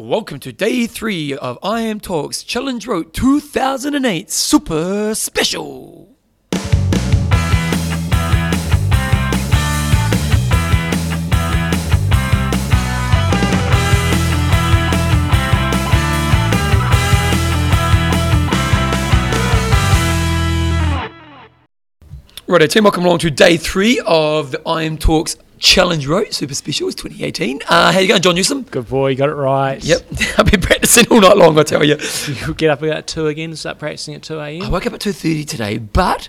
Welcome to day three of I Am Talks Challenge Roth 2008 Super Special. Right, team, welcome along to day three of the I Am Talks Challenge Roth Super Specials 2018. Uh, how you going, John Newsom? Good boy, you got it right. Yep, I've been practicing all night long, I tell you. You get up about 2 again and start practicing at 2 a.m. I woke up at 2.30 today, but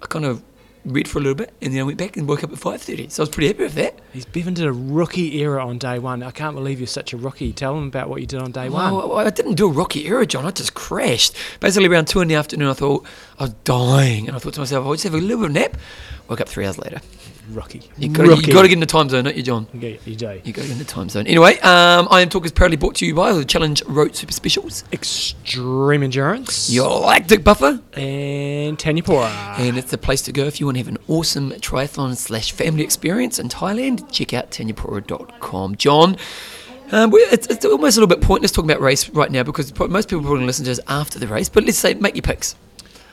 I kind of read for a little bit and then I went back and woke up at 5.30. So I was pretty happy with that. He's Bevan did a rookie error on day one. I can't believe you're such a rookie. Tell him about what you did on day one. Well, I didn't do a rocky error, John. I just crashed. Basically, around 2 in the afternoon, I thought I was dying. And I thought to myself, I'll just have a little bit of nap. Woke up three hours later. Rookie. you got you got to get in the time zone, don't you, John? You do. You got to get in the time zone. Anyway, um, I Am Talk is proudly brought to you by the Challenge Roth Super Specials. Extreme endurance. Your lactic buffer. and Thanyapura. And it's the place to go if you want to have an awesome triathlon slash family experience in Thailand. Check out thanyapura.com. John, um, it's, it's almost a little bit pointless talking about race right now because most people probably listen to us after the race. But let's say, make your picks.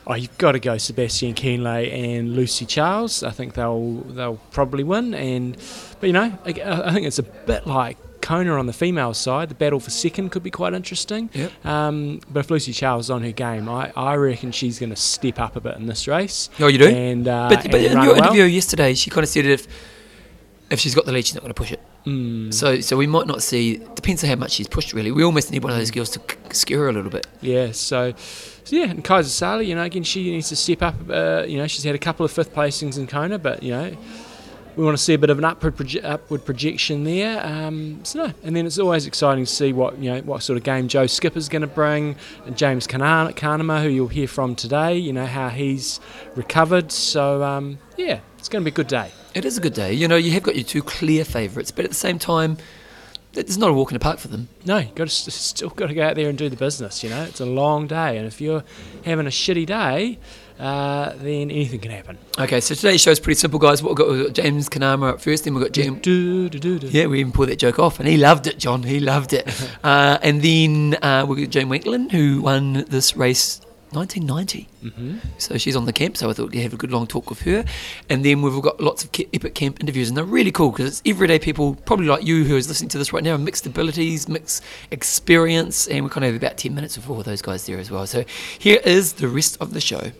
Oh, you've got to go Sebastian Kienle and Lucy Charles. I think they'll they'll probably win. And but you know, I, I think it's a bit like Kona on the female side. The battle for second could be quite interesting. Yep. Um, but if Lucy Charles is on her game, I, I reckon she's going to step up a bit in this race. Oh, you do? And uh, but but in your well. interview yesterday, she kind of said if if she's got the lead, she's not going to push it. Mm, So so we might not see. Depends on how much she's pushed. Really, we almost need one of those girls to scare her a little bit. yeah. So. So yeah, and Kaisa Sali, you know, again, she needs to step up. Uh, you know, she's had a couple of fifth placings in Kona, but you know, we want to see a bit of an upward proje- upward projection there. Um, so no, and then it's always exciting to see what you know what sort of game Joe Skipper's going to bring, and James Cunnama, who you'll hear from today. You know how he's recovered. So um, yeah, it's going to be a good day. It is a good day. You know, you have got your two clear favourites, but at the same time, it's not a walk in the park for them. No, you got to still got to go out there and do the business. You know, it's a long day, and if you're having a shitty day, uh, then anything can happen. Okay, so today's show is pretty simple, guys. What we've got, we've got James Cunnama up first, then we've got James. Do, do, do, do. Yeah, we even pulled that joke off, and he loved it, John. He loved it. uh, and then uh, we've got Jane Winklin, who won this race 1990. hmm So she's on the camp, so I thought we'd have a good long talk with her. And then we've got lots of ca- Epic Camp interviews, and they're really cool because it's everyday people, probably like you who is listening to this right now, mixed abilities, mixed experience, and we kind of have about 10 minutes with all those guys there as well. So here is the rest of the show.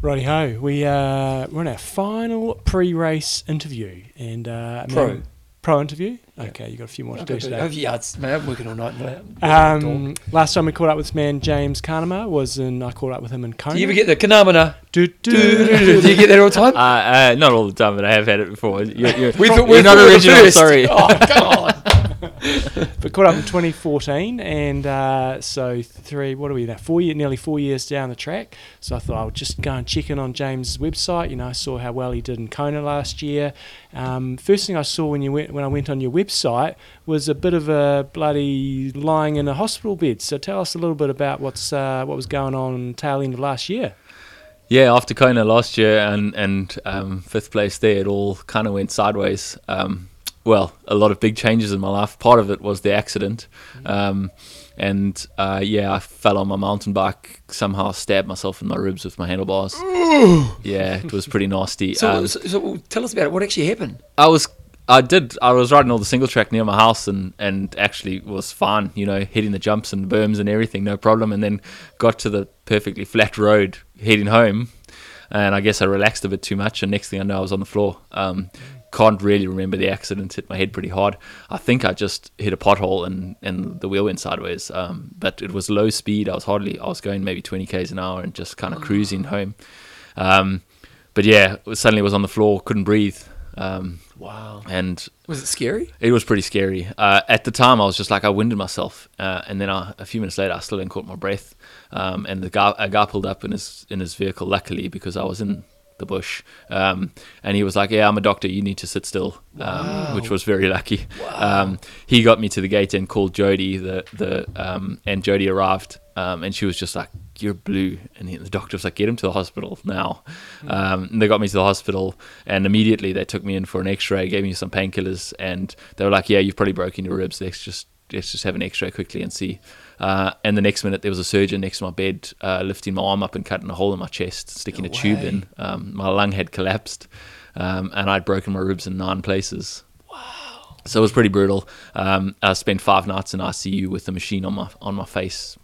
Righty ho, we uh, we're on our final pre-race interview and uh, Pro. man- pro interview. Okay, you got a few more to do today. yeah, it's, man, I'm working all night. Um, last time we caught up with this man James Cunnama was in. I caught up with him in Kona. Do you ever get the Kanamana? do, Do you get that all the time? Uh, uh, not all the time, but I have had it before. You're, you're, We thought- you're not thought we were original. Sorry. Oh, come on. but caught up in 2014, and uh, so three. What are we now? Four year, nearly four years down the track. So I thought I would just go and check in on James' website. You know, I saw how well he did in Kona last year. Um, first thing I saw when you went when I went on your website was a bit of a bloody lying in a hospital bed. So tell us a little bit about what's uh, what was going on tail end of last year. Yeah, after Kona last year and and um, fifth place there, it all kind of went sideways. Um, well, a lot of big changes in my life. Part of it was the accident, um, and uh, yeah, I fell on my mountain bike. Somehow stabbed myself in my ribs with my handlebars. yeah, it was pretty nasty. So, Um, so, so tell us about it. What actually happened? I was I did I was riding all the single track near my house and and actually was fine, you know, hitting the jumps and berms and everything, no problem. And then got to the perfectly flat road heading home, and I guess I relaxed a bit too much. And next thing I know, I was on the floor. Um, can't really remember the accident. Hit my head pretty hard. I think I just hit a pothole and and the wheel went sideways. Um, but it was low speed. I was hardly. I was going maybe 20 k's an hour and just kind of cruising home. Um, but yeah, suddenly was on the floor, couldn't breathe. Um, Wow. and Was it scary? it was pretty scary. Uh, at the time, I was just like, I winded myself, uh, and then I, a few minutes later, I still didn't caught my breath. Um, and the guy, a guy pulled up in his in his vehicle, luckily because I was in the bush, um, and he was like, "Yeah, I'm a doctor. You need to sit still," um, which was very lucky. Um, he got me to the gate and called Jody, the the um, and Jody arrived, um, and she was just like, "You're blue," and he, the doctor was like, "Get him to the hospital now." Um, and they got me to the hospital, and immediately they took me in for an X-ray, gave me some painkillers, and they were like, "Yeah, you've probably broken your ribs. Let's just let's just have an X-ray quickly and see." Uh, and the next minute, there was a surgeon next to my bed, uh, lifting my arm up and cutting a hole in my chest, sticking No a tube in. Um, my lung had collapsed, um, and I'd broken my ribs in nine places. Wow! So it was pretty brutal. Um, I spent five nights in ICU with the machine on my on my face,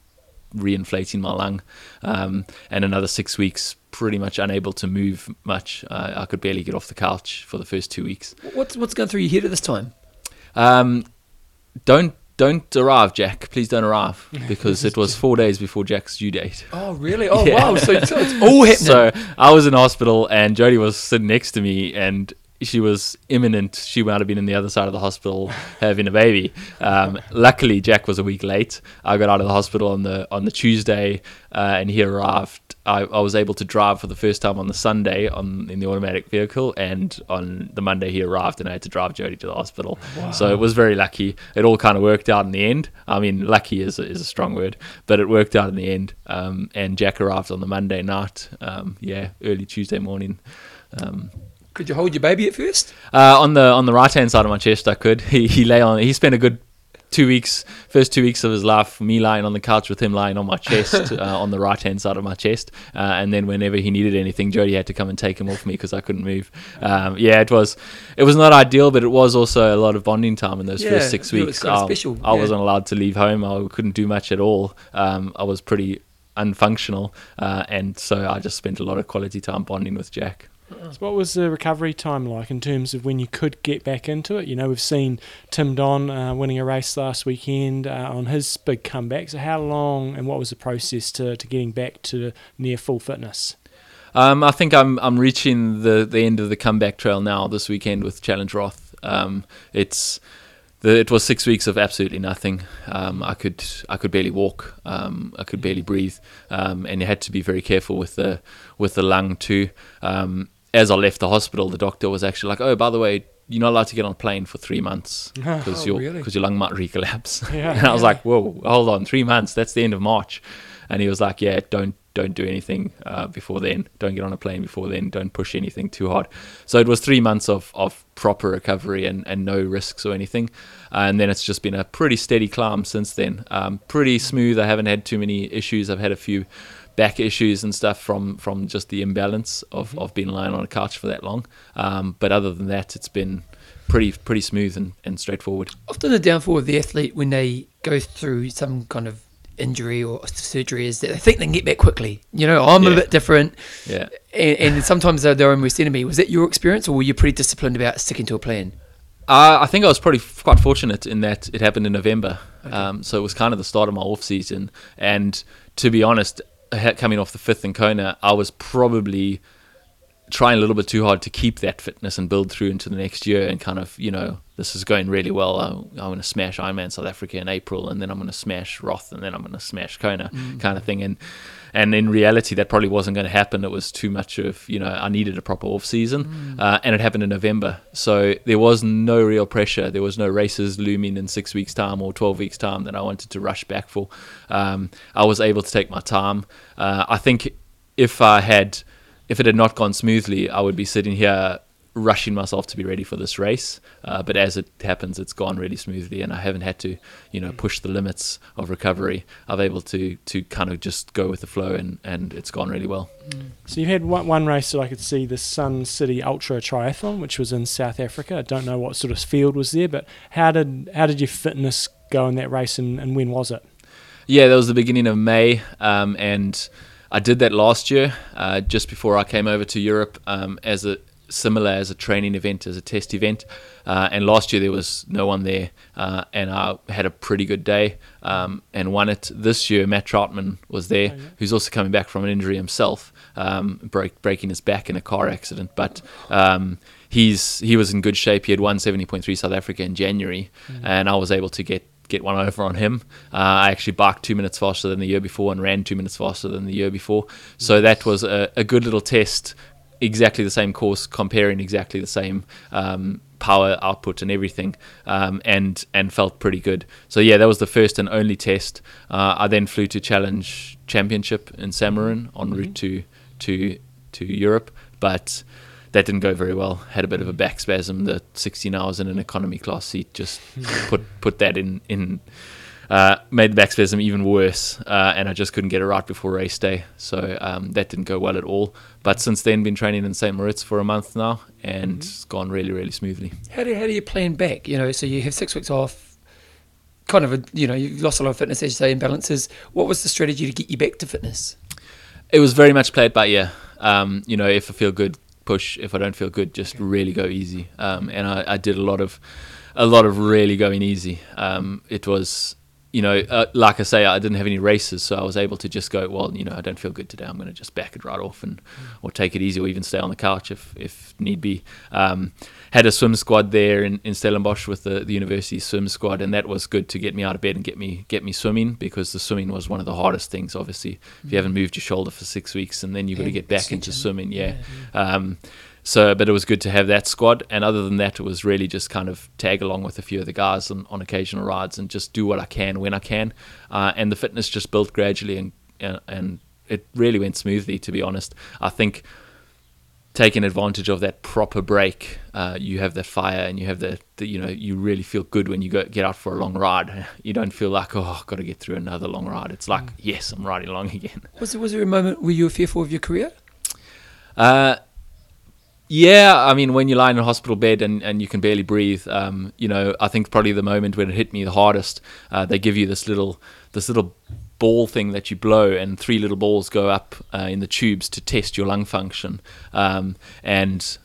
reinflating my lung, um, and another six weeks pretty much unable to move much. Uh, I could barely get off the couch for the first two weeks. What's what's going through your head at this time? Um, don't don't arrive, Jack. Please don't arrive because it was four days before Jack's due date. Oh, really? Oh, Yeah. wow. So, so it's all happening. So I was in hospital and Jodie was sitting next to me and she was imminent. She might have been in the other side of the hospital having a baby. Um, luckily, Jack was a week late. I got out of the hospital on the on the Tuesday uh, and he arrived. I, I was able to drive for the first time on the Sunday on in the automatic vehicle, and on the Monday he arrived, and I had to drive Jodie to the hospital. So it was very lucky. It all kind of worked out in the end. I mean, lucky is a, is a strong word, but it worked out in the end. Um, and Jack arrived on the Monday night. Um, yeah, early Tuesday morning. Um, Could you hold your baby at first? uh, on the on the right hand side of my chest, I could. He he lay on. He spent a good two weeks, first two weeks of his life, me lying on the couch with him lying on my chest, uh, on the right hand side of my chest. Uh, and then whenever he needed anything, Jody had to come and take him off me because I couldn't move. Um, yeah, it was it was not ideal, but it was also a lot of bonding time in those Yeah, first six it was weeks. I, special, I yeah. wasn't allowed to leave home. I couldn't do much at all. Um, I was pretty unfunctional, uh, and so I just spent a lot of quality time bonding with Jack. So what was the recovery time like in terms of when you could get back into it? You know, we've seen Tim Don uh, winning a race last weekend uh, on his big comeback. So how long and what was the process to, to getting back to near full fitness? Um, I think I'm I'm reaching the, the end of the comeback trail now this weekend with Challenge Roth. Um, it's the, it was six weeks of absolutely nothing. Um, I could I could barely walk. Um, I could barely breathe, um, and you had to be very careful with the with the lung too. Um, as I left the hospital, the doctor was actually like, "Oh, by the way, you're not allowed to get on a plane for three months because Oh, your really? your lung might recollapse." Yeah. and I was like, "Whoa, hold on, three months? That's the end of March." And he was like, "Yeah, don't don't do anything uh, before then. Don't get on a plane before then. Don't push anything too hard." So it was three months of, of proper recovery and, and no risks or anything. and then it's just been a pretty steady climb since then. Um, pretty smooth. I haven't had too many issues. I've had a few back issues and stuff from, from just the imbalance of, of being lying on a couch for that long. Um, but other than that, it's been pretty pretty smooth and, and straightforward. Often the downfall of the athlete when they go through some kind of injury or surgery is that they think they can get back quickly. You know, I'm a bit different, Yeah. and, and sometimes they're their own worst enemy. Was that your experience, or were you pretty disciplined about sticking to a plan? Uh, I think I was probably f- quite fortunate in that it happened in November. Um, so it was kind of the start of my off season. And to be honest, coming off the fifth in Kona, I was probably trying a little bit too hard to keep that fitness and build through into the next year and kind of, you know, this is going really well. I, I'm going to smash Ironman South Africa in April and then I'm going to smash Roth and then I'm going to smash Kona kind of thing. And and in reality, that probably wasn't going to happen. It was too much of, you know, I needed a proper off season. Uh, and it happened in November. So there was no real pressure. There was no races looming in six weeks' time or 12 weeks' time that I wanted to rush back for. Um, I was able to take my time. Uh, I think if I had if it had not gone smoothly, I would be sitting here rushing myself to be ready for this race. Uh, but as it happens, it's gone really smoothly, and I haven't had to, you know, push the limits of recovery. I've able to to kind of just go with the flow, and and it's gone really well. So you had one, one race that I could see, the Sun City Ultra Triathlon, which was in South Africa. I don't know what sort of field was there, but how did how did your fitness go in that race, and, and when was it? Yeah, that was the beginning of May, um, and I did that last year, uh, just before I came over to Europe, um, as a similar as a training event, as a test event. Uh, and last year there was no one there, uh, and I had a pretty good day um, and won it. This year, Matt Trautman was there, Oh, yeah. who's also coming back from an injury himself, um, break, breaking his back in a car accident, but. Um, He's he was in good shape. He had won seventy point three South Africa in January, and I was able to get get one over on him. Uh, I actually barked two minutes faster than the year before and ran two minutes faster than the year before. So that was a, a good little test. Exactly the same course, comparing exactly the same um, power output and everything, um, and and felt pretty good. So yeah, that was the first and only test. Uh, I then flew to Challenge Championship in Samorin en route to to to Europe, but that didn't go very well. Had a bit of a back spasm. The 16 hours in an economy class seat just put put that in in uh, made the back spasm even worse, uh, and I just couldn't get it right before race day. So um, that didn't go well at all. But since then, been training in St. Moritz for a month now, and it's gone really, really smoothly. How do how do you plan back? You know, so you have six weeks off. Kind of a you know you lost a lot of fitness as you say imbalances. What was the strategy to get you back to fitness? It was very much played by ear. Um, you know, if I feel good, push. If I don't feel good, just really go easy. Um, and I, I did a lot of a lot of really going easy. Um, it was you know, uh, like I say, I didn't have any races, so I was able to just go. Well, you know, I don't feel good today. I'm going to just back it right off, and or take it easy, or even stay on the couch if if need be. Um, had a swim squad there in, in Stellenbosch with the, the university swim squad, and that was good to get me out of bed and get me get me swimming because the swimming was one of the hardest things. Obviously, if you haven't moved your shoulder for six weeks, and then you've got to get back into swimming, yeah. Um, so, but it was good to have that squad. And other than that, it was really just kind of tag along with a few of the guys on, on occasional rides and just do what I can when I can. Uh, and the fitness just built gradually and, and, and it really went smoothly, to be honest. I think taking advantage of that proper break, uh, you have that fire and you have that, the, you know, you really feel good when you go get out for a long ride. You don't feel like, oh, I've got to get through another long ride. It's like, mm. yes, I'm riding along again. Was there, was there a moment where you were fearful of your career? Uh, yeah, I mean, when you lie in a hospital bed and, and you can barely breathe, um, you know, I think probably the moment when it hit me the hardest, uh, they give you this little this little ball thing that you blow, and three little balls go up uh, in the tubes to test your lung function. Um, and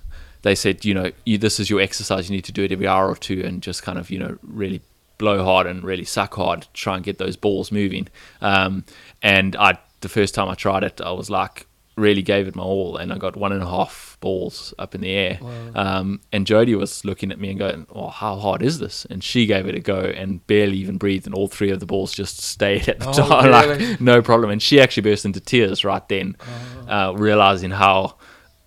they said, you know, you, this is your exercise. You need to do it every hour or two, and just kind of, you know, really blow hard and really suck hard, try and get those balls moving. Um, and I, the first time I tried it, I was like, really gave it my all, and I got one and a half balls up in the air. Wow. Um, and Jody was looking at me and going, "Oh, how hard is this?" And she gave it a go and barely even breathed, and all three of the balls just stayed at the oh, top, really? like no problem. And she actually burst into tears right then, oh. uh, realizing how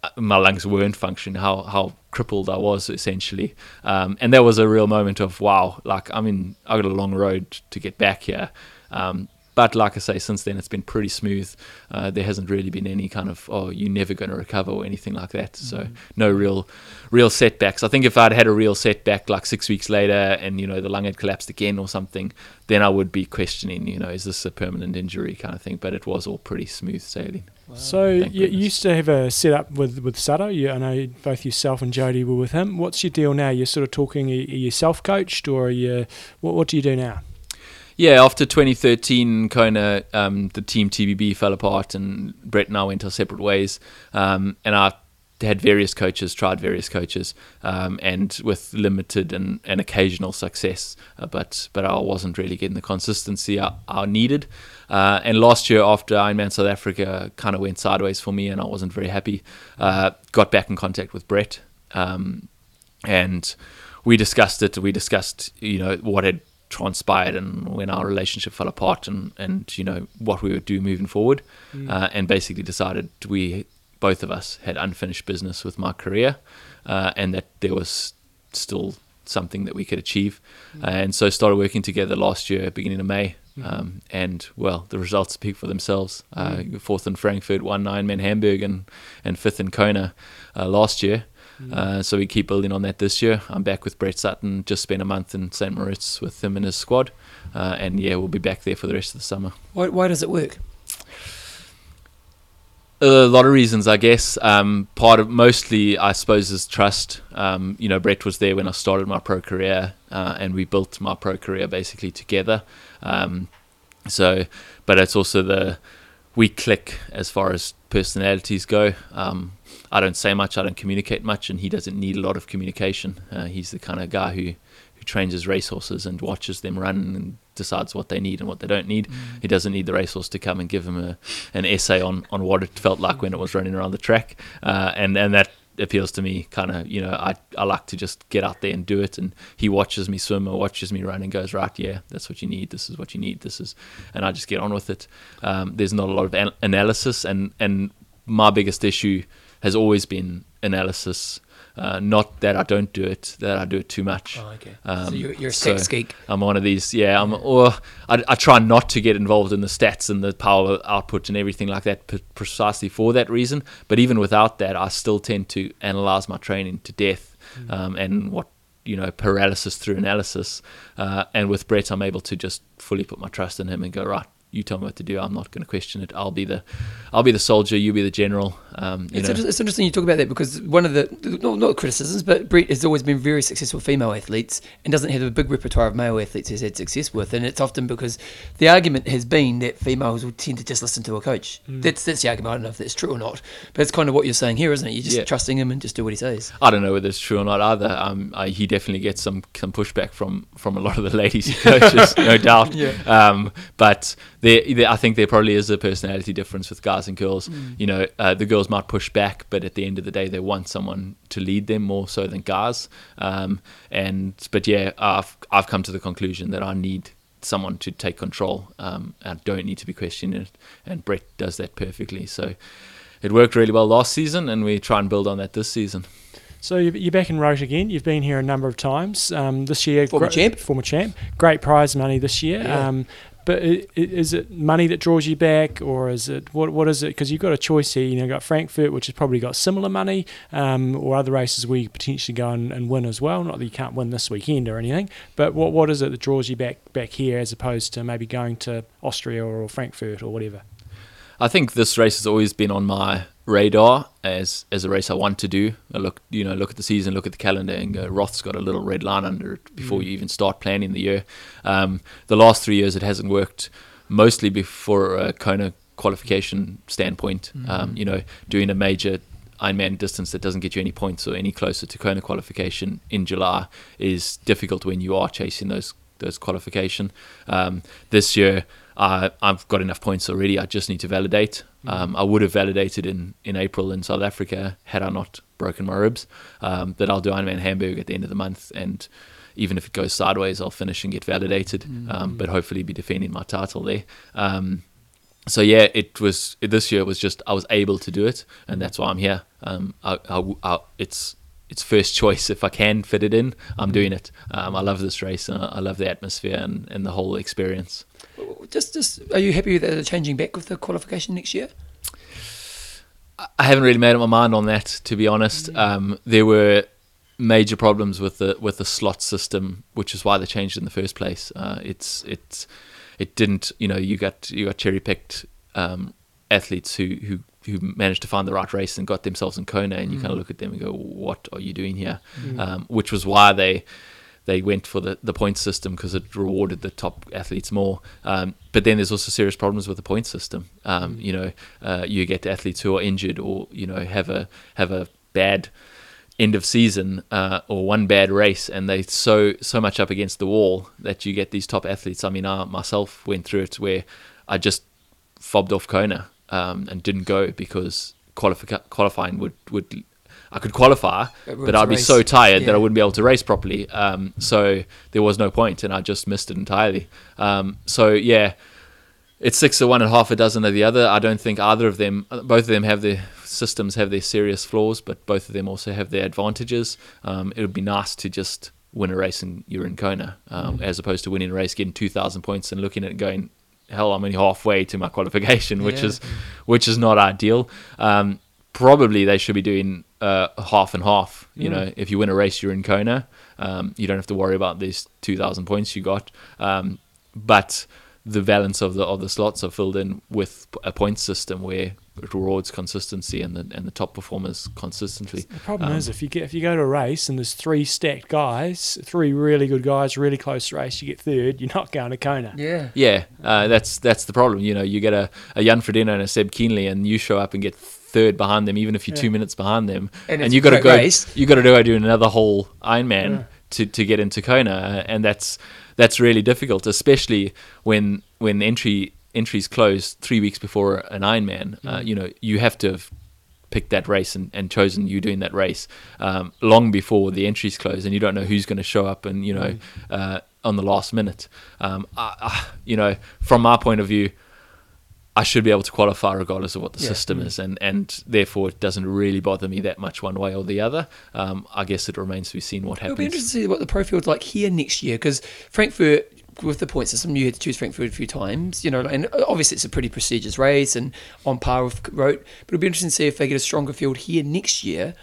uh, my lungs weren't functioning, how how crippled I was essentially. Um, and that was a real moment of wow, like I mean, I got a long road to get back here. Um, but like I say, since then it's been pretty smooth. Uh, there hasn't really been any kind of oh you're never going to recover or anything like that. Mm-hmm. So no real real setbacks. I think if I'd had a real setback like six weeks later and you know the lung had collapsed again or something, then I would be questioning you know is this a permanent injury kind of thing. But it was all pretty smooth sailing. Wow. So you, used to have a setup with with Sutto. You, I know both yourself and Jody were with him. What's your deal now? You're sort of talking. Are you self coached or are you? What, what do you do now? Yeah, after 2013, Kona, um, the team TBB fell apart, and Brett and I went our separate ways. Um, and I had various coaches, tried various coaches, um, and with limited and, and occasional success. Uh, but but I wasn't really getting the consistency I, I needed. Uh, and last year, after Ironman South Africa, kind of went sideways for me, and I wasn't very happy. Uh, got back in contact with Brett, um, and we discussed it. We discussed, you know, what had transpired and when our relationship fell apart and, and you know what we would do moving forward mm. uh, and basically decided we both of us had unfinished business with my career uh, and that there was still something that we could achieve mm. uh, and so started working together last year beginning of May mm. um, and well the results speak for themselves uh, mm. fourth in Frankfurt one Ironman Hamburg and, and fifth in Kona uh, last year Mm. Uh, so we keep building on that this year. I'm back with Brett Sutton. Just spent a month in St. Moritz with him and his squad, uh, and yeah, we'll be back there for the rest of the summer. Why, why does it work? A lot of reasons, I guess. Um, part of mostly, I suppose, is trust. Um, you know, Brett was there when I started my pro career, uh, and we built my pro career basically together. Um, so, but it's also the we click as far as personalities go. I don't say much, I don't communicate much, and he doesn't need a lot of communication. Uh, he's the kind of guy who, who trains his racehorses and watches them run and decides what they need and what they don't need. Mm. He doesn't need the racehorse to come and give him a, an essay on, on what it felt like when it was running around the track, uh, and and that appeals to me kind of you know I, I like to just get out there and do it and he watches me swim or watches me run and goes right yeah that's what you need this is what you need this is and I just get on with it um, there's not a lot of an- analysis and and my biggest issue has always been analysis Uh, not that I don't do it, that I do it too much. Oh, okay. Um, so you're, you're a so geek. I'm one of these, yeah. I'm, or I, I try not to get involved in the stats and the power output and everything like that, p- precisely for that reason. But even without that, I still tend to analyze my training to death, um, and what you know, paralysis through analysis. Uh, and with Brett, I'm able to just fully put my trust in him and go right. You tell me what to do. I'm not going to question it. I'll be the, I'll be the soldier. You be the general. Um, you It's, know. inter- it's interesting you talk about that because one of the not, not criticisms, but Brett has always been very successful female athletes and doesn't have a big repertoire of male athletes he's had success with, and it's often because the argument has been that females will tend to just listen to a coach. That's that's the argument. I don't know if that's true or not, but it's kind of what you're saying here, isn't it? You're just Yeah. trusting him and just do what he says. I don't know whether it's true or not either. Um, I, he definitely gets some some pushback from from a lot of the ladies coaches, no doubt. Yeah. Um, but there, there, I think there probably is a personality difference with guys and girls. You know, uh, the girls might push back, but at the end of the day, they want someone to lead them more so than guys. Um, and but yeah, I've I've come to the conclusion that I need someone to take control. Um, I don't need to be questioned, it, and Brett does that perfectly. So. It worked really well last season, and we try and build on that this season. So you- you're back in Roth again. You've been here a number of times um, this year. Former champ. former champ. Great prize money this year. Yeah. Um, but is it money that draws you back, or is it what? What is it? Because you've got a choice here. You know, you've got Frankfurt, which has probably got similar money, um, or other races where you potentially go and, and win as well. Not that you can't win this weekend or anything, but what what is it that draws you back back here as opposed to maybe going to Austria or Frankfurt or whatever? I think this race has always been on my radar as as a race I want to do. I look, you know, look at the season, look at the calendar, and go, Roth's got a little red line under it before you even start planning the year. Um, the last three years, it hasn't worked, mostly before a Kona qualification standpoint. Um, you know, doing a major Ironman distance that doesn't get you any points or any closer to Kona qualification in July is difficult when you are chasing those those qualification. Um, this year, I, I've got enough points already. I just need to validate. Um, I would have validated in, in April in South Africa had I not broken my ribs. Um, but I'll do Ironman Hamburg at the end of the month, and even if it goes sideways, I'll finish and get validated. Um, but hopefully, be defending my title there. Um, so yeah, it was this year was just I was able to do it, and that's why I'm here. Um, I, I, I, it's it's first choice if I can fit it in. I'm doing it. Um, I love this race, and I, I love the atmosphere and, and the whole experience. Just, just, are you happy that they're changing back with the qualification next year? I- haven't really made up my mind on that, to be honest. Mm. Um, there were major problems with the with the slot system, which is why they changed in the first place. Uh, it's it's it didn't, you know, you got you got cherry picked um, athletes who who who managed to find the right race and got themselves in Kona, and you Mm. kind of look at them and go, "What are you doing here?" Um, which was why they they went for the, the point system because it rewarded the top athletes more. Um, but then there's also serious problems with the point system. Um, You know, uh, you get athletes who are injured or you know have a have a bad end of season uh, or one bad race, and they so so much up against the wall that you get these top athletes. I mean, I myself went through it where I just fobbed off Kona um, and didn't go because qualifi- qualifying would would I could qualify, but I'd be race. so tired that I wouldn't be able to race properly. Um, so there was no point, and I just missed it entirely. Um, so yeah, it's six of one and half a dozen of the other. I don't think either of them, both of them have their systems have their serious flaws, but both of them also have their advantages. Um, it would be nice to just win a race and you're in Kona, um, as opposed to winning a race, getting two thousand points, and looking at it going, hell, I'm only halfway to my qualification, which Yeah. is which is not ideal. Um, probably they should be doing uh, half and half. You Mm. know, if you win a race, you're in Kona. Um, you don't have to worry about these two thousand points you got. Um, but the balance of the of the slots are filled in with a point system where it rewards consistency and the and the top performers consistently. The problem Um, is if you get if you go to a race and there's three stacked guys, three really good guys, really close race, you get third, you're not going to Kona. Yeah. Yeah, uh, that's that's the problem. You know, you get a, a Jan Frodeno and a Seb Kienle, and you show up and get third behind them, even if you're Yeah. two minutes behind them, And and, you got to go. race. You got to go do another whole Ironman Yeah. to, to get into Kona, and that's that's really difficult, especially when when entry entries close three weeks before an Ironman. Uh, Mm. you know, you have to have picked that race and, and chosen you doing that race um, long before the entries close, and you don't know who's going to show up and you know uh, on the last minute. Um, I, I, you know, from my point of view, I should be able to qualify regardless of what the Yeah. system is, and, and therefore it doesn't really bother me that much one way or the other. Um, I guess it remains to be seen what happens. It'll be interesting to see what the pro field's like here next year because Frankfurt, with the point system, you had to choose Frankfurt a few times, you know, and obviously it's a pretty prestigious race and on par with Roth. But it'll be interesting to see if they get a stronger field here next year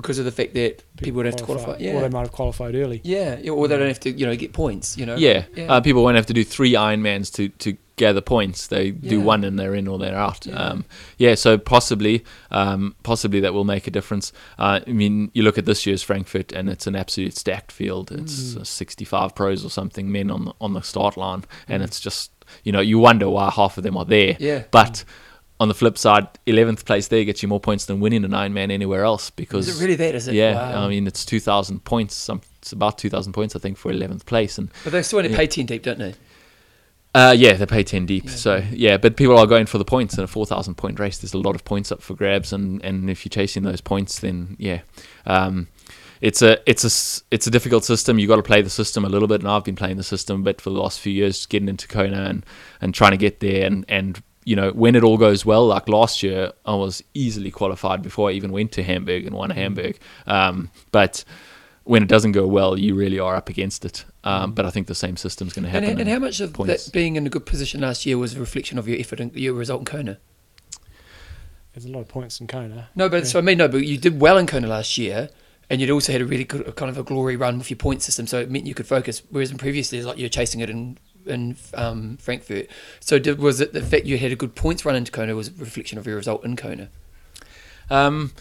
because of the fact that people would have to qualify. Or they might have qualified early. Yeah, yeah, or they don't have to, you know, get points. You know. Yeah, yeah. Uh, people won't have to do three Ironmans to, to gather points. They do one and they're in or they're out. Yeah. Um, yeah, so possibly, um, possibly that will make a difference. Uh, I mean, you look at this year's Frankfurt, and it's an absolute stacked field. It's Mm. uh, 65 pros or something men on the, on the start line, and Mm. it's just you know you wonder why half of them are there. Yeah. But on the flip side, 11th place there gets you more points than winning an Ironman anywhere else because Is it really that? Is it? yeah, Wow. I mean it's 2,000 points. Some, it's about 2,000 points I think for 11th place, and but they still only Yeah. pay ten deep, don't they? uh, yeah, they pay 10 deep. Yeah. So, yeah, but people are going for the points in a 4,000 point race. There's a lot of points up for grabs. And, and if you're chasing those points, then, yeah. Um, it's a it's a it's a difficult system. You got to play the system a little bit, and I've been playing the system a bit for the last few years, getting into Kona and, and trying to get there. And, and you know when it all goes well, like last year, I was easily qualified before I even went to Hamburg and won Hamburg. Um, but when it doesn't go well, you really are up against it. Um, but I think the same system's going to happen. and in how much of points. that being in a good position last year was a reflection of your effort and your result in Kona? There's a lot of points in Kona. No, but Yeah. so I mean, no, but you did well in Kona last year, and you'd also had a really good kind of a glory run with your point system, so it meant you could focus. Whereas in previously, it's like you're chasing it in in um, Frankfurt. So did, was it the fact you had a good points run into Kona was a reflection of your result in Kona? Um,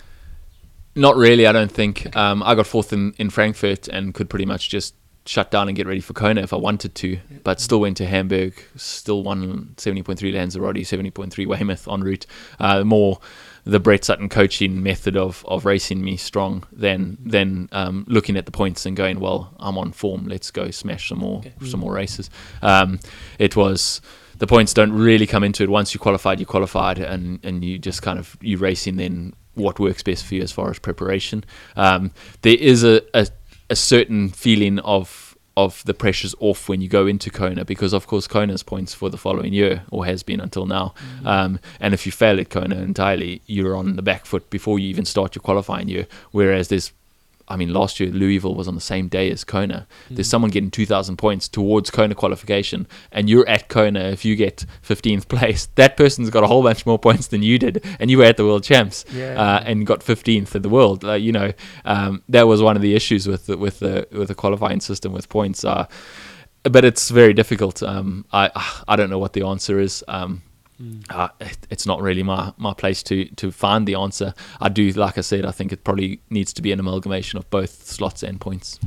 not really, I don't think. Um, I got fourth in, in Frankfurt and could pretty much just shut down and get ready for Kona if I wanted to, but still went to Hamburg, still won 70.3 Lanzarote, 70.3 Weymouth en route. Uh, more the Brett Sutton coaching method of, of racing me strong than than um, looking at the points and going, well, I'm on form, let's go smash some more Okay. some more races. Um, it was the points don't really come into it. Once you qualified, you qualified, and and you just kind of you racing then what works best for you as far as preparation. Um, there is a, a a certain feeling of of the pressure's off when you go into Kona because of course Kona's points for the following year or has been until now. Um, and if you fail at Kona entirely, you're on the back foot before you even start your qualifying year. Whereas there's I mean, last year Louisville was on the same day as Kona. There's someone getting 2,000 points towards Kona qualification, and you're at Kona. If you get 15th place, that person's got a whole bunch more points than you did, and you were at the World Champs Yeah. uh, and got 15th in the world. Uh, you know, um, that was one of the issues with the, with the with the qualifying system with points. Uh, but it's very difficult. Um, I I don't know what the answer is. Um, uh, it, it's not really my, my place to, to find the answer. I do, like I said, I think it probably needs to be an amalgamation of both slots and points.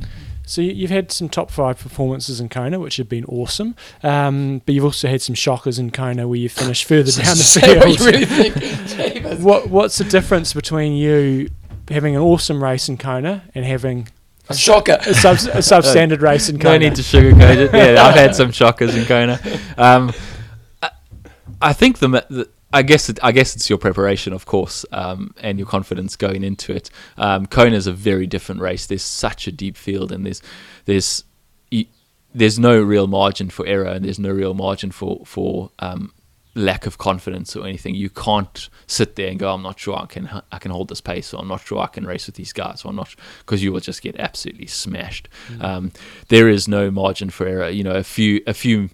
So you- you've had some top five performances in Kona, which have been awesome. Um, but you've also had some shockers in Kona where you finished further down the field. really think. What What's the difference between you having an awesome race in Kona and having A shocker. a, sub, a substandard race in Kona? No need to sugarcoat it. Yeah, I've had some shockers in Kona. Um, I think the, the I guess it, I guess it's your preparation, of course, um, and your confidence going into it. Um, Kona is a very different race. There's such a deep field, and there's there's there's no real margin for error, and there's no real margin for for um, lack of confidence or anything. You can't sit there and go, "I'm not sure I can I can hold this pace," or "I'm not sure I can race with these guys," or "I'm not," because you will just get absolutely smashed. Um, there is no margin for error. You know, a few a few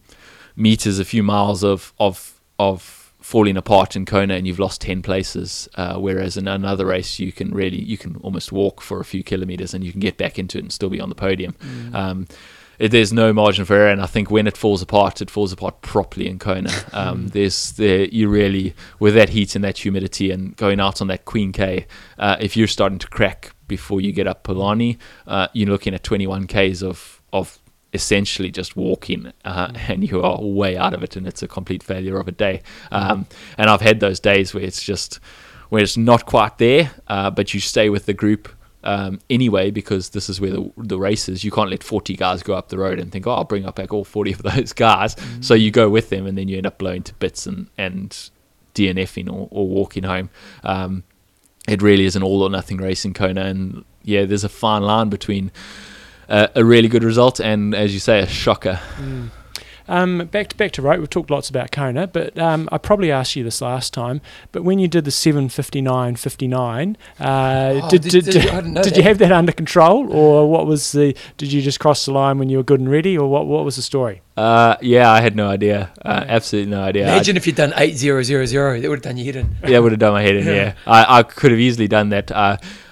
meters, a few miles of of of falling apart in Kona, and you've lost ten places. Uh, whereas in another race, you can really you can almost walk for a few kilometers, and you can get back into it and still be on the podium. Um, it, there's no margin for error, and I think when it falls apart, it falls apart properly in Kona. Um, there's there you really with that heat and that humidity and going out on that Queen K, uh, if you're starting to crack before you get up Palani, uh, you're looking at 21 k's of of essentially just walking uh, and you are way out of it and it's a complete failure of a day. Um, and i've had those days where it's just where it's not quite there uh, but you stay with the group um, anyway because this is where the, the race is. You can't let 40 guys go up the road and think oh i'll bring up back all 40 of those guys. So you go with them and then you end up blowing to bits and, and dnfing or, or walking home. Um, it really is an all or nothing race in kona and yeah there's a fine line between uh, a really good result and, as you say, a shocker. Mm. Um, back to back to Roth. We've talked lots about Kona, but um, I probably asked you this last time. But when you did the seven fifty nine fifty nine, uh, Oh, did did- did, did did, you- I didn't know did that. you have that under control, or what was the? Did you just cross the line when you were good and ready, or what? What was the story? Uh, yeah, I had no idea. Uh, absolutely no idea. I- Imagine if you'd done eight zero zero zero. That would have done your head in. yeah, would have done my head in. Yeah, I, I could have easily done that.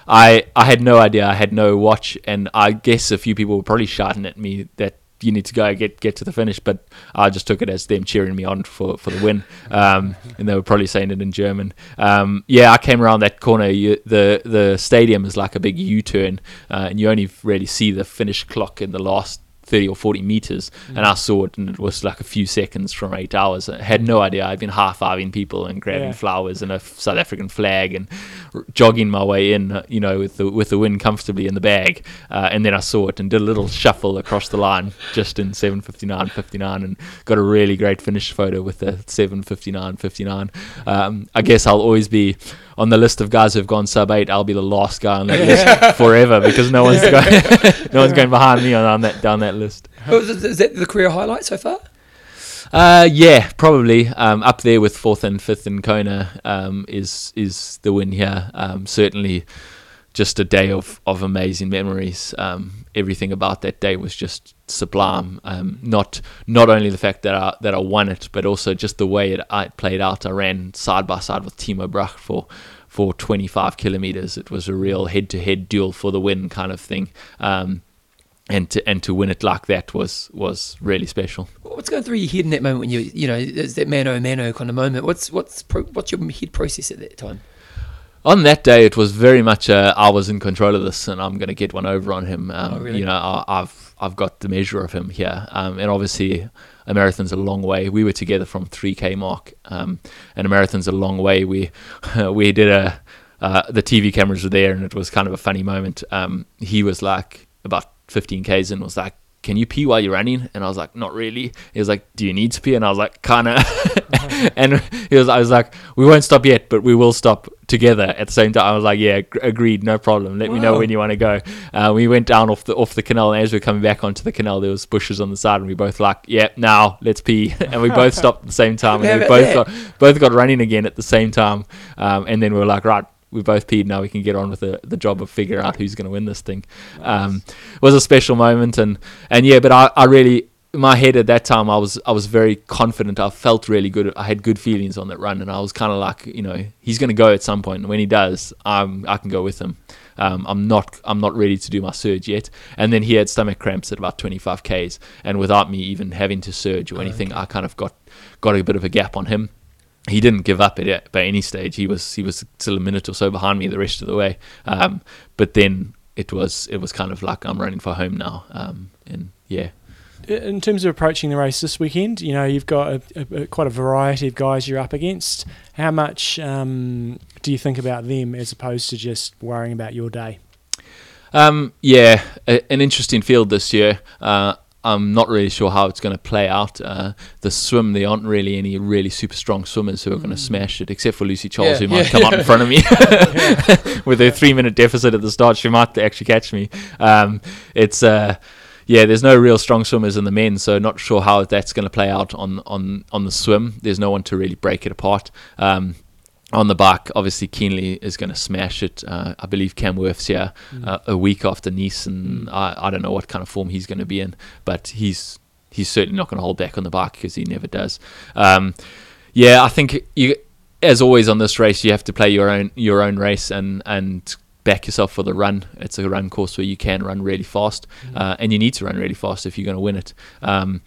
I I had no idea. I had no watch, and I guess a few people were probably shouting at me that you need to go get get to the finish. But I just took it as them cheering me on for, for the win, um, and they were probably saying it in German. Um, yeah, I came around that corner. You, the the stadium is like a big U turn, uh, and you only really see the finish clock in the last 30 or 40 meters and I saw it and it was like a few seconds from eight hours. I had no idea. I'd been high-fiving people and grabbing Yeah. flowers and a South African flag and r- jogging my way in, uh, you know, with the with the wind comfortably in the bag. Uh, and then I saw it and did a little shuffle across the line just in 7:59, 59, and got a really great finish photo with the 7:59, 59. Um, I guess I'll always be on the list of guys who've gone sub eight. I'll be the last guy on that list forever because no one's going, no one's going behind me on, on that down that list. Is is that the career highlight so far? Uh, yeah, probably um, up there with fourth and fifth in Kona um, is is the win here. Um, certainly, just a day of, of amazing memories. Um, everything about that day was just sublime. Um, not not only the fact that I that I won it, but also just the way it, it played out. I ran side by side with Timo Bracht for for 25 kilometers. It was a real head to head duel for the win kind of thing. Um, and to and to win it like that was was really special. What's going through your head in that moment when you, you know, there's that mano mano kind of moment? What's what's pro, what's your head process at that time? on that day, it was very much uh, I was in control of this, and I'm going to get one over on him. Um, Oh, really? You know, I, I've I've got the measure of him here, um, and obviously, a marathon's a long way. We were together from 3k mark, um, and a marathon's a long way. We we did a uh, the TV cameras were there, and it was kind of a funny moment. Um, he was like about 15 k's and was like. Can you pee while you're running? And I was like, not really. He was like, do you need to pee? And I was like, kinda. and he was, I was like, we won't stop yet, but we will stop together at the same time. I was like, yeah, gr- agreed, no problem. Let me know when you want to go. Uh, we went down off the off the canal, and as we were coming back onto the canal, there was bushes on the side, and we both like, yeah, now let's pee, and we both stopped at the same time, and we both got both got running again at the same time, um, and then we were like, right. We both peed. Now we can get on with the, the job of figuring out who's going to win this thing. Um, it was a special moment, and and yeah, but I, I really in my head at that time I was I was very confident. I felt really good. I had good feelings on that run, and I was kind of like, you know, he's going to go at some point. And when he does, I'm I can go with him. Um, I'm not I'm not ready to do my surge yet. And then he had stomach cramps at about 25 k's, and without me even having to surge or anything, I kind of got got a bit of a gap on him. He didn't give up at it by any stage. He was he was still a minute or so behind me the rest of the way. Um, but then it was it was kind of like I'm running for home now. Um, and yeah, In terms of approaching the race this weekend, you know you've got a, a, a- quite a variety of guys you're up against. How much um, do you think about them as opposed to just worrying about your day? Um, yeah, a, an interesting field this year. Uh, I'm not really sure how it's going to play out. Uh, the swim, there aren't really any really super strong swimmers who are going to smash it, except for Lucy Charles, Yeah, who might yeah. come out in front of me with a three minute deficit at the start. She might actually catch me. Um, it's uh, yeah, there's no real strong swimmers in the men, so not sure how that's going to play out on on on the swim. There's no one to really break it apart. Um, on the bike, obviously Kienle is going to smash it. Uh, I believe Cam Wurf's here uh, a week after Nice, and I, I don't know what kind of form he's going to be in, but he's he's certainly not going to hold back on the bike because he never does. Um, yeah, I think you, as always on this race, you have to play your own your own race and and back yourself for the run. It's a run course where you can run really fast, uh, and you need to run really fast if you're going to win it. Um,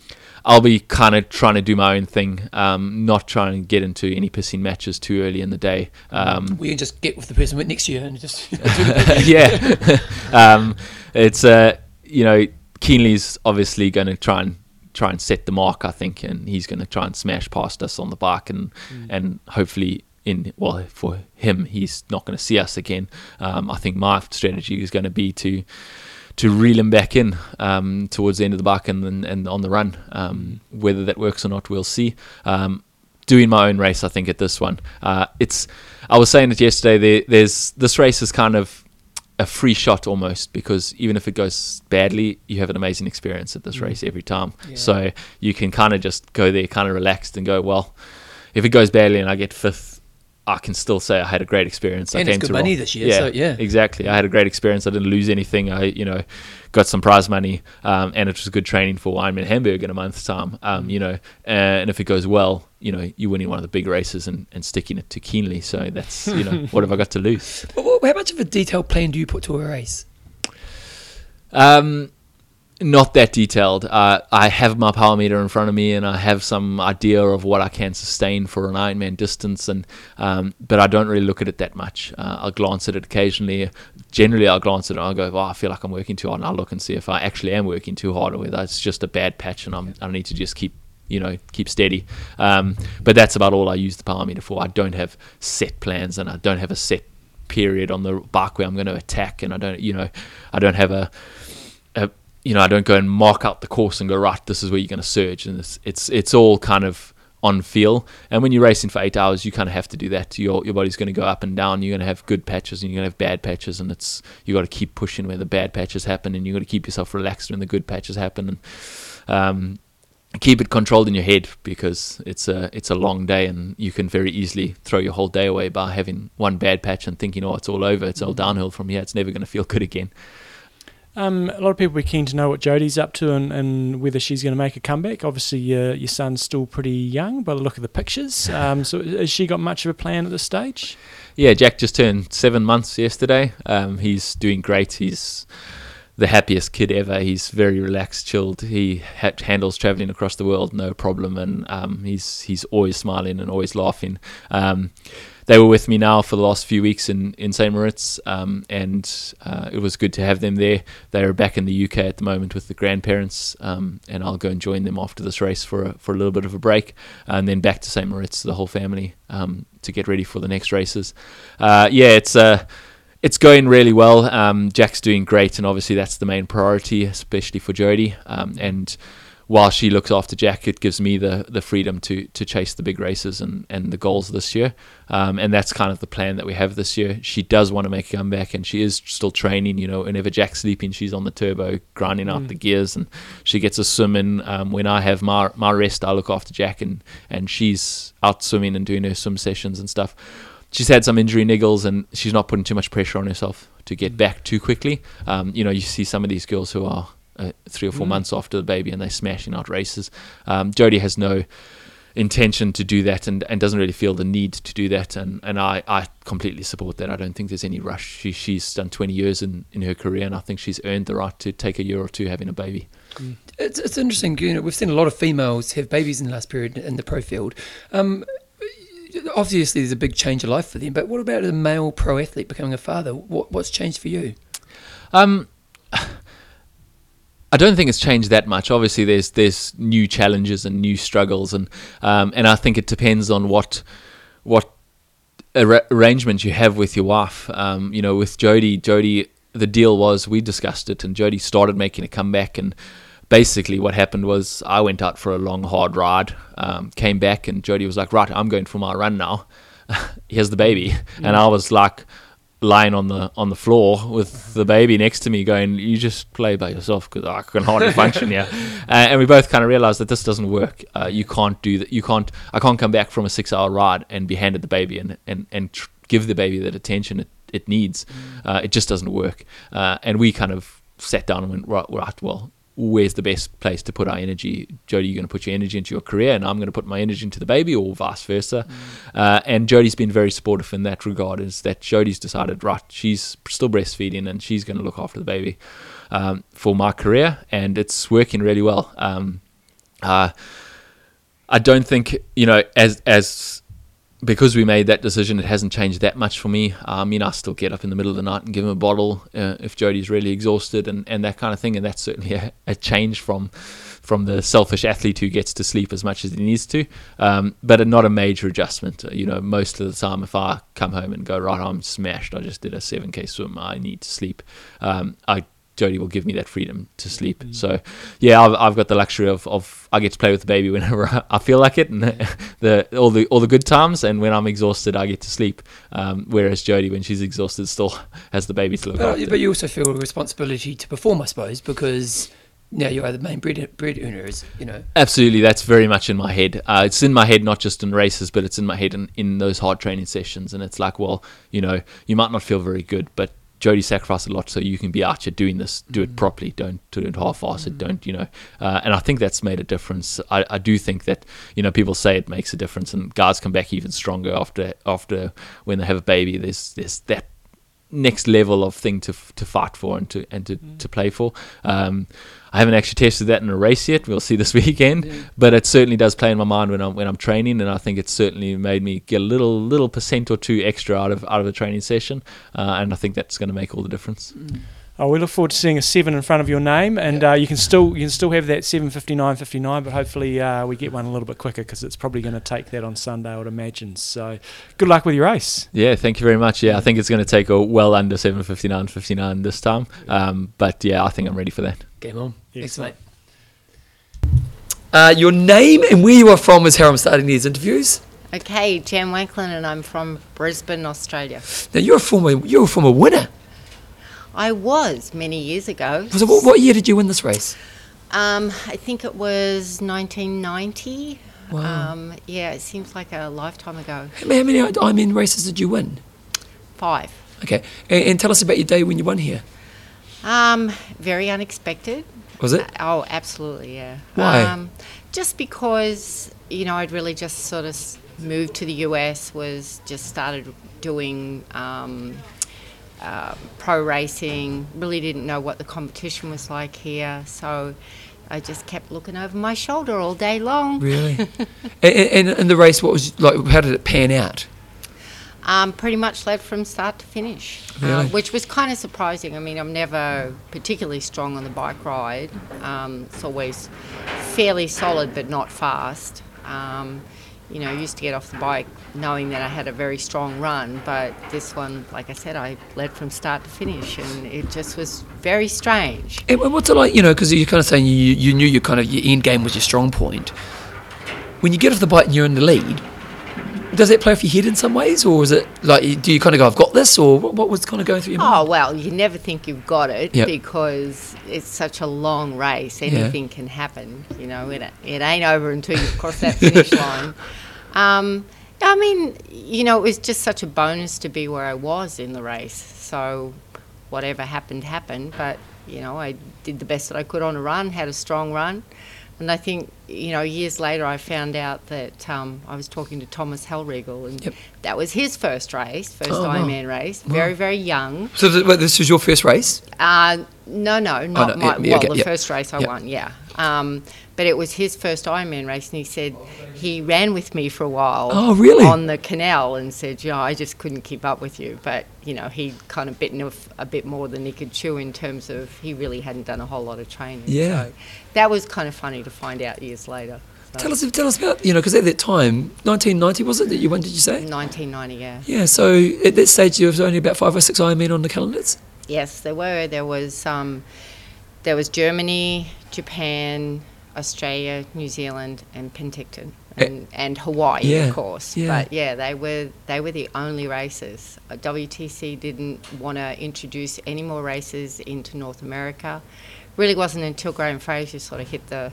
I'll be kind of trying to do my own thing, um, not trying to get into any pissing matches too early in the day. Um, We can just get with the person with next year and just. yeah, um, it's uh, you know Kienle's obviously going to try and try and set the mark, I think, and he's going to try and smash past us on the bike, and and hopefully in well for him he's not going to see us again. Um, I think my strategy is going to be to to reel him back in um, towards the end of the bike and and, and on the run. Um, whether that works or not, we'll see. Um, doing my own race, I think at this one, uh, it's. I was saying it yesterday. There, there's this race is kind of a free shot almost because even if it goes badly, you have an amazing experience at this Mm. race every time. Yeah. So you can kind of just go there, kind of relaxed, and go, well, if it goes badly and I get fifth, I can still say I had a great experience. I And it's came good to money Rom- this year, so yeah. exactly. I had a great experience. I didn't lose anything. I, you know, got some prize money, um, and it was good training for Ironman Hamburg in a month's time. Um, you know, and if it goes well, you know, you're winning one of the big races and, and sticking it to Kienle. So that's, you know, what have I got to lose? How much of a detailed plan do you put to a race? Um, not that detailed. Uh, I have my power meter in front of me, and I have some idea of what I can sustain for an Ironman distance, and um, but I don't really look at it that much. Uh, I'll glance at it occasionally. Generally, I'll glance at it and I'll go, "Oh, I feel like I'm working too hard," and I'll look and see if I actually am working too hard, or whether it's just a bad patch, and I'm, I need to just keep you know keep steady. Um, but that's about all I use the power meter for. I don't have set plans, and I don't have a set period on the bike where I'm going to attack, and I don't you know I don't have a a, you know, I don't go and mark out the course and go right. This is where you're going to surge, and it's it's it's all kind of on feel. And when you're racing for eight hours, you kind of have to do that. Your your body's going to go up and down. You're going to have good patches and you're going to have bad patches, and it's you got to keep pushing where the bad patches happen, and you got to keep yourself relaxed when the good patches happen, and um, keep it controlled in your head because it's a it's a long day, and you can very easily throw your whole day away by having one bad patch and thinking, oh, it's all over. It's all downhill from here. It's never going to feel good again. Um, a lot of people are keen to know what Jodie's up to and, and whether she's going to make a comeback. Obviously, uh, your son's still pretty young by the look of the pictures. Um, so, has she got much of a plan at this stage? Yeah, Jack just turned seven months yesterday. Um, he's doing great. He's the happiest kid ever. He's very relaxed, chilled. He ha- handles traveling across the world no problem, and um, he's he's always smiling and always laughing. Um, they were with me now for the last few weeks in in St Moritz, um, and uh, it was good to have them there. They are back in the UK at the moment with the grandparents, um, and I'll go and join them after this race for a, for a little bit of a break, and then back to St Moritz, the whole family, um, to get ready for the next races. Uh, yeah, it's uh, it's going really well. Um, Jack's doing great, and obviously that's the main priority, especially for Jodie, Um, and while she looks after Jack, it gives me the the freedom to to chase the big races and, and the goals this year. Um, and that's kind of the plan that we have this year. She does want to make a comeback, and she is still training. You know, whenever Jack's sleeping, she's on the turbo grinding out Mm. the gears, and she gets a swim in. Um, when I have my my rest, I look after Jack, and and she's out swimming and doing her swim sessions and stuff she's had some injury niggles and she's not putting too much pressure on herself to get back too quickly. Um, you know, you see some of these girls who are uh, three or four Mm. months after the baby and they're smashing out races. Um, Jodie has no intention to do that and, and doesn't really feel the need to do that and, and I, I completely support that. I don't think there's any rush. She, she's done 20 years in, in her career and I think she's earned the right to take a year or two having a baby. It's, it's interesting. You know, we've seen a lot of females have babies in the last period in the pro field. Um, obviously, there's a big change of life for them. But what about a male pro athlete becoming a father? What, what's changed for you? Um, I don't think it's changed that much. Obviously, there's there's new challenges and new struggles, and um, and I think it depends on what what ar- arrangement you have with your wife. Um, you know, with Jody, Jodie, the deal was we discussed it, and Jodie started making a comeback, and basically what happened was I went out for a long hard ride, um, came back, and Jodie was like, "Right, I'm going for my run now. Here's the baby," and I was like lying on the on the floor with the baby next to me going you just play by yourself because i can hardly function here. Uh, and we both kind of realized that this doesn't work. Uh, you can't do that you can't i can't come back from a six hour ride and be handed the baby and and, and tr- give the baby that attention it, it needs. Uh, it just doesn't work. Uh, and we kind of sat down and went right, right well where's the best place to put our energy? Jodie, you're going to put your energy into your career, and I'm going to put my energy into the baby, or vice versa. Uh, and Jodie's been very supportive in that regard. Is that Jodie's decided, right? She's still breastfeeding, and she's going to look after the baby um, for my career, and it's working really well. Um, uh, I don't think you know as as because we made that decision, it hasn't changed that much for me. I mean, I still get up in the middle of the night and give him a bottle uh, if Jodie's really exhausted and, and that kind of thing. And that's certainly a, a change from from the selfish athlete who gets to sleep as much as he needs to, um, but not a major adjustment. Uh, you know, most of the time, if I come home and go right, I'm smashed. I just did a 7k swim. I need to sleep. Um, I Jodie will give me that freedom to sleep. So, yeah, I've, I've got the luxury of, of I get to play with the baby whenever I, feel like it, and the all the all the good times, and when I'm exhausted, I get to sleep. Um, whereas Jodie, when she's exhausted, still has the baby to look But, after. but you also feel a responsibility to perform, I suppose, because now you are the main bread, bread earners, you know. Absolutely, that's very much in my head. Uh, it's in my head, not just in races, but it's in my head in, in those hard training sessions. And it's like, well, you know, you might not feel very good, but Jodie sacrificed a lot so you can be out here doing this, do it properly, don't do it half-assed, it, don't, you know. Uh, and I think that's made a difference. I, I do think that, you know, people say it makes a difference, and guys come back even stronger after after when they have a baby. There's there's that next level of thing to to fight for and to and to, to play for. Um, I haven't actually tested that in a race yet. We'll see this weekend, but it certainly does play in my mind when I'm when I'm training, and I think it's certainly made me get a little little percent or two extra out of out of a training session, uh, and I think that's going to make all the difference. Oh, we look forward to seeing a seven in front of your name, and uh, you can still you can still have that seven fifty nine fifty nine, but hopefully uh, we get one a little bit quicker because it's probably going to take that on Sunday, I would imagine. So, good luck with your race. Yeah, thank you very much. Yeah, I think it's going to take a well under 7:59, 59 this time, um, but yeah, I think I'm ready for that. Game on. Thanks, mate. Uh, your name and where you are from is how I'm starting these interviews. Okay, Jan Wanklyn, and I'm from Brisbane, Australia. Now you're a former you're a former winner. I was many years ago. So what, what year did you win this race? Um, I think it was 1990. Wow. Um, yeah, it seems like a lifetime ago. How many, Ironman races did you win? Five. Okay, and, and tell us about your day when you won here. Um, very unexpected. Was it? Oh, absolutely, yeah. Why? Um, just because, you know, I'd really just sort of moved to the US, was just started doing um, uh, pro racing, really didn't know what the competition was like here. So I just kept looking over my shoulder all day long. Really? and, and, and the race, what was like? How did it pan out? Um, pretty much led from start to finish, Really? uh, which was kind of surprising. I mean, I'm never particularly strong on the bike ride. Um, it's always fairly solid, but not fast. Um, you know, I used to get off the bike knowing that I had a very strong run, but this one, like I said, I led from start to finish, and it just was very strange. And what's it like? You know, because you're kind of saying you you knew your kind of your end game was your strong point. When you get off the bike and you're in the lead, does that play off your head in some ways, or is it like do you kind of go, "I've got this," or what, what was kind of going through your mind? Oh well, you never think you've got it Yep. because it's such a long race. Anything can happen. You know, it, it ain't over until you cross that finish line. Um, I mean, you know, it was just such a bonus to be where I was in the race. So, whatever happened, happened. But you know, I did the best that I could on a run, had a strong run. And I think, you know, years later I found out that um, I was talking to Thomas Hellriegel, and Yep. that was his first race, first Oh, wow. Ironman race. Very, very young. So th- wait, this was your first race. Uh, no, no, not no, my. yeah, well, okay, the first race I won, yeah. Um, but it was his first Ironman race, and he said he ran with me for a while. Oh, really? On the canal, and said, "Yeah, I just couldn't keep up with you." But you know, he'd kind of bitten off a bit more than he could chew in terms of he really hadn't done a whole lot of training. Yeah. So that was kind of funny to find out years later. So, Tell us, tell us about you know, because at that time, 1990 was it that you won? Did you say? 1990, yeah. Yeah. So at that stage, there was only about five or six Ironmen on the calendars. Yes, there were. There was um, there was Germany, Japan, Australia, New Zealand, and Penticton, Eh, and, and Hawaii, yeah, of course. yeah. But yeah, they were they were the only races. Uh, WTC didn't want to introduce any more races into North America. Really wasn't until Graham Fraser sort of hit the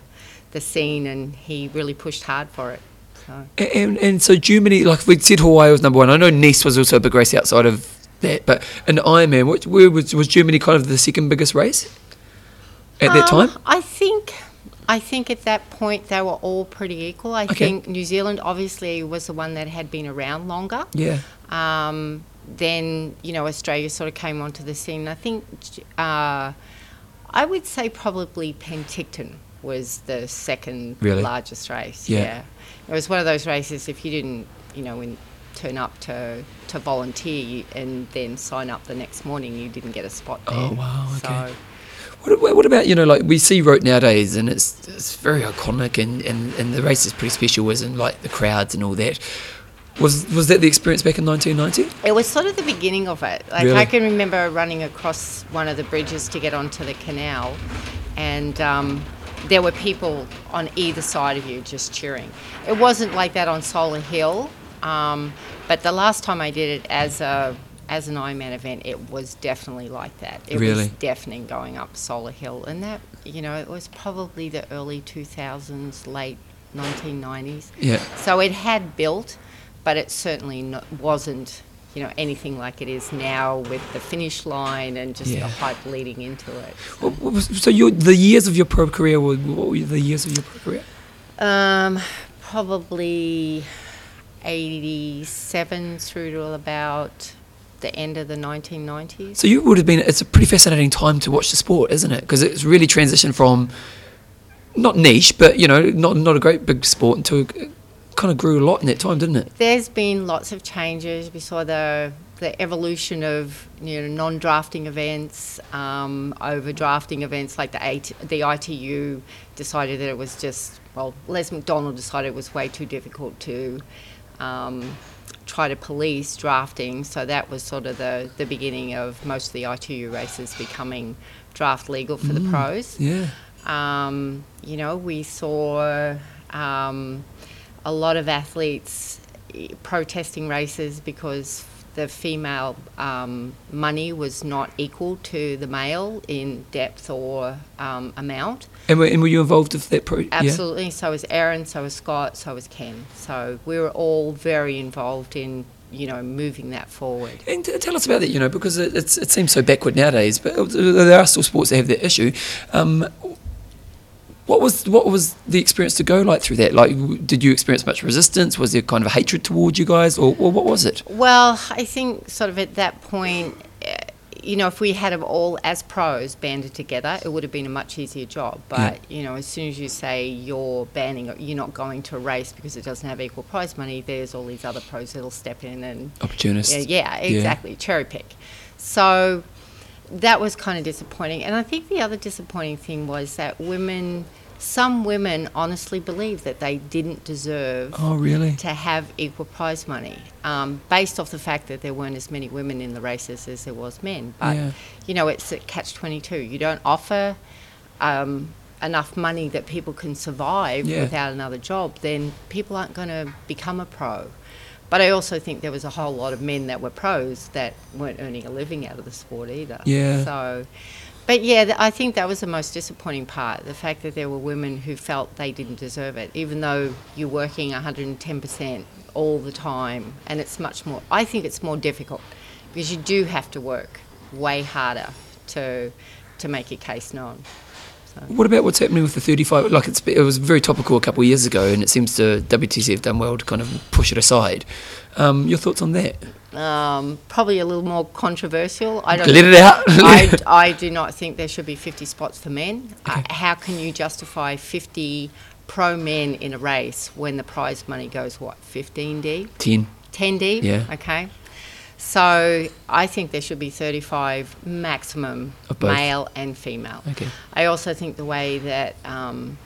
the scene, and he really pushed hard for it. So. A- And and so Germany, like we said, Hawaii was number one. I know Nice was also a big race outside of that, but an Ironman, what, where was was Germany kind of the second biggest race at that Um, time? I think, I think at that point they were all pretty equal. I Okay. think New Zealand obviously was the one that had been around longer. Yeah. Um, then you know Australia sort of came onto the scene. I think uh, I would say probably Penticton was the second Really? largest race. Yeah. it was one of those races. If you didn't, you know, when turn up to to volunteer and then sign up the next morning, you didn't get a spot there. Oh, wow, okay. So, What, what about you know like we see Roth nowadays and it's it's very iconic and, and, and the race is pretty special in like the crowds and all that. Was was that the experience back in 1990? It was sort of the beginning of it. Like Really? I can remember running across one of the bridges to get onto the canal, and um, there were people on either side of you just cheering. It wasn't like that on Solar Hill, um, but the last time I did it as a as an Ironman event, it was definitely like that. It Really? was deafening going up Solar Hill, and that you know it was probably the early 2000s, late 1990s. Yeah. So it had built, but it certainly wasn't, you know, anything like it is now with the finish line and just Yeah. the hype leading into it. What, what was, so you the years of your pro career were what were the years of your pro career? Um, probably 87 through to about the end of the 1990s. So you would have been. It's a pretty fascinating time to watch the sport, isn't it? Because it's really transitioned from not niche, but you know, not not a great big sport into it kind of grew a lot in that time, didn't it? There's been lots of changes. We saw the the evolution of you know non-drafting events um, over drafting events like the AT, the ITU decided that it was just well Les McDonald decided it was way too difficult to um, try to police drafting. So that was sort of the, the beginning of most of the ITU races becoming draft legal for the pros. Yeah. um, you know, we saw um, a lot of athletes eh, protesting races because the female um, money was not equal to the male in depth or um, amount. And were, and were you involved with that pro? Yeah? Absolutely. So was Erin, so was Scott, so was Ken. So we were all very involved in, you know, moving that forward. And t- tell us about that, you know, because it, it's, it seems so backward nowadays, but there are still sports that have that issue. Um, what was what was the experience to go like through that? Like, did you experience much resistance? Was there kind of a hatred towards you guys, or, or what was it? Well, I think sort of at that point, eh, you know, if we had them all as pros banded together, it would have been a much easier job. But you know, as soon as you say you're banning, you're not going to a race because it doesn't have equal prize money, there's all these other pros that'll step in and Opportunists. yeah, yeah, exactly, cherry pick. So that was kind of disappointing. And I think the other disappointing thing was that women, some women honestly believed that they didn't deserve Oh, really? to have equal prize money, um, based off the fact that there weren't as many women in the races as there was men. But Yeah. you know, it's a catch twenty two. You don't offer um, enough money that people can survive Yeah. without another job, then people aren't going to become a pro. But I also think there was a whole lot of men that were pros that weren't earning a living out of the sport either. Yeah. So, but yeah, th- I think that was the most disappointing part the fact that there were women who felt they didn't deserve it, even though you're working 110% all the time. And it's much more, I think it's more difficult because you do have to work way harder to, to make your case known. What about what's happening with the 35? Like it's, it was very topical a couple of years ago, and it seems to WTC have done well to kind of push it aside. Um, your thoughts on that? Um, probably a little more controversial. I don't Let it out. I, I do not think there should be 50 spots for men. Uh, how can you justify 50 pro men in a race when the prize money goes, what, 15D? Ten. 10D? Yeah. Okay. So I think there should be 35 maximum, male and female. Okay. I also think the way that um,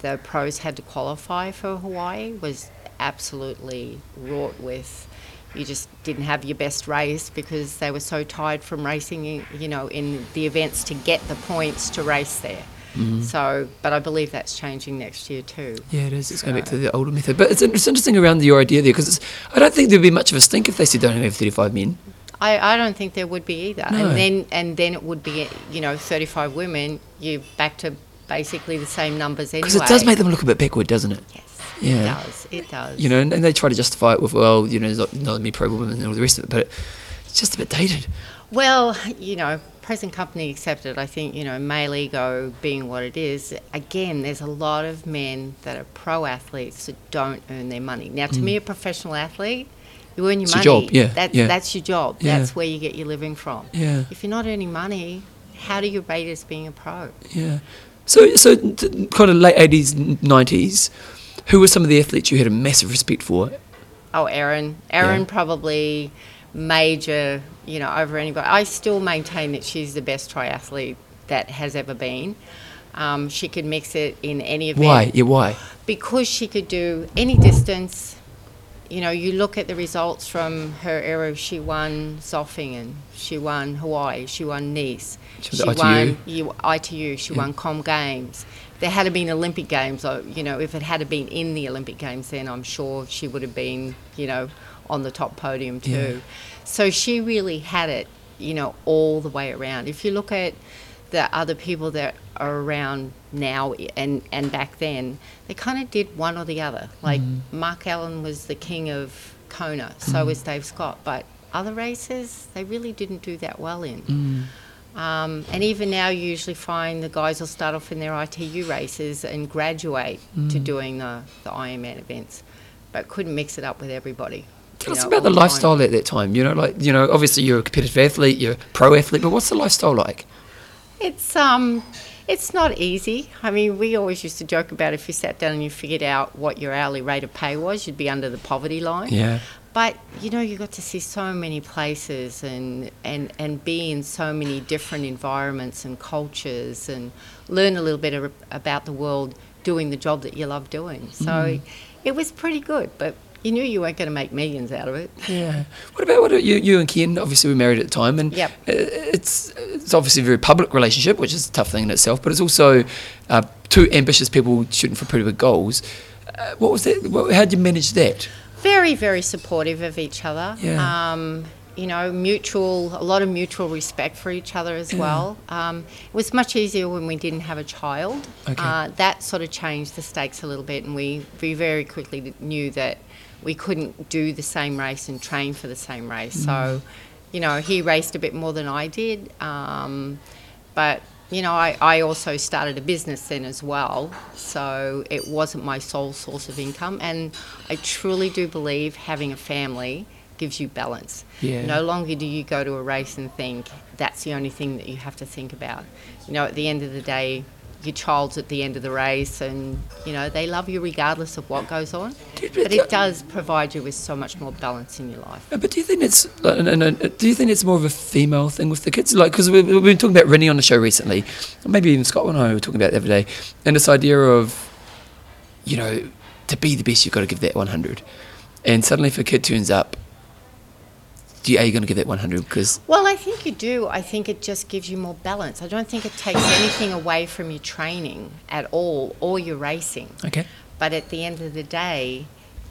the pros had to qualify for Hawaii was absolutely wrought with. You just didn't have your best race because they were so tired from racing, in, you know, in the events to get the points to race there. Mm-hmm. So, but I believe that's changing next year too. Yeah, it is. It's going back to the older method. But it's, it's interesting around your idea there because I don't think there'd be much of a stink if they said don't have 35 men. I, I don't think there would be either. No. And then and then it would be you know 35 women. You're back to basically the same numbers anyway. Because it does make them look a bit backward, doesn't it? Yes, Yeah. it does. It does. You know, and, and they try to justify it with, well, you know, there's not, not many pro women and all the rest of it, but it's just a bit dated. Well, you know, present company accepted. I think you know male ego being what it is. Again, there's a lot of men that are pro athletes that don't earn their money. Now, to me, a professional athlete, you earn your Mm. It's your money. job, yeah, That, yeah. That's your job. Yeah. That's where you get your living from. Yeah. If you're not earning money, how do you rate as being a pro? Yeah. So, so kind of late 80s, 90s, who were some of the athletes you had a massive respect for? Oh, Erin. Erin Yeah. probably major, you know, over anybody. I still maintain that she's the best triathlete that has ever been. Um, she could mix it in any event. Why? Yeah, why? Because she could do any distance, you know, you look at the results from her era. She won Zofingen, she won Hawaii, she won Nice, She she at won ITU. ITU, she Yeah. won Com Games. There had been Olympic Games, or, you know, if it had been in the Olympic Games, then I'm sure she would have been, you know, on the top podium too. Yeah. So she really had it, you know, all the way around. If you look at the other people that are around now and, and back then, they kind of did one or the other. Like mm-hmm. Mark Allen was the king of Kona, so mm-hmm. was Dave Scott. But other races, they really didn't do that well in. Mm. Um, and even now, you usually find the guys will start off in their ITU races and graduate to doing the, the Ironman events, but couldn't mix it up with everybody. Tell us know, about the time. lifestyle at that time. You know, like you know, obviously you're a competitive athlete, you're a pro athlete, but what's the lifestyle like? It's um, it's not easy. I mean, we always used to joke about if you sat down and you figured out what your hourly rate of pay was, you'd be under the poverty line. Yeah. But you know, you got to see so many places and, and, and be in so many different environments and cultures and learn a little bit about the world doing the job that you love doing. So it was pretty good, but you knew you weren't going to make millions out of it. Yeah. What about what you? You and Ken obviously we married at the time, and Yep. uh, it's it's obviously a very public relationship, which is a tough thing in itself. But it's also uh, two ambitious people shooting for pretty big goals. Uh, what was that? How did you manage that? Very very supportive of each other. Yeah. um, you know mutual a lot of mutual respect for each other as well. Um, it was much easier when we didn't have a child. Okay. uh, that sort of changed the stakes a little bit and we, we very quickly knew that we couldn't do the same race and train for the same race. So you know he raced a bit more than i did um, but you know, I, I also started a business then as well, so it wasn't my sole source of income. And I truly do believe having a family gives you balance. Yeah. No longer do you go to a race and think that's the only thing that you have to think about. You know, at the end of the day, your child's at the end of the race, and you know they love you regardless of what goes on. But it does provide you with so much more balance in your life. But do you think it's do you think it's more of a female thing with the kids? Like, because we, we've been talking about Rinny on the show recently, maybe even Scott and I were talking about it the other day, and this idea of, you know, to be the best, you've got to give that 100. And suddenly, if a kid turns up, you, are you going to give it 100? Because Well, I think you do. I think it just gives you more balance. I don't think it takes anything away from your training at all or your racing. okay, But at the end of the day,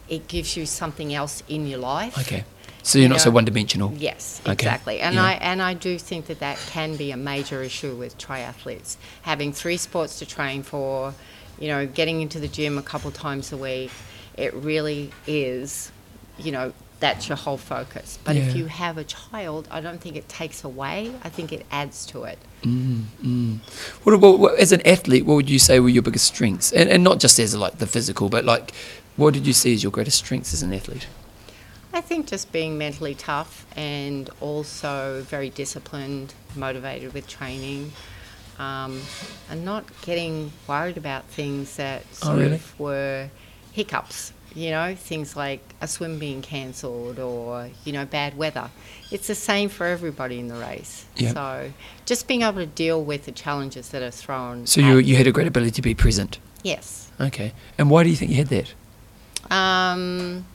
it gives you something else in your life. okay, so you're You not so one-dimensional. Yes, Okay, exactly. And yeah. I and I do think that that can be a major issue with triathletes. Having three sports to train for, you know, getting into the gym a couple times a week, it really is, you know, that's your whole focus. But Yeah. if you have a child, I don't think it takes away. I think it adds to it. What, about what, as an athlete, what would you say were your biggest strengths? And, and not just as like the physical, but like, what did you see as your greatest strengths as an athlete? I think just being mentally tough and also very disciplined, motivated with training, um, and not getting worried about things that Oh, really? of were hiccups. You know, things like a swim being cancelled or, you know, bad weather. It's the same for everybody in the race. Yep. So just being able to deal with the challenges that are thrown. So you you had a great ability to be present. Yes. Okay. And why do you think you had that? Um,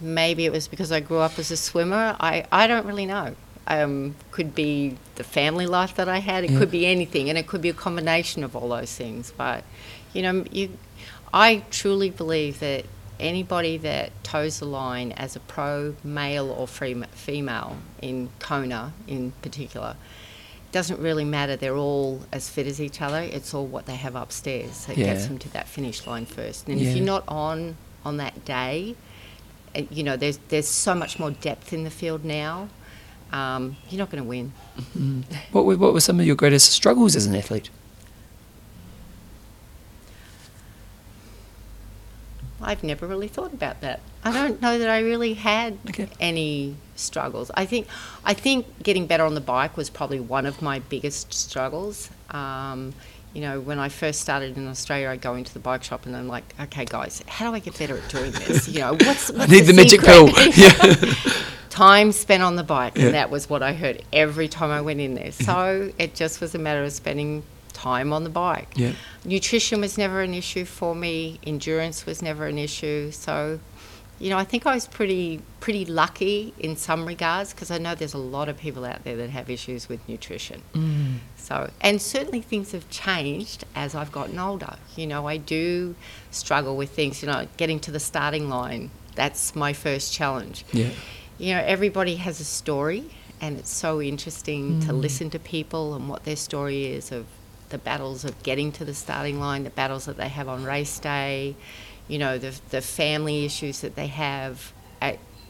maybe it was because I grew up as a swimmer. I, I don't really know. Um, could be the family life that I had. It Yeah. could be anything, and it could be a combination of all those things. But you know, you, I truly believe that anybody that toes the line as a pro, male or free, female in Kona in particular, doesn't really matter. They're all as fit as each other. It's all what they have upstairs that Yeah. gets them to that finish line first. And Yeah. if you're not on on that day, uh, you know, there's there's so much more depth in the field now. Um, you're not going to win. What were, what were some of your greatest struggles as an athlete? I've never really thought about that. I don't know that I really had Okay. any struggles. I think I think getting better on the bike was probably one of my biggest struggles. Um, you know, when I first started in Australia, I'd go into the bike shop and I'm like, okay, guys, how do I get better at doing this? You know, what's, what's need the magic pill. Yeah. time spent on the bike, Yeah. and that was what I heard every time I went in there. So it just was a matter of spending time on the bike. Yeah. Nutrition was never an issue for me. Endurance was never an issue. So, you know, I think I was pretty pretty lucky in some regards because I know there's a lot of people out there that have issues with nutrition. Mm. So, and certainly things have changed as I've gotten older. You know, I do struggle with things. You know, getting to the starting line. That's my first challenge. Yeah. You know, everybody has a story, and it's so interesting to Mm. listen to people and what their story is of the battles of getting to the starting line, the battles that they have on race day, you know, the the family issues that they have.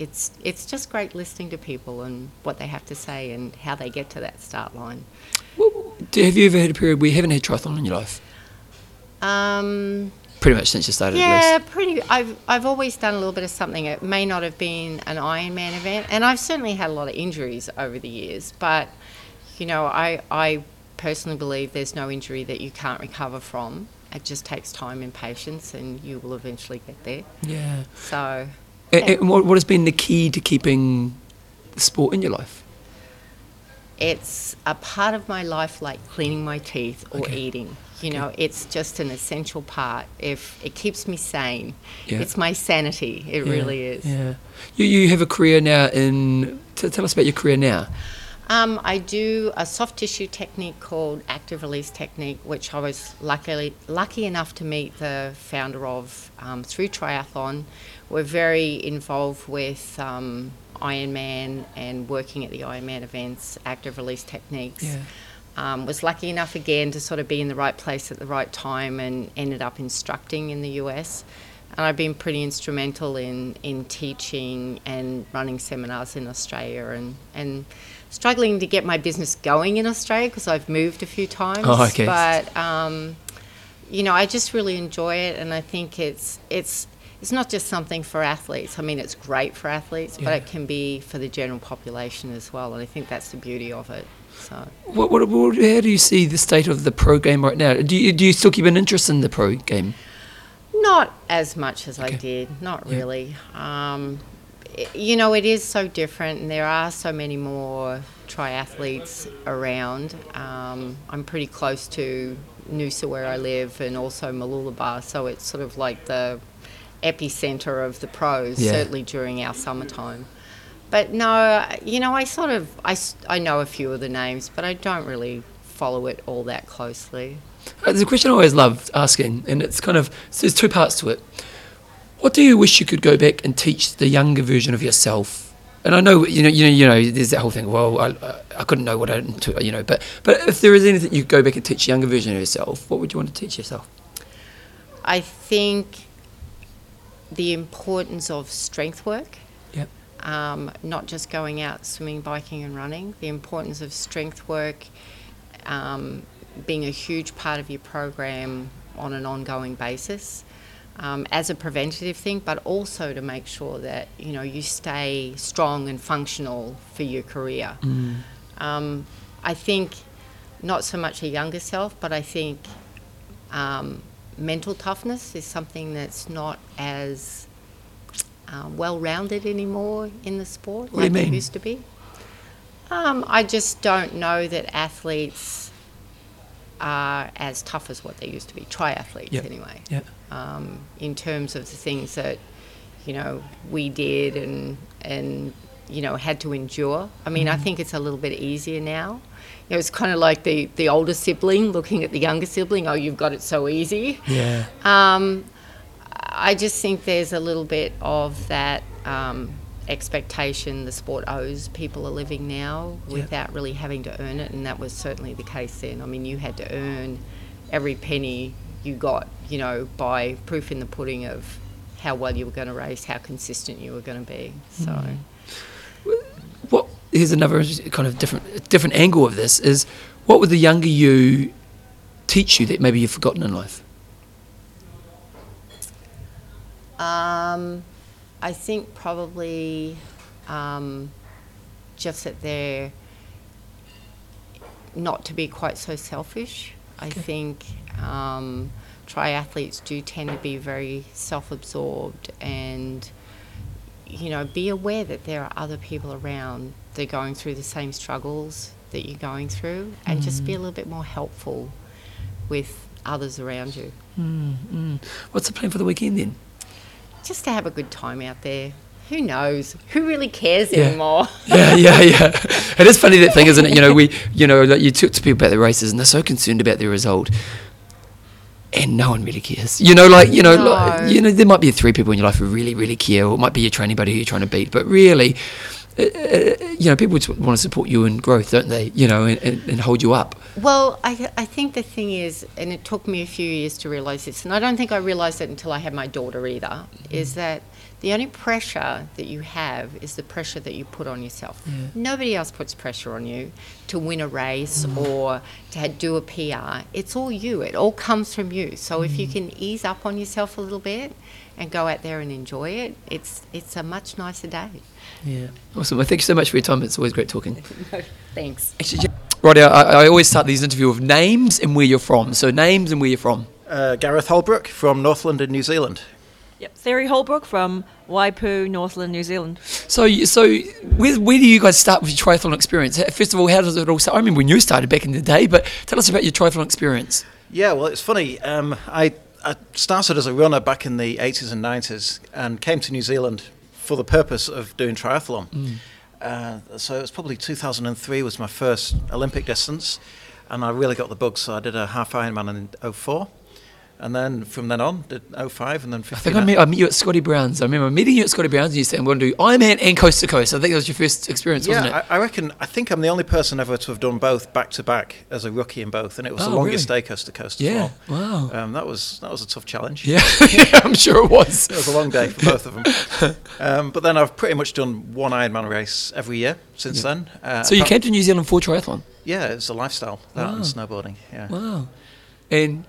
It's it's just great listening to people and what they have to say and how they get to that start line. Well, have you ever had a period where you haven't had triathlon in your life? Um, Pretty much since you started, yeah, pretty. I've I've always done a little bit of something. It may not have been an Ironman event, and I've certainly had a lot of injuries over the years. But you know, I I personally believe there's no injury that you can't recover from. It just takes time and patience, and you will eventually get there. Yeah. So And, and what, what has been the key to keeping the sport in your life? it's a part of my life like cleaning my teeth or Okay. eating. You know, it's just an essential part. If it keeps me sane, Yeah. it's my sanity. It Yeah, really is. Yeah. You, you have a career now in. T- tell us about your career now. Um, I do a soft tissue technique called active release technique, which I was luckily lucky enough to meet the founder of um, through triathlon. We're very involved with um, Ironman and working at the Ironman events, active release techniques. Yeah. Um, was lucky enough again to sort of be in the right place at the right time and ended up instructing in the US. And I've been pretty instrumental in, in teaching and running seminars in Australia and, and struggling to get my business going in Australia because I've moved a few times. Oh, okay. But, um, you know, I just really enjoy it and I think it's, it's, it's not just something for athletes. I mean, it's great for athletes, Yeah. but it can be for the general population as well. And I think that's the beauty of it. So. What, what, what, how do you see the state of the pro game right now? Do you, do you still keep an interest in the pro game? Not as much as I did, not Yeah. really. Um, you know, it is so different, and there are so many more triathletes around. Um, I'm pretty close to Noosa, where I live, and also Mooloolaba, so it's sort of like the epicenter of the pros, Yeah. certainly during our summertime. But no, you know, I sort of I, I know a few of the names, but I don't really follow it all that closely. Uh, There's a question I always love asking, and it's kind of so there's two parts to it. What do you wish you could go back and teach the younger version of yourself? And I know you know you know you know there's that whole thing. Well, I, I- couldn't know what I you know, but but if there is anything you could go back and teach the younger version of yourself, what would you want to teach yourself? I think the importance of strength work. Yep. Um, not just going out swimming, biking, and running. The importance of strength work um, being a huge part of your program on an ongoing basis. Um, as a preventative thing, but also to make sure that you know you stay strong and functional for your career. Um, I think not so much a younger self, but I think um, mental toughness is something that's not as um, well rounded anymore in the sport What like it used to be. Um, I just don't know that athletes are as tough as what they used to be, triathletes Yep. anyway Yeah. um, in terms of the things that you know we did and and you know had to endure. I mean, I think it's a little bit easier now. You know, it's kind of like the the older sibling looking at the younger sibling. Oh, you've got it so easy. Yeah. Um, I just think there's a little bit of that um, expectation the sport owes people are living now without really having to earn it, and that was certainly the case then. I mean, you had to earn every penny you got, you know, by proof in the pudding of how well you were going to race, how consistent you were going to be. So. What here's another kind of different different angle of this is what would the younger you teach you that maybe you've forgotten in life? Um, I think probably um, just that they're not to be quite so selfish. I Okay. think um, triathletes do tend to be very self-absorbed and you know be aware that there are other people around that are going through the same struggles that you're going through and just be a little bit more helpful with others around you. Mm, mm. What's the plan for the weekend then? Just to have a good time out there. Who knows? Who really cares Yeah. anymore? yeah, yeah, yeah. It is funny that thing, isn't it? You know, we, you know, like you talk to people about the races, and they're so concerned about the result, and no one really cares. You know, like you know, No. like, you know, there might be three people in your life who really, really care, or it might be your training buddy who you're trying to beat, but really. You know, people just want to support you in growth, don't they? You know, and, and, and hold you up. Well, I, I think the thing is, and it took me a few years to realise this, and I don't think I realised it until I had my daughter either, is mm. that the only pressure that you have is the pressure that you put on yourself. Nobody else puts pressure on you to win a race mm. or to do a PR. It's all you, it all comes from you. So if you mm. can ease up on yourself a little bit and go out there and enjoy it, it's, it's a much nicer day. Yeah. Awesome. Well, thank you so much for your time. It's always great talking. Thanks. Actually, right, I, I always start these interviews with names and where you're from. So names and where you're from. Uh, Gareth Holbrook from Northland in New Zealand. Yep, Theory Holbrook from Waipu, Northland, New Zealand. So, so where, where do you guys start with your triathlon experience? First of all, how does it all start? I remember when you started back in the day, but tell us about your triathlon experience. Yeah, well, it's funny. Um, I, I started as a runner back in the 80s and 90s and came to New Zealand for the purpose of doing triathlon. Uh, so it was probably 2003 was my first Olympic distance, and I really got the bug. So I did a half Ironman in 04, and then from then on did 05 and then 15. I think I met, I met you at Scotty Brown's. I remember meeting you at Scotty Brown's and you said, I'm going to do Ironman and Coast to Coast. I think that was your first experience, wasn't it? I, I reckon. I think I'm the only person ever to have done both back to back as a rookie in both, and it was Oh, the longest really? day coast to coast. yeah. as well. Wow. Um, that was that was a tough challenge. yeah. yeah, I'm sure it was. It was a long day for both of them. Um, but then I've pretty much done one Ironman race every year since then. Uh, So you came to New Zealand for triathlon? Yeah, it's a lifestyle, that Wow. and snowboarding. Yeah. Wow. And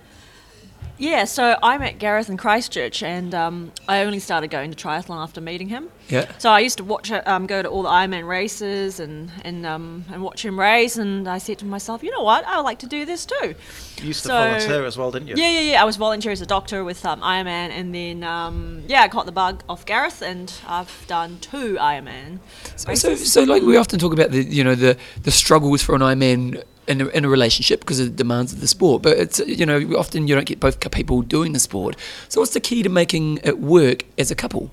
Yeah, so I met Gareth in Christchurch, and um, I only started going to triathlon after meeting him. yeah. So I used to watch, it, um, go to all the Ironman races and and um, and watch him race, and I said to myself, you know what, I would like to do this too. You used to volunteer as well, didn't you? Yeah, yeah, yeah. I was volunteer as a doctor with um, Ironman, and then um, yeah, I caught the bug off Gareth, and I've done two Ironman. So, so, so like we often talk about the you know the the struggles for an Ironman in a, in a relationship because of the demands of the sport, but it's you know often you don't get both people doing the sport. So what's the key to making it work as a couple?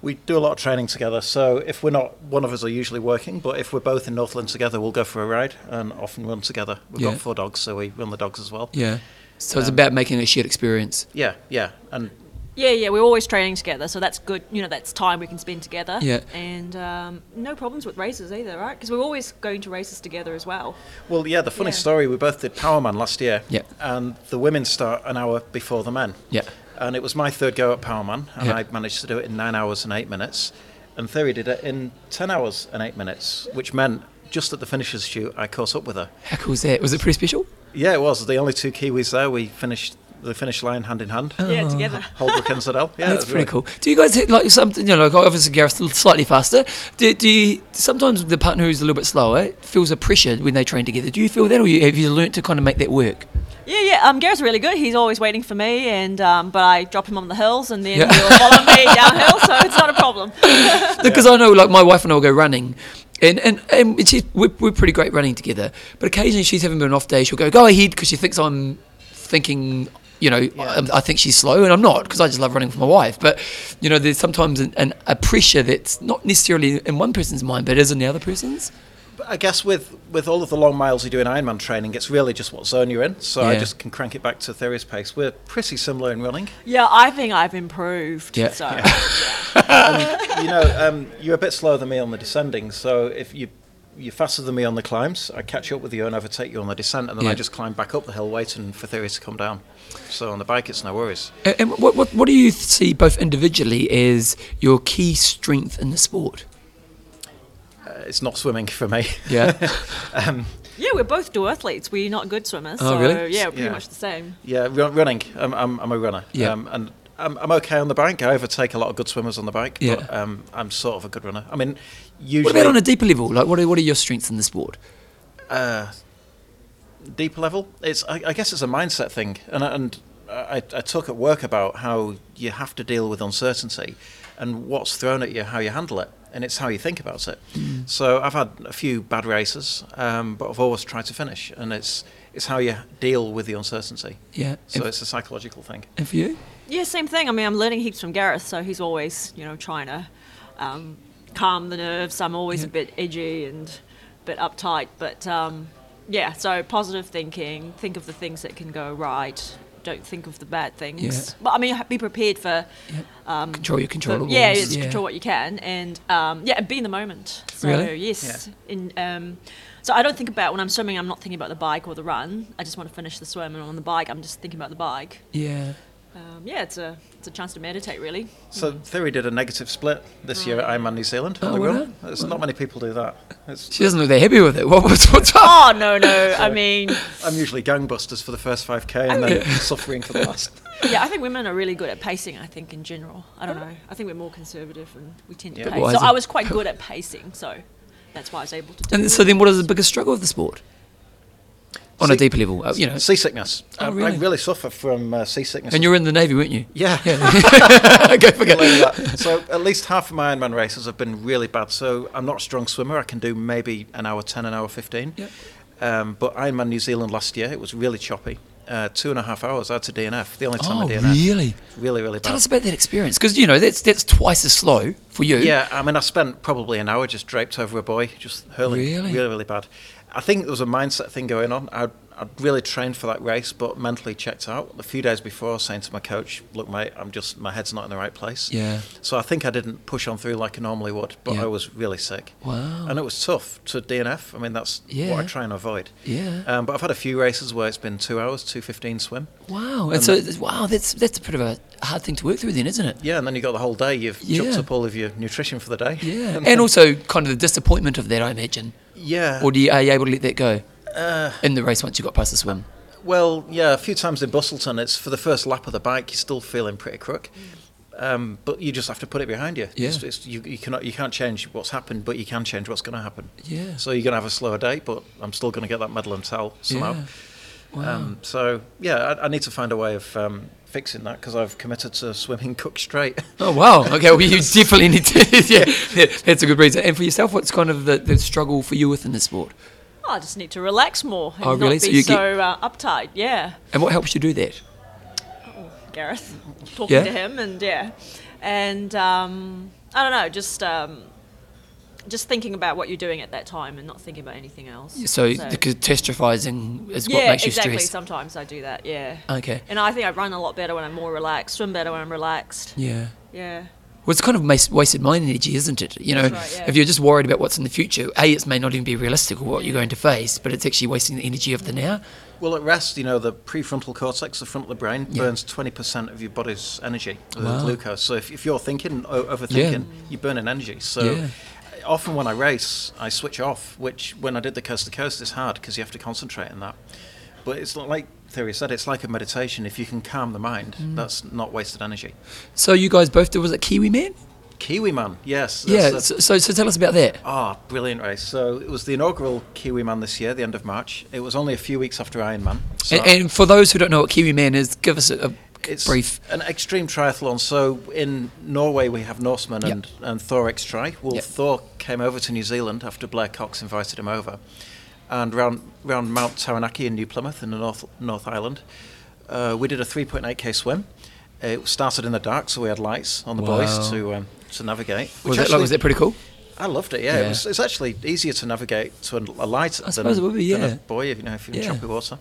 We do a lot of training together, so if we're not, one of us are usually working, but if we're both in Northland together, we'll go for a ride and often run together. We've Yeah. got four dogs, so we run the dogs as well. Yeah. So it's um, about making a shared experience. Yeah, yeah. And Yeah, yeah, we're always training together, so that's good. You know, that's time we can spend together. Yeah. And um, no problems with races either, right? Because we're always going to races together as well. Well, yeah, the funny Yeah. story, we both did Powerman last year. Yeah. And the women start an hour before the men. Yeah. And it was my third go at Powerman, and Yeah. I managed to do it in nine hours and eight minutes. And Theory did it in 10 hours and eight minutes, which meant just at the finishers shoot, I caught up with her. How cool was that? Was it pretty special? Yeah, it was. The only two Kiwis there, we finished the finish line hand in hand. Yeah, together. Holbrook and Zadell. Yeah, That's it pretty really- cool. Do you guys hit like something? You know, like obviously Gareth's slightly faster. Do, do you sometimes the partner who's a little bit slower feels a pressure when they train together? Do you feel that, or you, have you learnt to kind of make that work? Yeah, yeah. Um, Gareth's really good. He's always waiting for me, and um, but I drop him on the hills, and then Yeah. he'll follow me downhill, so it's not a problem. Because I know, like my wife and I will go running, and and, and she's, we're, we're pretty great running together. But occasionally she's having an off day. She'll go, go ahead because she thinks I'm thinking. You know, I, I think she's slow, and I'm not because I just love running for my wife. But you know, there's sometimes an, an, a pressure that's not necessarily in one person's mind, but is in the other person's. I guess with, with all of the long miles you do in Ironman training, it's really just what zone you're in. So I just can crank it back to Theory's pace. We're pretty similar in running. Yeah, I think I've improved. Yeah. So you know, um, you're a bit slower than me on the descending. So if you you're faster than me on the climbs, I catch up with you and overtake you on the descent, and then Yeah. I just climb back up the hill, waiting for Theory to come down. So on the bike, it's no worries. And, and what, what what do you see both individually as your key strength in the sport? Uh, it's not swimming for me. Yeah. um, yeah, we're both duathletes. We're not good swimmers. Oh, so really? yeah, pretty Yeah. much the same. yeah, run, running. I'm, I'm, I'm a runner. Yeah. Um, and I'm, I'm okay on the bike. I overtake a lot of good swimmers on the bike. Yeah. But um, I'm sort of a good runner. I mean, what usually. about on a deeper level? Like, what are, what are your strengths in the sport? uh, deeper level. It's I, I guess it's a mindset thing, and I- and I, I talk at work about how you have to deal with uncertainty, and what's thrown at you, how you handle it, and it's how you think about it. So I've had a few bad races, um, but I've always tried to finish, and it's it's how you deal with the uncertainty. Yeah. So and, it's a psychological thing. and for you? Yeah, same thing. I mean, I'm learning heaps from Gareth, so he's always, you know, trying to um, calm the nerves. I'm always a bit edgy and a bit uptight, but um, yeah. So positive thinking. Think of the things that can go right. Don't think of the bad things. Yeah. But I mean, be prepared for. Um, Control your controllables. yeah, it's control what you can, and um, yeah, and be in the moment. So Really? yes, in um, so I don't think about when I'm swimming. I'm not thinking about the bike or the run. I just want to finish the swim, and on the bike, I'm just thinking about the bike. Yeah. Um, yeah, it's a it's a chance to meditate, really. So Theory did a negative split this year at Ironman New Zealand. Oh, on Oh, the well run. done. Not many people do that. It's, She doesn't look that happy with it. What, what's, what's up? Oh no, no. I mean, I'm usually gangbusters for the first 5k and then suffering for the last. yeah, I think women are really good at pacing. I think in general. I don't know. I think we're more conservative and we tend to Yeah. pace. So? I was quite good at pacing, so that's why I was able to. Do And it. so then, what is the biggest struggle of the sport? On a See- deeper level, uh, you know. Seasickness. Oh, I, really? I really suffer from uh, seasickness. And you were in the navy, weren't you? yeah. Go forget. So at least half of my Ironman races have been really bad. So I'm not a strong swimmer. I can do maybe an hour 10, an hour 15. Yep. Um, but Ironman New Zealand last year, it was really choppy. Uh, two and a half hours out to DNF. The only time Oh, I DNF. really? Really, really Tell us about that experience, because you know that's that's twice as slow for you. Yeah, I mean, I spent probably an hour just draped over a buoy, just hurling. Really? Really, really bad. I think there was a mindset thing going on. I'd, I'd really trained for that race, but mentally checked out. A few days before, saying to my coach, "Look, mate, I'm just my head's not in the right place." Yeah. So I think I didn't push on through like I normally would, but Yeah. I was really sick. Wow. And it was tough to DNF. I mean, that's Yeah. what I try and avoid. Yeah. Um, but I've had a few races where it's been two hours, two fifteen swim. Wow. And so, wow, that's that's a bit of a hard thing to work through, then, isn't it? Yeah, and then you've got the whole day. You've chucked Yeah. up all of your nutrition for the day. Yeah. And also, kind of the disappointment of that, I imagine. yeah. Or do you, are you able to let that go Uh, in the race once you got past the swim? Well, yeah, a few times in Busselton, it's for the first lap of the bike, you're still feeling pretty crook. Um, but you just have to put it behind you. Yeah. It's, it's, you, you cannot you can't change what's happened, but you can change what's going to happen. Yeah. So you're going to have a slower day, but I'm still going to get that medal and towel somehow. Yeah. Wow. Um, so yeah, I, I need to find a way of um, fixing that because I've committed to swimming Cook Strait. Oh wow! Okay, well you definitely need to. Yeah, yeah, that's a good reason. And for yourself, what's kind of the, the struggle for you within the sport? Oh, I just need to relax more and Oh, not really? be So you so, get- uh, uptight. Yeah, And what helps you do that? Gareth, talking Yeah? to him and yeah, and um, I don't know, just um, just thinking about what you're doing at that time and not thinking about anything else. So, the catastrophizing is what makes you exactly. stress. Sometimes I do that. Yeah. Okay. And I think I run a lot better when I'm more relaxed, swim better when I'm relaxed. Yeah. Yeah. Well, it's kind of wasted mind energy, isn't it? You know, right, yeah. if you're just worried about what's in the future, a it may not even be realistic or what you're going to face, but it's actually wasting the energy of the now. well, at rest, you know, the prefrontal cortex, the front of the brain, Yeah. burns 20% of your body's energy with Wow. glucose. So if, if you're thinking, o- overthinking, you're burning energy. So Yeah. Often when I race, I switch off, which when I did the coast to coast is hard because you have to concentrate on that. But it's like Theory said, it's like a meditation. If you can calm the mind, Mm. that's not wasted energy. So you guys both did was it Kiwi Man? Kiwi Man, yes. Yeah. a- So, so so tell us about that. Ah, brilliant race. So it was the inaugural Kiwi Man this year, the end of March. It was only a few weeks after Ironman. So And, and for those who don't know what Kiwi Man is, give us a, a it's brief. an extreme triathlon. So in Norway we have Norseman Yep. and, and Thor X Tri. Well, Yep. Thor came over to New Zealand after Blair Cox invited him over. And round, round Mount Taranaki in New Plymouth in the North, North Island, uh, we did a 3.8k swim. It started in the dark, so we had lights on the Wow. buoys to um, to navigate. Was that, like, was that pretty cool? I loved it. Yeah, Yeah. It was, it's actually easier to navigate to a, light I than, a, it would be, than a buoy, if you know, if you're in choppy water.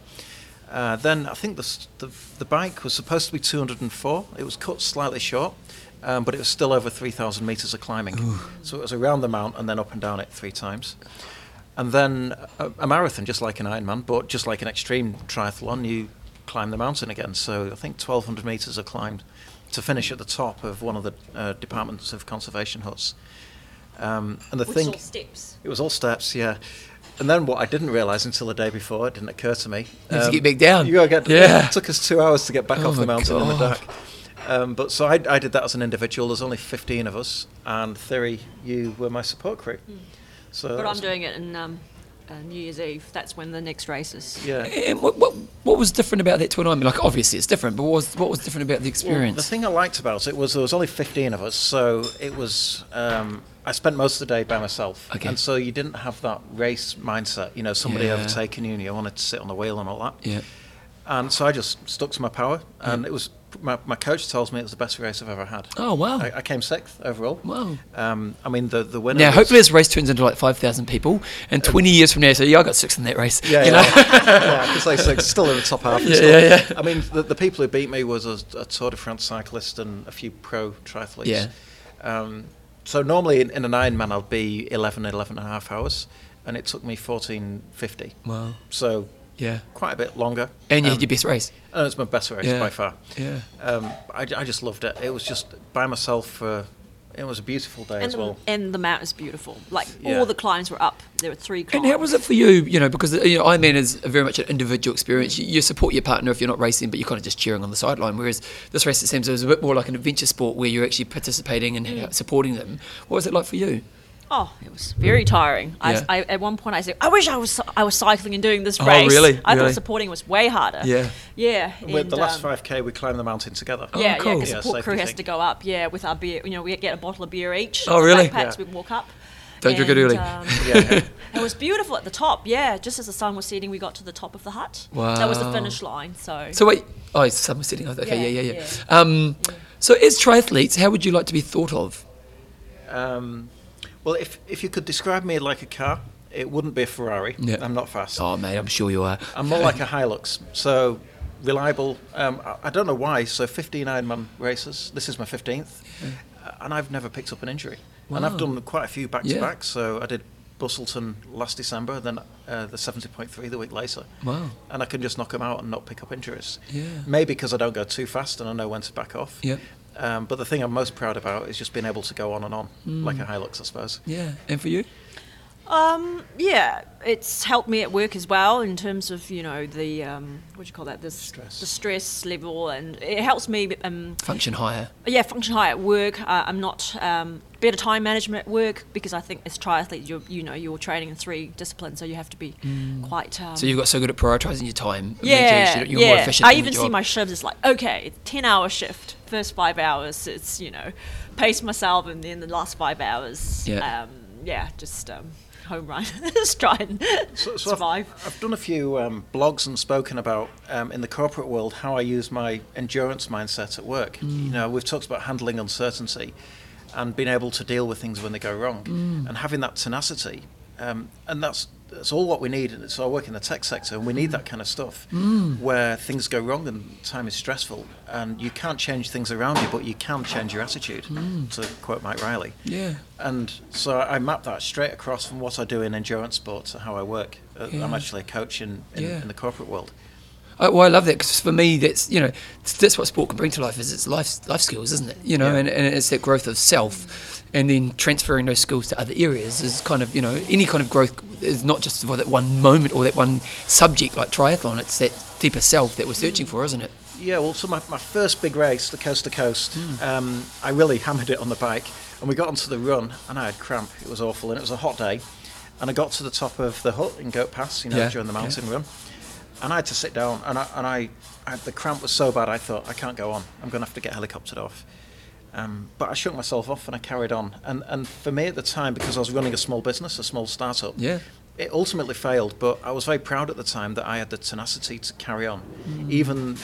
Uh, then I think the, the the bike was supposed to be 204. It was cut slightly short, um, but it was still over 3,000 meters of climbing. So it was around the mount and then up and down it three times. And then a, a marathon, just like an Ironman, but just like an extreme triathlon, you climb the mountain again. So I think 1,200 meters of climbed to finish at the top of one of the uh, departments of conservation huts. Um, and the Which thing, all steps. it was all steps, yeah. And then what I didn't realise until the day before, it didn't occur to me. You have to get back down. You gotta get. Yeah. It took us two hours to get back Oh off the my mountain in the God. dark. Um, but so I, I did that as an individual. There's only 15 of us, and Theory, you were my support crew. So Hmm. But I'm doing it in um, uh, New Year's Eve. That's when the next race is. Yeah. And what, what what was different about that to an Ironman? Like obviously it's different, but what was what was different about the Well, experience? the thing I liked about it was there was only 15 of us, so it was. Um, I spent most of the day by myself, Okay. and so you didn't have that race mindset. You know, somebody Yeah. overtaking you, and you wanted to sit on the wheel and all that. yeah. And so I just stuck to my power, and it was my, my coach tells me it was the best race I've ever had. Oh wow. I, I came sixth overall. Wow. Um, I mean, the the winner. Now, hopefully, this race turns into like 5,000 people, and 20 years from now, so yeah, I got sixth in that race. Yeah, you yeah, know? yeah, because they say still in the top half. Yeah, yeah, yeah. I mean, the, the people who beat me was a, a Tour de France cyclist and a few pro triathletes. Yeah. Um, so normally in, in an Ironman I'd be 11, 11 and a half hours, and it took me 14.50. Wow. So Yeah. quite a bit longer. And you Um, had your best race. and it's my best race Yeah. by far. Yeah. Um, I, I just loved it. It was just by myself for. It was a beautiful day And as the, well. and the mountain is beautiful. Like Yeah. all the climbs were up. There were three climbs. And how was it for you? You know, because you know, Ironman is very much an individual experience. You, you support your partner if you're not racing, but you're kind of just cheering on the sideline. Whereas this race, it seems, it was a bit more like an adventure sport where you're actually participating and Mm. supporting them. What was it like for you? Oh, it was very tiring. Yeah. I, I, at one point, I said, "I wish I was I was cycling and doing this Oh, race." really? I Really? thought supporting was way harder. Yeah. yeah. With and, the last um, 5k, we climbed the mountain together. Oh, yeah, yeah, cool. because Yeah, the support safety crew has to go up. Yeah, with our beer. You know, we get a bottle of beer each. Oh, our really? Backpacks. Yeah. We walk up. Don't drink it early. um, Yeah. it was beautiful at the top. Yeah, just as the sun was setting, we got to the top of the hut. Wow. That was the finish line. So. So wait, oh, it's summer sitting. Okay, yeah, Yeah, yeah, yeah. Um, so as triathletes, how would you like to be thought of? Um, well, if if you could describe me like a car, it wouldn't be a Ferrari. Yeah. I'm not fast. Oh, mate, I'm sure you are. I'm more like a Hilux. So reliable. Um, I, I don't know why. So 15 Ironman races. This is my 15th, uh, and I've never picked up an injury. And I've done quite a few back to back. So I did Busselton last December, then uh, the 70.3 the week later. Wow. And I can just knock them out and not pick up injuries. Yeah. Maybe because I don't go too fast and I know when to back off. Yep. Um, but the thing I'm most proud about is just being able to go on and on, Mm. like a Hilux, I suppose. Yeah, and for you? Um, yeah, it's helped me at work as well in terms of you know the um, what do you call that this Stress. the stress level, and it helps me um, Function higher. yeah function higher at work. Uh, I'm not um, better time management at work because I think as triathlete you're you know you're training in three disciplines, so you have to be quite. Um, Mm. So you've got so good at prioritising your time. Yeah, you're, you're yeah. more efficient. I even see my shifts. It's like okay, ten hour shift. First five hours, it's you know, pace myself, and then the last five hours, Yeah. um, yeah, just um, home run, just try and So, so I've, survive. I've done a few um, blogs and spoken about um, in the corporate world how I use my endurance mindset at work. Mm. You know, we've talked about handling uncertainty and being able to deal with things when they go wrong, Mm. and having that tenacity. Um, and that's that's all what we need. And So I work in the tech sector, and we need that kind of stuff Mm. where things go wrong and time is stressful, and you can't change things around you, but you can change your attitude. Mm. To quote Mike Riley. Yeah. And so I map that straight across from what I do in endurance sports to how I work. Uh, Yeah. I'm actually a coach in, in, Yeah. in the corporate world. I, well, I love that because for me, that's you know, that's what sport can bring to life is it's life life skills, isn't it? You know, Yeah. and, and it's that growth of self, and then transferring those skills to other areas is kind of you know any kind of growth is not just for that one moment or that one subject like triathlon. It's that deeper self that we're searching for, isn't it? Yeah, well, so my, my first big race, the coast to coast, um, I really hammered it on the bike. And we got onto the run, and I had cramp. It was awful, and it was a hot day. And I got to the top of the hut in Goat Pass, you know, Yeah, during the yeah. mountain run. And I had to sit down, and I, and I, I, the cramp was so bad, I thought, I can't go on. I'm going to have to get helicoptered off. Um, but I shook myself off and I carried on. And, and for me at the time, because I was running a small business, a small startup, Yeah. it ultimately failed, but I was very proud at the time that I had the tenacity to carry on, Mm. even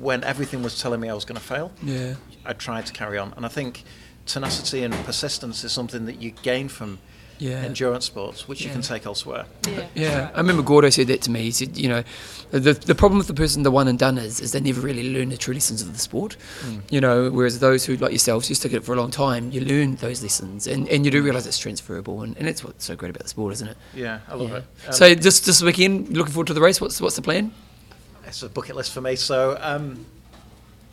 when everything was telling me I was going to fail. Yeah. I tried to carry on, and I think tenacity and persistence is something that you gain from Yeah. endurance sports, which you can take elsewhere. Yeah, Yeah, I remember Gordo said that to me. He said, you know, the the problem with the person, the one and done is, is they never really learn the true lessons of the sport. You know, whereas those who, like yourselves, who stick at it for a long time, you learn those lessons, and, and you do realise it's transferable, and, and that's what's so great about the sport, isn't it? Yeah, I love Yeah. it. Um, so just this weekend, looking forward to the race. What's what's the plan? it's a bucket list for me. So um,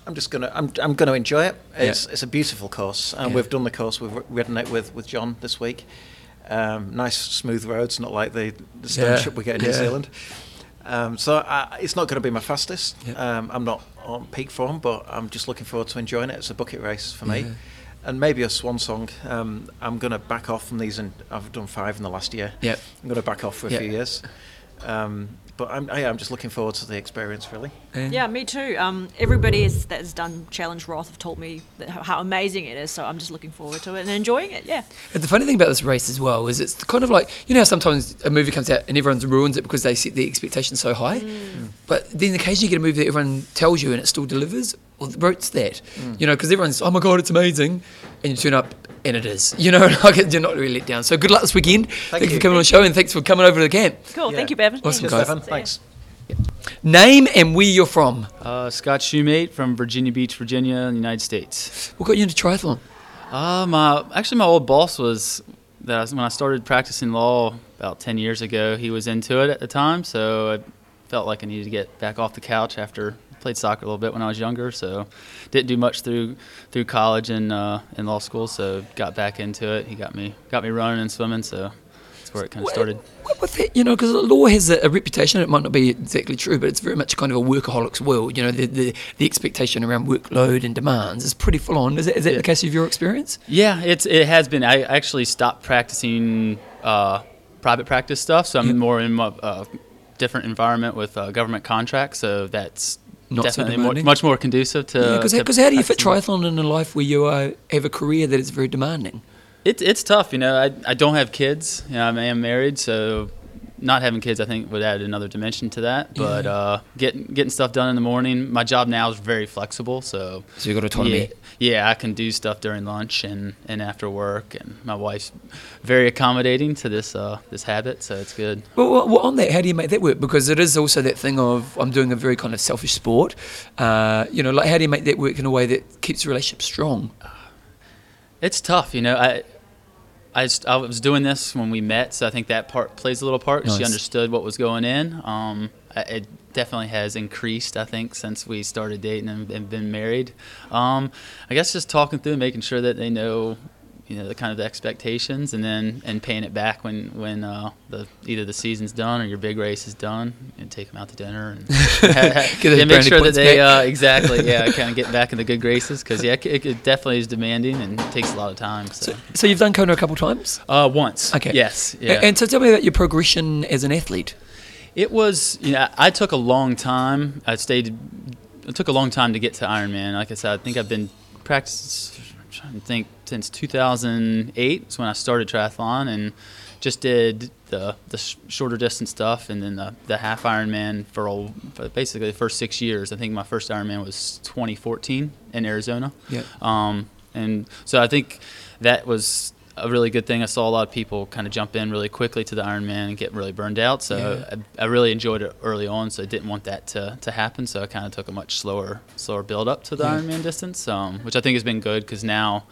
I'm just gonna I'm, I'm gonna enjoy it. It's Yeah. it's a beautiful course, and Yeah. we've done the course. We've ridden it with with John this week. Um, nice smooth roads, not like the the stone Yeah, ship we get in New. Zealand. Um, so I, it's not going to be my fastest. Yeah. Um, I'm not on peak form, but I'm just looking forward to enjoying it. It's a bucket race for me. Yeah. And maybe a swan song. Um, I'm going to back off from these, and I've done five in the last year. Yeah. I'm going to back off for a Yeah. few years. Um, but I'm, I, am just looking forward to the experience, really. Yeah, me too. Um, everybody is, that has done Challenge Roth have told me that how, how amazing it is, so I'm just looking forward to it and enjoying it. Yeah. And the funny thing about this race as well is it's kind of like you know how sometimes a movie comes out and everyone ruins it because they set the expectations so high, but then occasionally you get a movie that everyone tells you and it still delivers. Well, the road's that, you know, because everyone's oh my god, it's amazing, and you turn up and it is, you know, like you're not really let down. So good luck this weekend. Thank, you you. for coming on the show and thanks for coming over to the camp. Cool. Yeah. Thank you, Bevan. Awesome, Cheers, guys. Stefan. See ya. Thanks. Name and where you're from. Uh, Scott Shoemate from Virginia Beach, Virginia, in the United States. What got you into triathlon? Uh, my actually my old boss was that was, when I started practicing law about ten years ago. He was into it at the time, so I felt like I needed to get back off the couch after I played soccer a little bit when I was younger. So didn't do much through through college and uh, in law school. So got back into it. He got me got me running and swimming. So that's where it kind of started. What with it, you know, because law has a, a reputation. It might not be exactly true, but it's very much kind of a workaholic's world. You know, the the, the expectation around workload and demands is pretty full on. Is that, is that Yeah. the case of your experience? Yeah, it's it has been. I actually stopped practicing uh, private practice stuff, so I'm Yeah. more in a uh, different environment with uh, government contracts. So that's Not so definitely more, demanding? much more conducive to. Yeah, because to how do you fit triathlon in a life where you uh, have a career that is very demanding? It's it's tough, you know. I, I don't have kids. You know, I am married, so not having kids, I think, would add another dimension to that. But Yeah. uh, getting getting stuff done in the morning. My job now is very flexible, so So you've got autonomy. Yeah, yeah, I can do stuff during lunch and, and after work, and my wife's very accommodating to this uh, this habit, so it's good. Well, well, well, on that, how do you make that work? Because it is also that thing of I'm doing a very kind of selfish sport. Uh, you know, like how do you make that work in a way that keeps the relationship strong? It's tough, you know. I, I, s- I was doing this when we met, so I think that part plays a little part. She understood what was going in. Um, it definitely has increased, I think, since we started dating and, and been married. Um, I guess just talking through, and making sure that they know, you know, the kind of the expectations, and then and paying it back when when uh, the either the season's done or your big race is done, and take them out to dinner and, and make sure that they uh, exactly yeah kind of get back in the good graces because yeah, it, it definitely is demanding and takes a lot of time. So. So you've done Kona a couple times. Uh, once. Okay. Yes. Yeah. And so tell me about your progression as an athlete. it was. You know, I took a long time. I stayed. It took a long time to get to Ironman. Like I said, I think I've been practicing. I'm trying to think since 2008 is when I started triathlon and just did the the sh- shorter distance stuff and then the, the half Ironman for, all, for basically the first six years. I think my first Ironman was 2014 in Arizona. Yeah. Um, and so I think that was a really good thing. I saw a lot of people kind of jump in really quickly to the Ironman and get really burned out. So Yeah. I, I really enjoyed it early on. So I didn't want that to, to happen. So I kind of took a much slower slower build up to the Yeah. Ironman distance, um, which I think has been good because now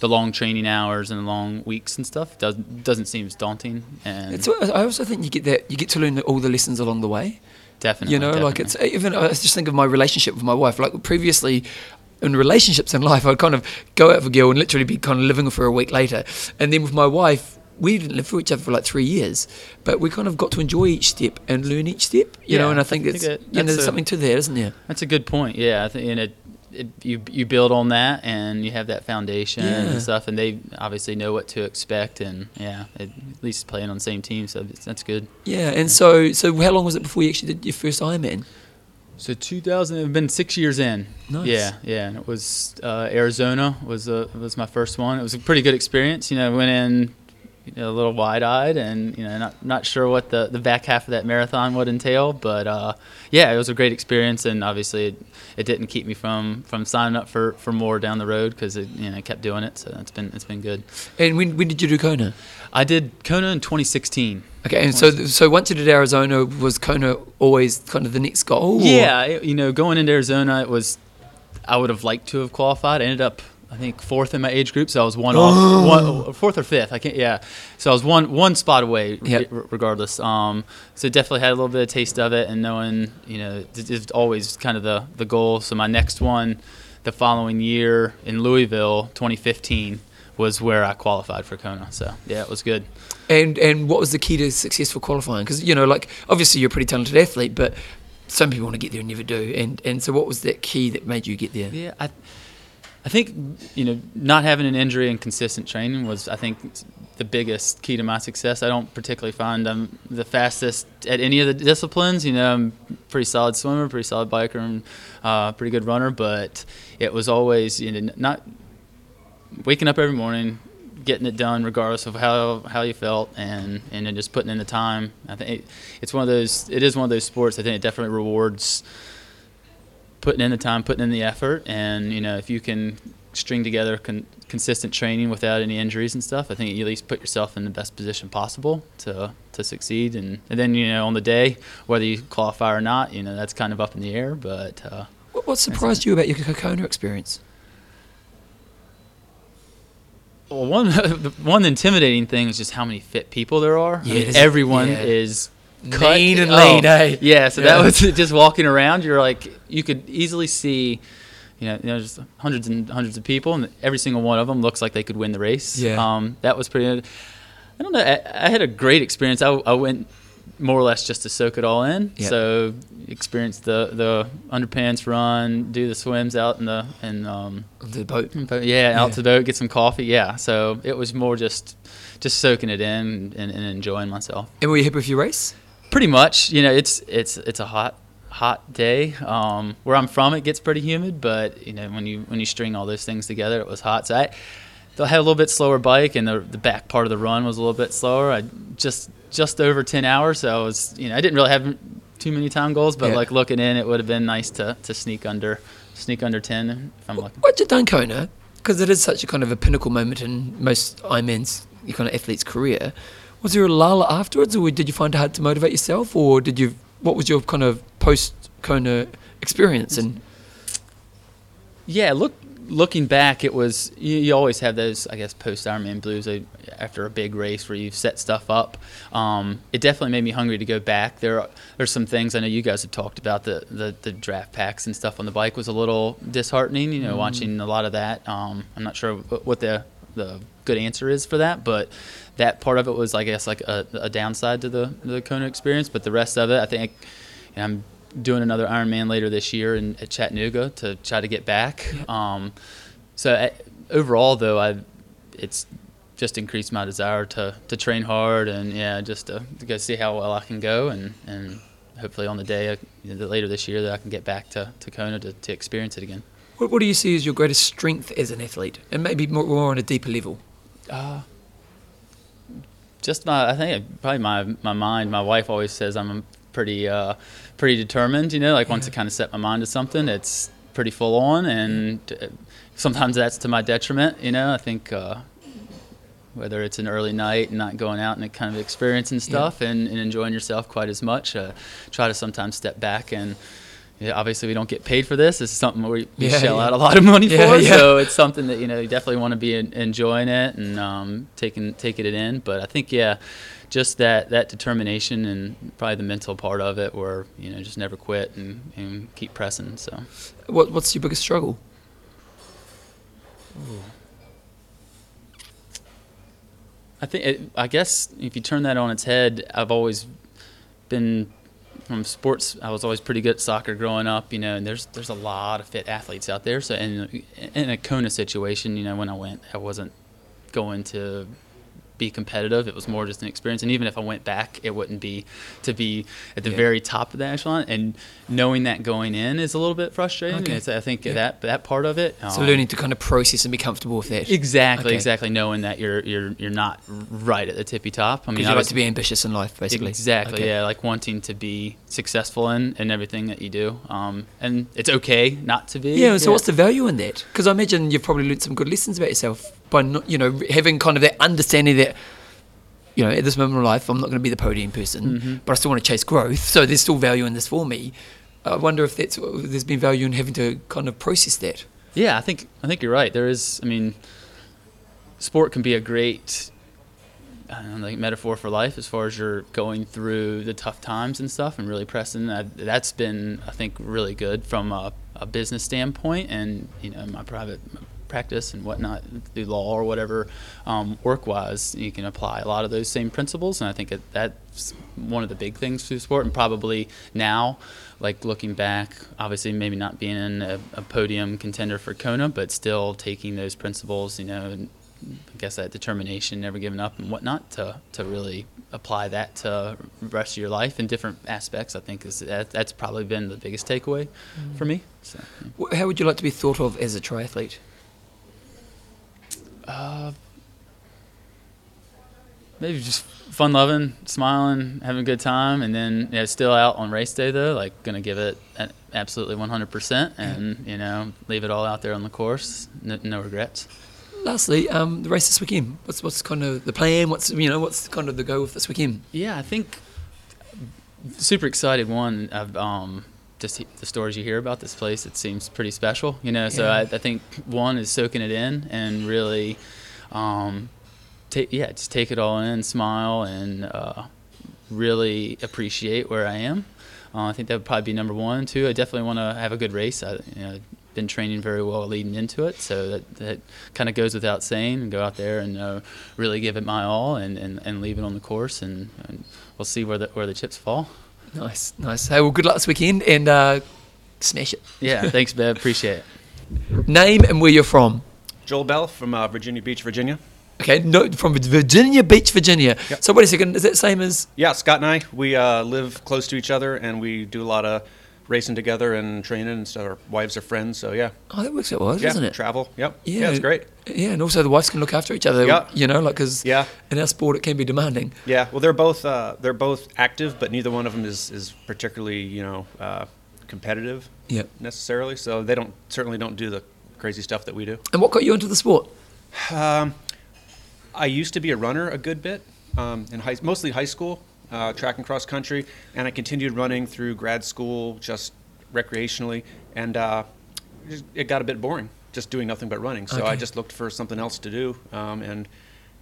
the long training hours and the long weeks and stuff does, doesn't seem as daunting. And It's, I also think you get that you get to learn all the lessons along the way. definitely, you know, like it's even I just think of my relationship with my wife. Like previously, in relationships in life, I'd kind of go out with a girl and literally be kind of living for a week later, and then with my wife. We didn't live for each other for like three years, but we kind of got to enjoy each step and learn each step, you know. And I think I think it's that- you know, that's there's a- something to that, isn't there? That's a good point. Yeah, I think and it, it you you build on that and you have that foundation Yeah. and stuff, and they obviously know what to expect, and yeah, at least playing on the same team, so that's good. Yeah. And so, so how long was it before you actually did your first Ironman? So 2000, it's been six years in. Nice. Yeah, yeah, and it was uh, Arizona was a, was my first one. It was a pretty good experience. You know, went in you know, a little wide-eyed and you know not not sure what the, the back half of that marathon would entail, but uh, yeah, it was a great experience, and obviously it, it didn't keep me from, from signing up for, for more down the road because it you know kept doing it, so it's been it's been good. And when when did you do Kona? I did Kona in 2016. Okay, and so so once you did Arizona, was Kona always kind of the next goal? or- Yeah, it- you know, going into Arizona, it was I would have liked to have qualified. I ended up, I think, fourth in my age group, so I was one off, one, fourth or fifth. I can't. Yeah, so I was one one spot away, Yep. re- regardless. Um, so definitely had a little bit of taste of it, and knowing, you know, it's always kind of the the goal. So my next one, the following year in Louisville, 2015. Was where I qualified for Kona, so yeah, it was good. And and what was the key to successful qualifying? Because you know, like obviously you're a pretty talented athlete, but some people want to get there and never do. And and so what was that key that made you get there? Yeah, I, I think you know not having an injury and consistent training was I think the biggest key to my success. I don't particularly find I'm the fastest at any of the disciplines. You know, I'm pretty solid swimmer, pretty solid biker, and uh, pretty good runner. But it was always you know not waking up every morning, getting it done regardless of how how you felt, and and then just putting in the time. I think it, it's one of those. It is one of those sports. I think it definitely rewards putting in the time, putting in the effort, and you know if you can string together con- consistent training without any injuries and stuff, I think you at least put yourself in the best position possible to to succeed. And, and then you know on the day, whether you qualify or not, you know that's kind of up in the air. But uh, What, what surprised you about your Kona experience? well, one one intimidating thing is just how many fit people there are. I Yeah, mean, everyone yeah. is Lean and oh, lean, eh? Yeah, so Yeah. that was just walking around. You're like, you could easily see, you know, you know, just hundreds and hundreds of people, and every single one of them looks like they could win the race. Yeah. Um, that was pretty. I don't know. I, I had a great experience. I, I went more or less just to soak it all in. Yeah. So experienced the the underpants run, do the swims out in the and um, The boat. yeah, out Yeah. to the boat, get some coffee. Yeah, so it was more just just soaking it in and, and enjoying myself. And were you happy with your race? Pretty much, you know, it's it's it's a hot hot day. Um, where I'm from, it gets pretty humid, but you know, when you when you string all those things together, it was hot. So I, I had a little bit slower bike, and the the back part of the run was a little bit slower. I just just over ten hours, so I was you know I didn't really have too many time goals, but Yeah. like looking in, it would have been nice to to sneak under sneak under ten if I'm lucky. What'd you done Kona? Because it is such a kind of a pinnacle moment in most Ironman's kind of athlete's career. Was there a lull afterwards, or did you find it hard to motivate yourself, or did you? What was your kind of post Kona experience? And Yeah, look looking back, it was you, you always have those I guess post Ironman blues uh, after a big race where you've set stuff up. Um, it definitely made me hungry to go back. There are, there's some things I know you guys have talked about the, the the draft packs and stuff on the bike was a little disheartening. You know, watching a lot of that. Um, I'm not sure what what the the good answer is for that, but that part of it was I guess like a, a downside to the the Kona experience. But the rest of it, I think I'm doing another Ironman later this year in at Chattanooga to try to get back. Um, so overall, though, I it's just increased my desire to, to train hard and yeah, just to, to go see how well I can go and, and hopefully on the day you know, later this year that I can get back to, to Kona to, to experience it again. what, what do you see as your greatest strength as an athlete, and maybe more, more on a deeper level? Uh, just my, I think probably my my mind. My wife always says I'm pretty uh, pretty determined. You know, like once I kind of set my mind to something, it's pretty full on, and uh, sometimes that's to my detriment. You know, I think. Uh, whether it's an early night and not going out and kind of experiencing stuff and, and enjoying yourself quite as much, uh, try to sometimes step back and yeah, obviously we don't get paid for this. This is something we we Yeah, shell yeah. out a lot of money for. So it's something that you know you definitely want to be en- enjoying it and um, taking taking it in. But I think yeah, just that that determination and probably the mental part of it, where you know just never quit and, and keep pressing. So What, what's your biggest struggle? I think it, I guess if you turn that on its head, I've always been from sports. I was always pretty good at soccer growing up, you know. And there's there's a lot of fit athletes out there. So in in a Kona situation, you know, when I went, I wasn't going to be competitive. It was more just an experience. And even if I went back, it wouldn't be to be at the Yeah. very top of the echelon. And knowing that going in is a little bit frustrating. Okay. It's, I think Yeah. that that part of it. So um, learning to kind of process and be comfortable with that. Exactly, Okay. exactly. Knowing that you're you're you're not right at the tippy top. I mean, you like to be ambitious in life, basically. Exactly. Okay. Yeah, like wanting to be successful in, in everything that you do. Um, and it's okay not to be. Yeah, so what's the value in that? Because I imagine you've probably learned some good lessons about yourself by not, you know, having kind of that understanding that, you know, at this moment in life, I'm not going to be the podium person, Mhm. but I still want to chase growth. So there's still value in this for me. I wonder if that's there's been value in having to kind of process that. Yeah, I think I think you're right. There is. I mean, sport can be a great. I don't know, like metaphor for life as far as you're going through the tough times and stuff and really pressing that that's been I think really good from a, a business standpoint and you know my private practice and whatnot through law or whatever um, work wise you can apply a lot of those same principles and I think that that's one of the big things through sport and probably now like looking back obviously maybe not being in a, a podium contender for Kona but still taking those principles you know and I guess that determination, never giving up, and whatnot to to really apply that to the rest of your life in different aspects. I think is that, that's probably been the biggest takeaway for me. So, yeah. How would you like to be thought of as a triathlete? Uh, maybe just fun loving, smiling, having a good time, and then you know, still out on race day though, like gonna give it absolutely 100%, and you know, leave it all out there on the course, no, no regrets. Lastly, um, the race this weekend. What's what's kind of the plan? What's you know what's kind of the go with this weekend? Yeah, I think super excited. One, I've um, just the stories you hear about this place. It seems pretty special, you know. So Yeah. I, I think one is soaking it in and really, um, take yeah, just take it all in, smile, and uh, really appreciate where I am. Uh, I think that would probably be number one. Two, I definitely want to have a good race. I, you know, been training very well leading into it, so that, that kind of goes without saying. And go out there and uh, really give it my all, and, and, and leave it on the course, and, and we'll see where the where the chips fall. Nice, nice. Hey, well, good luck this weekend and uh, smash it. Yeah, thanks, Bev. Appreciate it. Name and where you're from. Joel Bell from uh, Virginia Beach, Virginia. Okay, no, from Virginia Beach, Virginia. Yep. So wait a second, is that same as? Yeah, Scott and I, we uh, live close to each other and we do a lot of racing together and training and stuff. Our wives are friends, so yeah. Oh, that works out well, yeah, doesn't it? travel. Yep. Yeah. Yeah, it's great. Yeah, and also the wives can look after each other. Yeah. You know, like because Yeah. in our sport it can be demanding. Yeah, well, they're both uh, they're both active, but neither one of them is, is particularly you know uh, competitive Yeah. necessarily. So they don't certainly don't do the crazy stuff that we do. And what got you into the sport? Um, I used to be a runner a good bit, um, in high, mostly high school, uh, track and cross country, and I continued running through grad school just recreationally, and uh, it got a bit boring just doing nothing but running. So I just looked for something else to do, um, and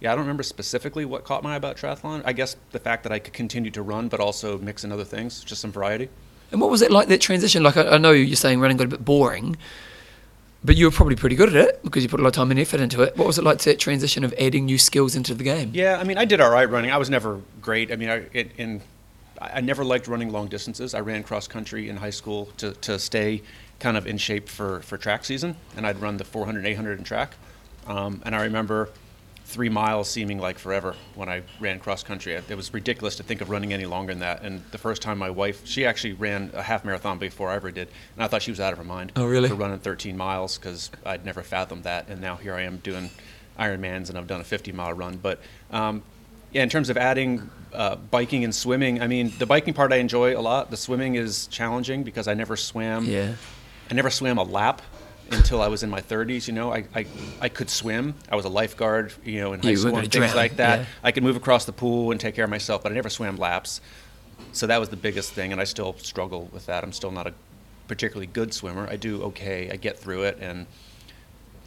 yeah, I don't remember specifically what caught my eye about triathlon. I guess the fact that I could continue to run, but also mix in other things, just some variety. And what was it like that transition? Like I, I know you're saying running got a bit boring, but you were probably pretty good at it because you put a lot of time and effort into it. What was it like to transition of adding new skills into the game? Yeah, I mean, I did all right running. I was never great. I mean, I it, in I never liked running long distances. I ran cross country in high school to, to stay kind of in shape for, for track season, and I'd run the 400, 800 in track. Um, and I remember three miles seeming like forever when I ran cross country. It was ridiculous to think of running any longer than that. And the first time my wife, she actually ran a half marathon before I ever did, and I thought she was out of her mind. Oh, really? For running 13 miles because I'd never fathomed that, and now here I am doing Ironmans and I've done a 50 mile run. But um, yeah, in terms of adding uh, biking and swimming, I mean, the biking part I enjoy a lot. The swimming is challenging because I never swam. Yeah. I never swam a lap until I was in my 30s. You know, I, I, I could swim. I was a lifeguard, you know, in high You school and things drown, like that. yeah. I could move across the pool and take care of myself, but I never swam laps. So that was the biggest thing, and I still struggle with that. I'm still not a particularly good swimmer. I do okay. I get through it, and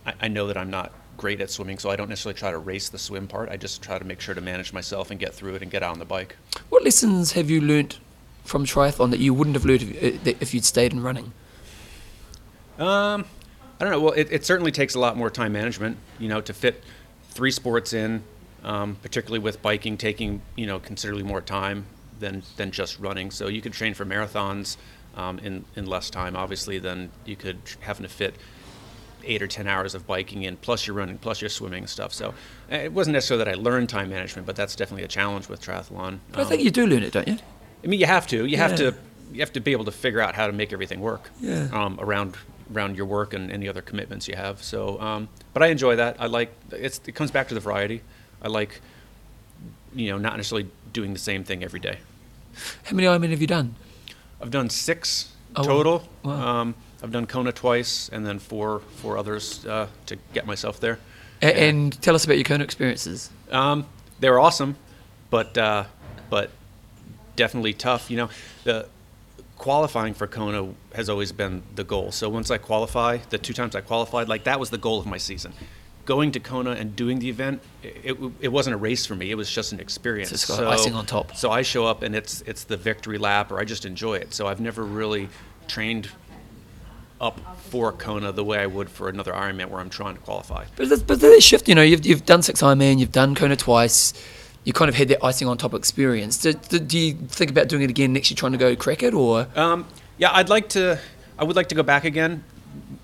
I, I know that I'm not great at swimming, so I don't necessarily try to race the swim part. I just try to make sure to manage myself and get through it and get out on the bike. What lessons have you learnt from triathlon that you wouldn't have learnt if, uh, that- if you'd stayed in running? Um, I don't know. Well, it, it certainly takes a lot more time management, you know, to fit three sports in, um, particularly with biking taking, you know, considerably more time than, than just running. So you could train for marathons um, in, in less time, obviously, than you could having to fit eight or 10 hours of biking in, plus your running, plus your swimming and stuff. So uh, it wasn't necessarily that I learned time management, but that's definitely a challenge with triathlon. But I Um, think you do learn it, don't you? I mean, you have to. You have to. You have to be able to figure out how to make everything work. Yeah. Um, around around your work and any other commitments you have. So, um, but I enjoy that. I like. It's. It comes back to the variety. I like. You know, not necessarily doing the same thing every day. How many Ironman have you done? I've done six Oh, total. Wow. Um, I've done Kona twice, and then four four others uh, to get myself there. A- Yeah. And tell us about your Kona experiences. Um, they were awesome, but uh, but definitely tough. You know, the qualifying for Kona has always been the goal. So once I qualify, the two times I qualified, like that was the goal of my season. Going to Kona and doing the event, it, it, it wasn't a race for me. It was just an experience. So it's got icing on top. So I show up and it's it's the victory lap, or I just enjoy it. So I've never really trained up for Kona the way I would for another Ironman where I'm trying to qualify. But there's, but there's a shift, you know, you've, you've done six Ironman, you've done Kona twice, you kind of had that icing on top experience. Do, do, do you think about doing it again next year, trying to go crack it, or? Um, yeah, I'd like to. I would like to go back again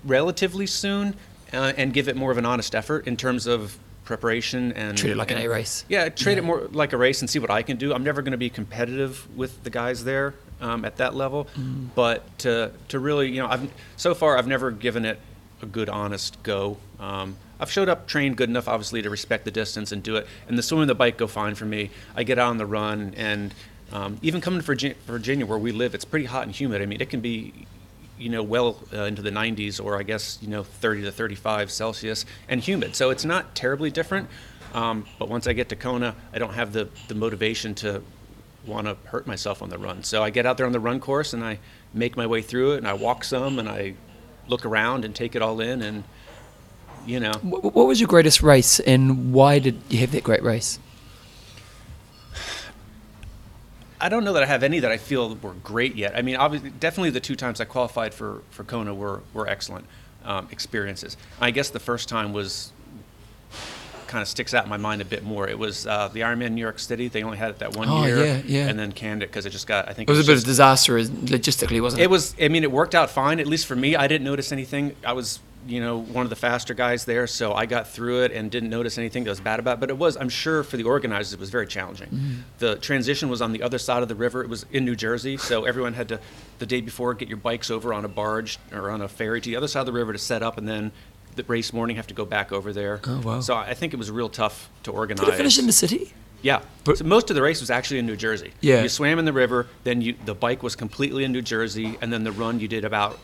relatively soon uh, and give it more of an honest effort in terms of preparation and Treat it like an A race. Yeah, treat it more like a race and see what I can do. I'm never going to be competitive with the guys there um, at that level, Mm-hmm. but to to really, you know, I've so far I've never given it a good, honest go. Um, I've showed up trained good enough, obviously, to respect the distance and do it. And the swim and the bike go fine for me. I get out on the run, and um, even coming to Virgi- Virginia, where we live, it's pretty hot and humid. I mean, it can be you know, well uh, into the 90s or I guess, you know, 30 to 35 Celsius and humid. So it's not terribly different. Um, but once I get to Kona, I don't have the, the motivation to want to hurt myself on the run. So I get out there on the run course and I make my way through it and I walk some and I look around and take it all in and, you know. What was your greatest race, and why did you have that great race? I don't know that I have any that I feel were great yet. I mean, obviously, definitely the two times I qualified for, for Kona were, were excellent um, experiences. I guess the first time was kind of sticks out in my mind a bit more. It was uh, the Ironman New York City. They only had it that one Oh, year, yeah, yeah. and then canned it because it just got. I think It was a bit just- of disaster logistically, wasn't it? it was. I mean, it worked out fine. At least for me, I didn't notice anything. I was, you know, one of the faster guys there, so I got through it and didn't notice anything that was bad about. it. But it was. I'm sure for the organizers, it was very challenging. Mm-hmm. The transition was on the other side of the river. It was in New Jersey, so everyone had to, the day before, get your bikes over on a barge or on a ferry to the other side of the river to set up, and then the race morning have to go back over there. Oh, wow. So I think it was real tough to organize. Did it finish in the city? Yeah, But- so most of the race was actually in New Jersey. Yeah. you swam in the river, then you the bike was completely in New Jersey, and then the run you did about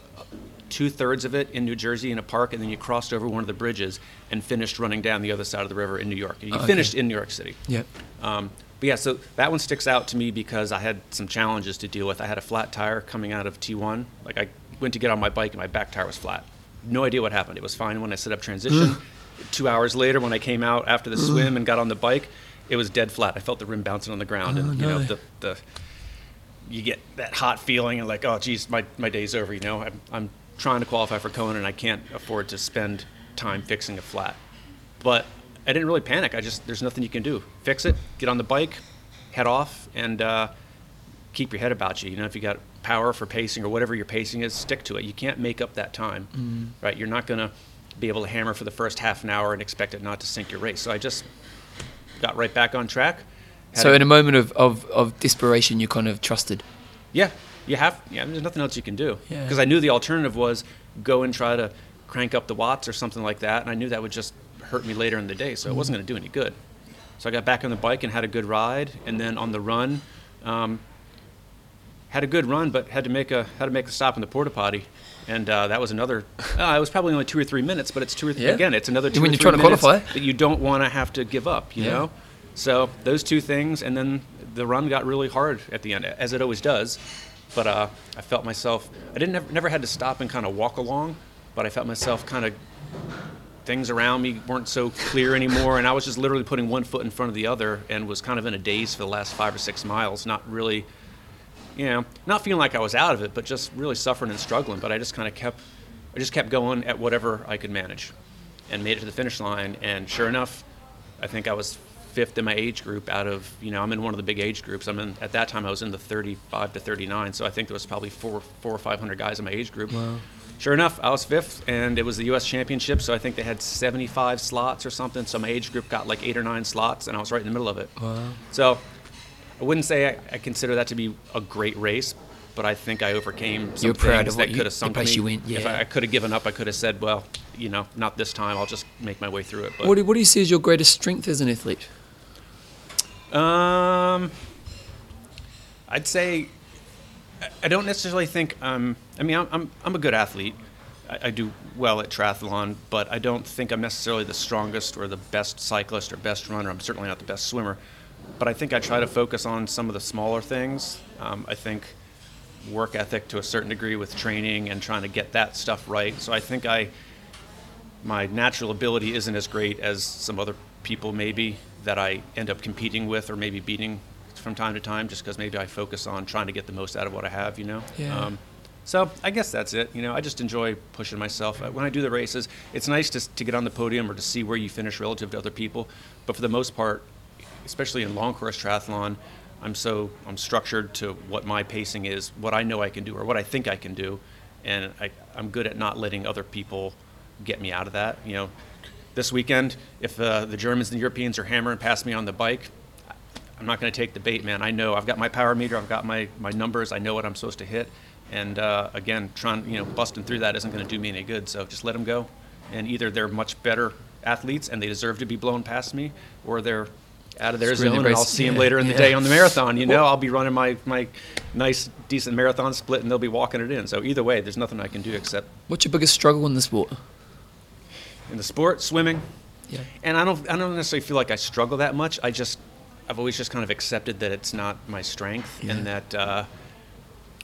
two thirds of it in New Jersey in a park, and then you crossed over one of the bridges and finished running down the other side of the river in New York. You Okay. finished in New York City. Yeah. Um, but yeah, so that one sticks out to me because I had some challenges to deal with. I had a flat tire coming out of T1. Like I went to get on my bike and my back tire was flat. No idea what happened. It was fine when I set up transition. Two hours later, when I came out after the swim and got on the bike, it was dead flat. I felt the rim bouncing on the ground, and you know the the you get that hot feeling and like, oh, geez, my, my day's over. You know, I'm, I'm trying to qualify for Kona and I can't afford to spend time fixing a flat. But I didn't really panic. I just there's nothing you can do. Fix it, get on the bike, head off, and uh, keep your head about you. You know, if you got power for pacing or whatever your pacing is, stick to it. You can't make up that time, right? You're not gonna be able to hammer for the first half an hour and expect it not to sink your race. So I just got right back on track. So in a moment of, of, of desperation, you kind of trusted. yeah, you have. Yeah, there's nothing else you can do. Yeah. Because I knew the alternative was go and try to crank up the watts or something like that, and I knew that would just hurt me later in the day, so it wasn't going to do any good. So I got back on the bike and had a good ride, and then on the run, um, had a good run, but had to make a had to make a stop in the porta potty, and uh, that was another. Uh, it was probably only two or three minutes, but it's two or three Yeah. again. It's another two When you're trying to qualify. that you don't want to have to give up. You Yeah. know. So those two things, and then the run got really hard at the end, as it always does. But uh, I felt myself. I didn't never, never had to stop and kind of walk along, but I felt myself kind of things around me weren't so clear anymore, and I was just literally putting one foot in front of the other, and was kind of in a daze for the last five or six miles, not really, you know, not feeling like I was out of it, but just really suffering and struggling. But I just kind of kept, I just kept going at whatever I could manage, and made it to the finish line. And sure enough, I think I was fifth in my age group out of you know I'm in one of the big age groups. I'm in at that time I was in the 35 to 39, so I think there was probably four four or five hundred guys in my age group. Sure enough, I was fifth, and it was the U.S. Championship, so I think they had 75 slots or something. So my age group got like eight or nine slots, and I was right in the middle of it. Wow. So I wouldn't say I, I consider that to be a great race, but I think I overcame some You're proud things of that could have the sunk place me. you went, If yeah. I, I could have given up, I could have said, well, you know, not this time. I'll just make my way through it. But What do, what do you see as your greatest strength as an athlete? Um, I'd say I- don't necessarily think. Um, I mean, I'm I'm, I'm a good athlete. I, I do well at triathlon, but I don't think I'm necessarily the strongest or the best cyclist or best runner. I'm certainly not the best swimmer, but I think I try to focus on some of the smaller things. Um, I think work ethic to a certain degree with training and trying to get that stuff right. So I think I my natural ability isn't as great as some other people maybe that I end up competing with or maybe beating from time to time just because maybe I focus on trying to get the most out of what I have, you know? Yeah. Um, so I guess that's it. You know, I just enjoy pushing myself. When I do the races, it's nice to, to get on the podium or to see where you finish relative to other people. But for the most part, especially in long course triathlon, I'm so I'm structured to what my pacing is, what I know I can do or what I think I can do, and I, I'm good at not letting other people get me out of that. You know, this weekend, if uh, the Germans and the Europeans are hammering past me on the bike, I'm not going to take the bait, man. I know I've got my power meter, I've got my, my numbers, I know what I'm supposed to hit. And uh, again, trying, you know, busting through that isn't going to do me any good. So just let them go. And either they're much better athletes and they deserve to be blown past me, or they're out of their really zone and I'll see them yeah, later in the yeah. day on the marathon. You know, I'll be running my, my nice, decent marathon split and they'll be walking it in. So either way, there's nothing I can do except What's your biggest struggle in the sport? In the sport, swimming. Yeah. And I don't, I don't necessarily feel like I struggle that much. I just, I've always just kind of accepted that it's not my strength, Yeah. and that uh,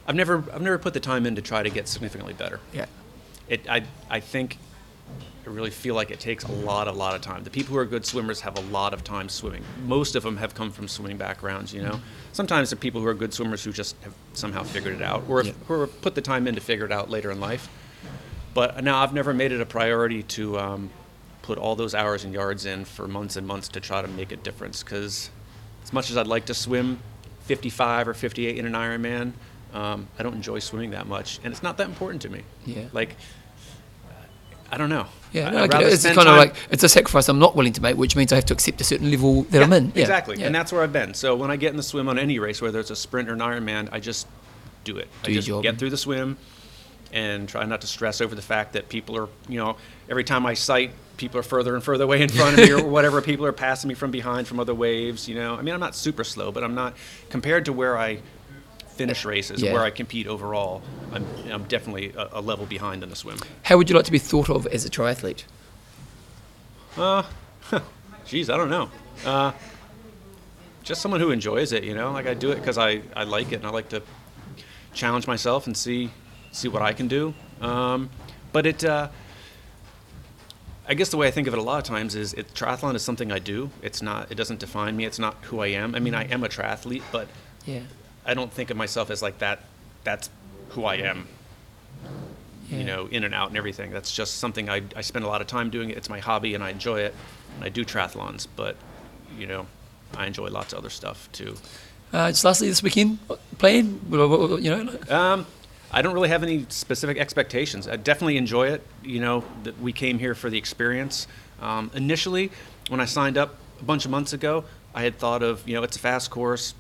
I've never, I've never put the time in to try to get significantly better. Yeah. It, I, I think, I really feel like it takes a lot, a lot of time. The people who are good swimmers have a lot of time swimming. Most of them have come from swimming backgrounds. You know, sometimes the people who are good swimmers who just have somehow figured it out, or Yeah. who put the time in to figure it out later in life. But now I've never made it a priority to um, put all those hours and yards in for months and months to try to make a difference. Because as much as I'd like to swim 55 or 58 in an Ironman, um, I don't enjoy swimming that much, and it's not that important to me. Yeah. Like, I don't know. Yeah, no, I'd get it. it's kind of like it's a sacrifice I'm not willing to make, which means I have to accept a certain level that I'm in. Yeah, Exactly, yeah. and that's where I've been. So when I get in the swim on any race, whether it's a sprint or an Ironman, I just do it. Do I just job. get through the swim and try not to stress over the fact that people are, you know, every time I sight, people are further and further away in front of me or whatever. People are passing me from behind from other waves. You know, I mean, I'm not super slow, but I'm not compared to where I finish races, Yeah. where I compete overall. I'm, I'm definitely a, a level behind in the swim. How would you like to be thought of as a triathlete? Uh, geez, I don't know. Uh, just someone who enjoys it, you know. Like I do it because I, I like it and I like to challenge myself and see see what I can do. Um, but it, uh, I guess the way I think of it a lot of times is it triathlon is something I do. It's not. It doesn't define me. It's not who I am. I mean, I am a triathlete, but Yeah. I don't think of myself as like that. That's who I am. yeah. You know, in and out and everything. That's just something I, I spend a lot of time doing. It. It's my hobby and I enjoy it. And I do triathlons, but you know, I enjoy lots of other stuff too. Uh, just lastly, this weekend, what- playing, you know, Um, I don't really have any specific expectations. I definitely enjoy it. You know, that we came here for the experience. Um, initially, when I signed up a bunch of months ago, I had thought of, you know, it's a fast course.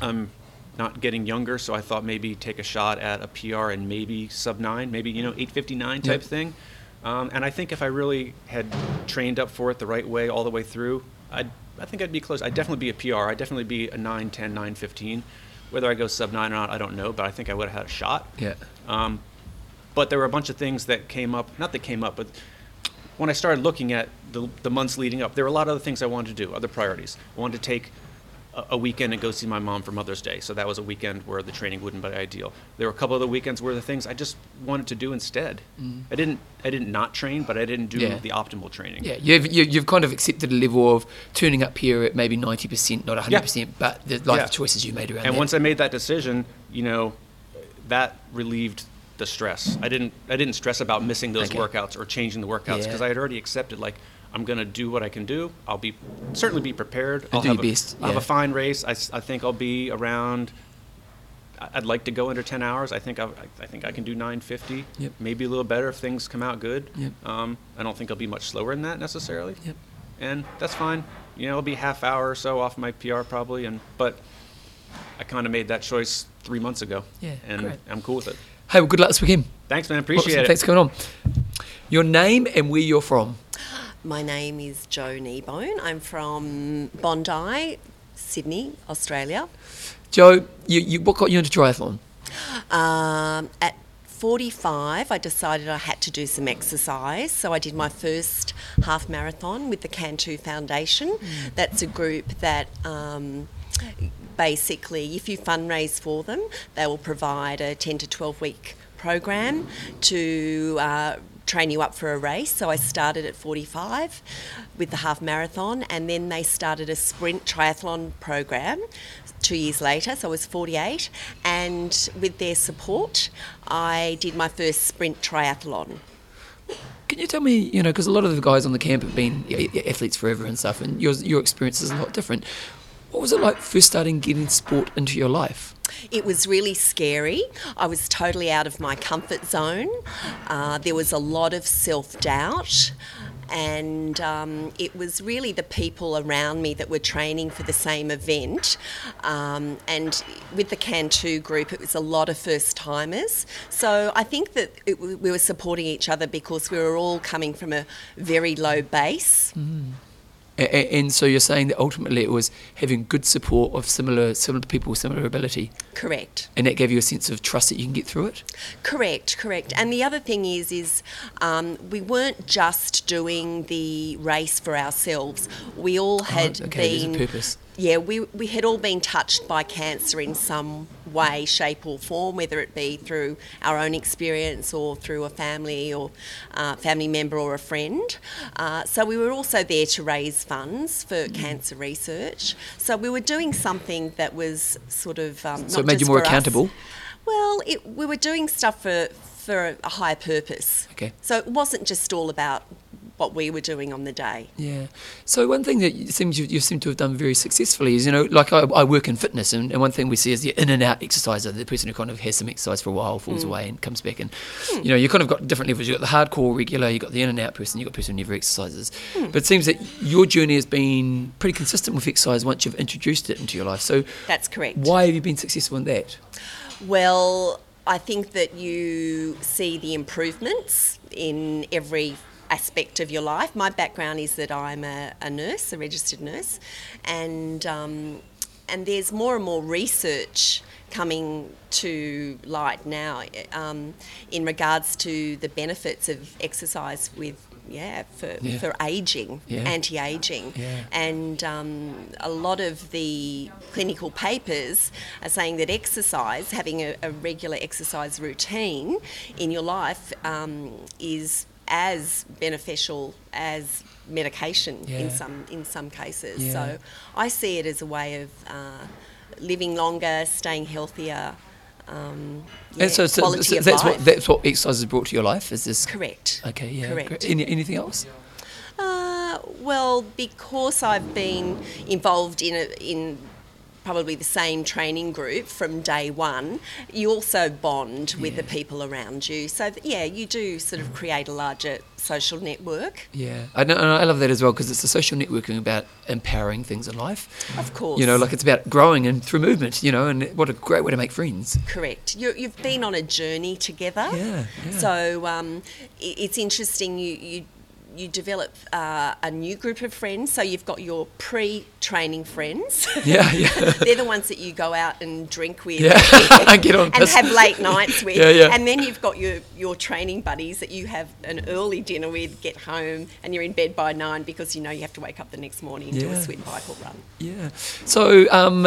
I'm not getting younger, so I thought maybe take a shot at a PR and maybe sub nine, maybe you know 859 type Yep. thing. Um, and I think if I really had trained up for it the right way all the way through, I'd, I think I'd be close. I'd definitely be a PR. I'd definitely be a 9, 10, 9, 15. Whether I go sub 9 or not, I don't know, but I think I would have had a shot. yeah. Um, but there were a bunch of things that came up, not that came up, but when I started looking at the, the months leading up, there were a lot of other things I wanted to do, other priorities. I wanted to take a, weekend and go see my mom for Mother's Day. So that was a weekend where the training wouldn't be ideal. There were a couple other weekends where the things I just wanted to do instead. I didn't, I didn't not train, but I didn't do Mm. Yeah. the optimal training. Yeah, you've, you, you've kind of accepted a level of turning up here at maybe 90%, not 100%, but the life Yeah. choices you made around And that. once I made that decision, you know, that relieved the stress. I didn't I didn't stress about missing those Okay. workouts or changing the workouts Yeah. because I had already accepted like I'm gonna do what I can do. I'll be certainly be prepared. I'll do have a, best, I'll have a fine race. I think I'll be around. I- I'd like to go under 10 hours. I think I, I think I can do 950. Yep. Maybe a little better if things come out good. Yep. Um, I don't think I'll be much slower than that necessarily. Yep. And that's fine. You know, it'll be half hour or so off my PR probably. And but I kind of made that choice three months ago. Yeah, And great. I'm cool with it. Hey, well, good luck this weekend. Thanks, man. Appreciate Awesome, it. Thanks for coming on. Your name and where you're from. My name is Jo Kneebone. I'm from Bondi, Sydney, Australia. Joe, you, you, what got you into triathlon? Um, at 45, I decided I had to do some exercise, so I did my first half marathon with the Can Too Foundation. That's a group that um, basically, if you fundraise for them, they will provide a 10 to 12 week program to uh, train you up for a race. So I started at 45 with the half marathon, and then they started a sprint triathlon program two years later, so I was 48, and with their support, I did my first sprint triathlon. Can you tell me, you know, because a lot of the guys on the camp have been athletes forever and stuff, and your, your experience is a lot different. What was it like first starting getting sport into your life? It was really scary. I was totally out of my comfort zone. Uh, there was a lot of self doubt. and um, it was really the people around me that were training for the same event. Um, and with the Can Too group, it was a lot of first timers. So I think that it, we were supporting each other because we were all coming from a very low base. A- And so you're saying that ultimately it was having good support of similar similar people, with similar ability, Correct. and that gave you a sense of trust that you can get through it. Correct, correct. And the other thing is, is um, we weren't just doing the race for ourselves. We all had Oh, okay, been purpose. Yeah, we, we had all been touched by cancer in some way, shape, or form, whether it be through our own experience or through a family or uh, family member or a friend. Uh, so we were also there to raise funds Mm. for cancer research. So we were doing something that was sort of um, So it made you more for us. accountable? Well, it, we were doing stuff for for a higher purpose. Okay. So it wasn't just all about what we were doing on the day. Yeah. So one thing that it seems you, you seem to have done very successfully is, you know, like I, I work in fitness, and, and one thing we see is the in and out exerciser, the person who kind of has some exercise for a while, falls hmm. away, and comes back, and hmm. you know, you kind of got different levels. You have got the hardcore regular, you have got the in and out person, you have got the person who never exercises. Hmm. But it seems that your journey has been pretty consistent with exercise once you've introduced it into your life. So That's correct. why have you been successful in that? Well, I think that you see the improvements in every aspect of your life. My background is that I'm a, a nurse, a registered nurse, and um, and there's more and more research coming to light now um, in regards to the benefits of exercise with yeah for Yeah. for aging, Yeah. anti-aging, Yeah. and um, a lot of the clinical papers are saying that exercise, having a, a regular exercise routine in your life, um, is as beneficial as medication Yeah. in some in some cases. Yeah. So I see it as a way of uh, living longer, staying healthier. Um, yeah, and so, so, quality so of that's life. what that's what exercise has brought to your life. Is this Correct. Okay, yeah. Correct. Any, anything else? Uh, well, because I've been involved in a, in probably the same training group from day one, you also bond with the people around you. So th- yeah, you do sort of create a larger social network. Yeah, I know, and I love that as well because it's the social networking about empowering things in life. Of course. You know, like it's about growing and through movement. You know, and what a great way to make friends. Correct. you you've been on a journey together. Yeah, yeah. So um, it's interesting. You you you develop uh, a new group of friends. So you've got your pre-training friends. Yeah, yeah. They're the ones that you go out and drink with. Yeah, and get on and piss. have late nights with. Yeah, yeah. And then you've got your your training buddies that you have an early dinner with, get home, and you're in bed by nine because you know you have to wake up the next morning and do a swim bike or run. Yeah. So, um,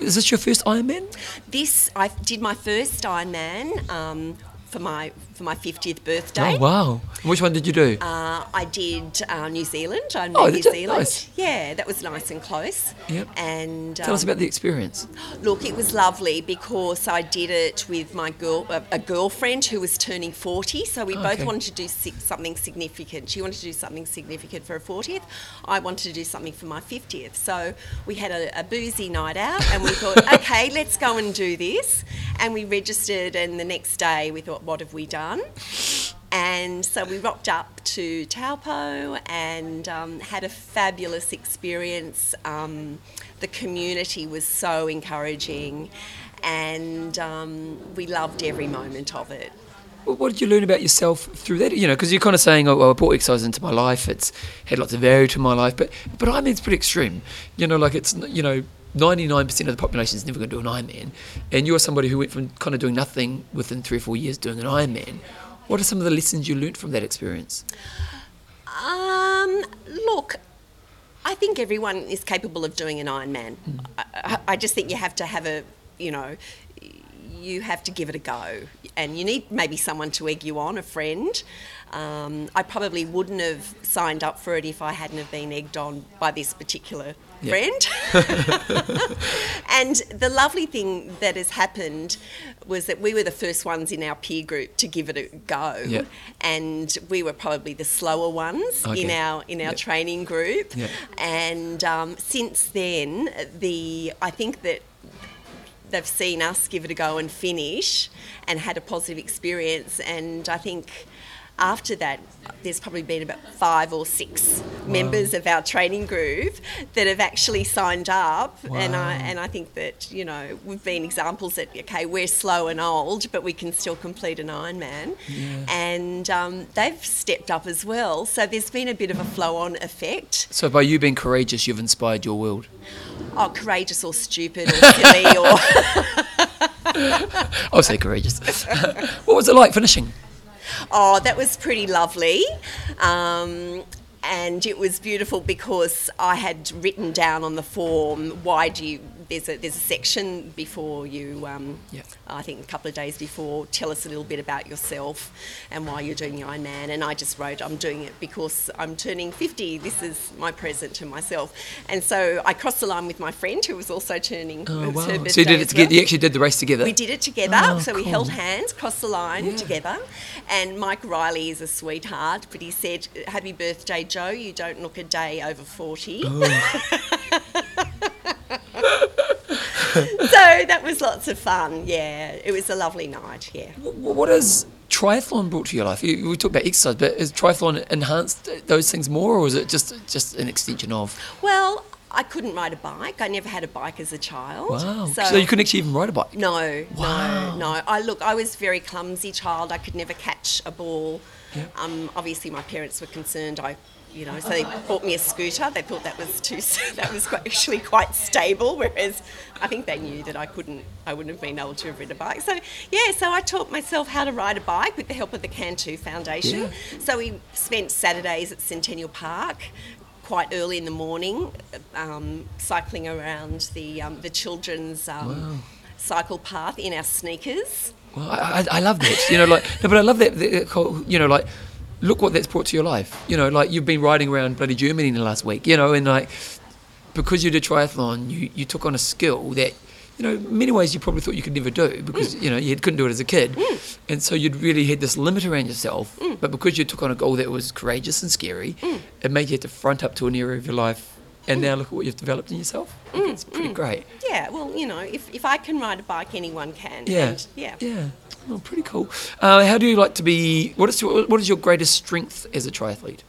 is this your first Ironman? This I did my first Ironman um, for my for my 50th birthday. Oh wow! Which one did you do? Uh, I did uh, New Zealand. I Oh, New? Zealand. Nice. Yeah, that was nice and close. Yep. And Tell us um, about the experience. Look, it was lovely because I did it with my girl, a, a girlfriend who was turning 40. So we both Okay. wanted to do something significant. She wanted to do something significant for her 40th. I wanted to do something for my 50th. So we had a, a boozy night out and we thought, okay, let's go and do this. And we registered, and the next day we thought, what have we done? And so we rocked up to Taupo and um, had a fabulous experience. Um, the community was so encouraging, and um, we loved every moment of it. Well, what did you learn about yourself through that? You know, because you're kind of saying, "Oh, well, I brought exercise into my life. It's had lots of value to my life." But but I mean, it's pretty extreme. You know, like it's you know. 99% of the population is never going to do an Ironman. And you're somebody who went from kind of doing nothing within three or four years doing an Ironman. What are some of the lessons you learnt from that experience? Um, look, I think everyone is capable of doing an Ironman. I, I, I just think you have to have a, you know, you have to give it a go, and you need maybe someone to egg you on, a friend. Um, I probably wouldn't have signed up for it if I hadn't have been egged on by this particular. Friend. and the lovely thing that has happened was that we were the first ones in our peer group to give it a go, Yeah. and we were probably the slower ones in our in our Yeah. training group. Yeah. And um, since then, the I think that they've seen us give it a go and finish, and had a positive experience. And I think after that, there's probably been about five or six members of our training group that have actually signed up, and I and I think that you know we've been examples that okay we're slow and old, but we can still complete an Ironman, and um, they've stepped up as well. So there's been a bit of a flow-on effect. So by you being courageous, you've inspired your world. Oh, courageous or stupid or silly or I'll say courageous. what was it like finishing? Oh, that was pretty lovely. Um, and it was beautiful because I had written down on the form why do you there's a there's a section before you um, Yep. I think a couple of days before tell us a little bit about yourself and why you're doing the Ironman and I just wrote I'm doing it because I'm turning 50 this is my present to myself and so I crossed the line with my friend who was also turning Oh it was her wow! So you did it together. well. You actually did the race together. We did it together, Oh, so we held hands, crossed the line Yeah. together. And Mike Reilly is a sweetheart, but he said, "Happy birthday, Joe! You don't look a day over 40. so that was lots of fun. Yeah, it was a lovely night. Yeah. Wh- What has triathlon brought to your life? You, we talked about exercise, but has triathlon enhanced those things more, or is it just just an extension of? Well, I couldn't ride a bike. I never had a bike as a child. Wow! So, you couldn't actually even ride a bike. No, Wow. no, no. I look. I was a very clumsy child. I could never catch a ball. Yeah. Um, obviously, my parents were concerned. I, you know, so they bought me a scooter. They thought that was too. That was quite, actually quite stable. Whereas, I think they knew that I couldn't. I wouldn't have been able to have ridden a bike. So yeah. So I taught myself how to ride a bike with the help of the Can Too Foundation. Yeah. So we spent Saturdays at Centennial Park. Quite early in the morning, um, cycling around the um, the children's um, cycle path in our sneakers. Well, I, I, I love that. You know, like no, but I love that. that You know, like look what that's brought to your life. You know, like you've been riding around bloody Germany in the last week. You know, and like because you did triathlon, you you took on a skill that. You know, in many ways you probably thought you could never do because mm. you know you couldn't do it as a kid, mm. and so you'd really had this limit around yourself. Mm. But because you took on a goal that was courageous and scary, it made you have to front up to an area of your life. And now look at what you've developed in yourself. Think it's pretty great. Yeah, well, you know, if, if I can ride a bike, anyone can. Yeah. And, yeah. Yeah. Oh, pretty cool. Uh, how do you like to be? What is your, what is your greatest strength as a triathlete?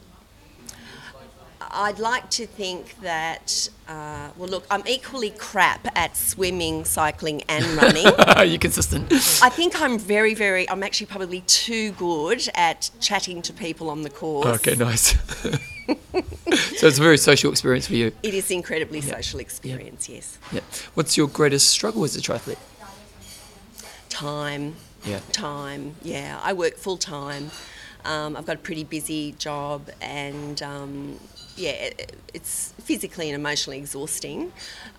I'd like to think that, uh, well, look, I'm equally crap at swimming, cycling, and running. Are You're consistent. I think I'm very, very, I'm actually probably too good at chatting to people on the course. Okay, nice. so it's a very social experience for you. It is incredibly social experience, yes. Yeah. What's your greatest struggle as a triathlete? Time. Yeah. Time, yeah. I work full time. Um, I've got a pretty busy job, and um, yeah, it, it's physically and emotionally exhausting.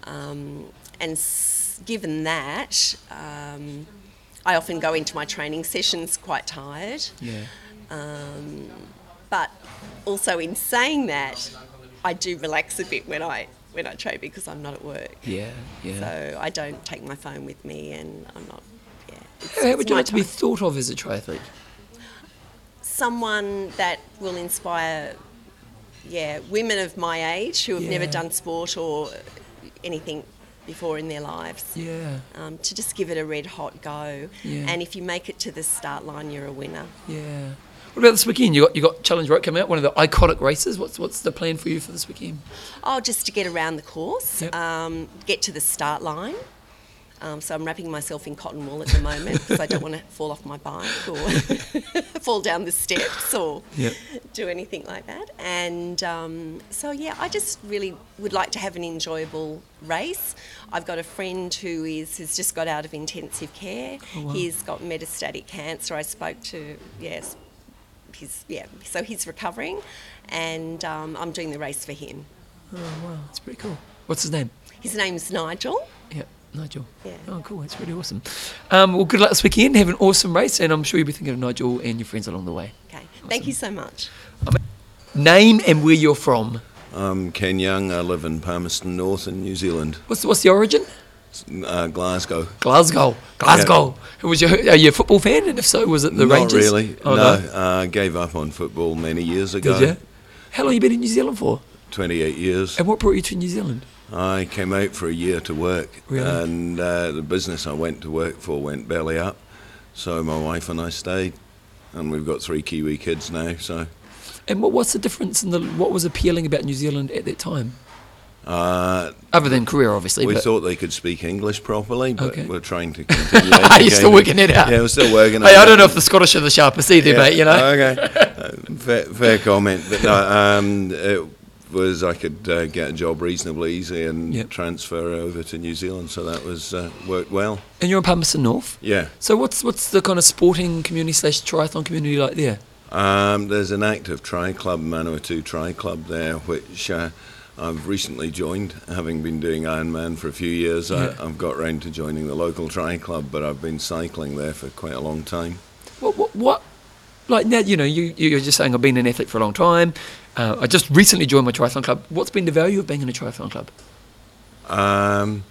Um, and s- given that, um, I often go into my training sessions quite tired. Yeah. Um, but also, in saying that, I do relax a bit when I when I train because I'm not at work. Yeah. Yeah. So I don't take my phone with me, and I'm not. Yeah. It's, how would you like to be thought of as a triathlete? Someone that will inspire, yeah, women of my age who have never done sport or anything before in their lives. Yeah. Um, to just give it a red hot go, Yeah. and if you make it to the start line, you're a winner. Yeah. What about this weekend? You got you got Challenge Roth coming out, one of the iconic races. What's what's the plan for you for this weekend? Oh, just to get around the course, Yep. um, get to the start line. Um, so I'm wrapping myself in cotton wool at the moment because I don't want to fall off my bike or fall down the steps or Yep. do anything like that. And um, so yeah, I just really would like to have an enjoyable race. I've got a friend who is has just got out of intensive care. He's got metastatic cancer. I spoke to yes, he's yeah, so he's recovering, and um, I'm doing the race for him. Oh wow, that's pretty cool. What's his name? His name's Nigel. Yeah, Nigel. Yeah. Oh, cool. That's really awesome. Um, well, good luck this weekend. Have an awesome race, and I'm sure you'll be thinking of Nigel and your friends along the way. Okay, thank you so much. Name and where you're from. I'm Ken Young. I live in Palmerston North in New Zealand, What's what's the origin? uh, Glasgow. Glasgow. Glasgow. Was you are you a football fan? And if so, was it the Not Rangers? really. Oh, no, uh, gave up on football many years ago. Did you? How long you been in New Zealand for? 28 years. And what brought you to New Zealand? I came out for a year to work, Really? and uh, the business I went to work for went belly up. So my wife and I stayed. and we've got three Kiwi kids now. So And what, what's the difference in the what was appealing about New Zealand at that time, uh, other than career, obviously? we thought they could speak English properly, but Okay. we're trying to continue. You're still working it out. Yeah, we're still working. Hey, I don't know if the Scottish are the sharpest either, Yeah, mate. You know. Okay. Uh, fair, fair comment, but no, um, it was I could uh, get a job reasonably easy and Yep. transfer over to New Zealand, so that was uh, worked well. And you're in Palmerston North. Yeah. So what's what's the kind of sporting community slash triathlon community like there? Um, there's an active tri club, Manawatu Tri Club there, which uh, I've recently joined. Having been doing Ironman for a few years, Yeah. I, I've got round to joining the local tri club, but I've been cycling there for quite a long time. What what, what like now? You know, you you're just saying I've been an athlete for a long time. Uh, I just recently joined my triathlon club. What's been the value of being in a triathlon club? Um,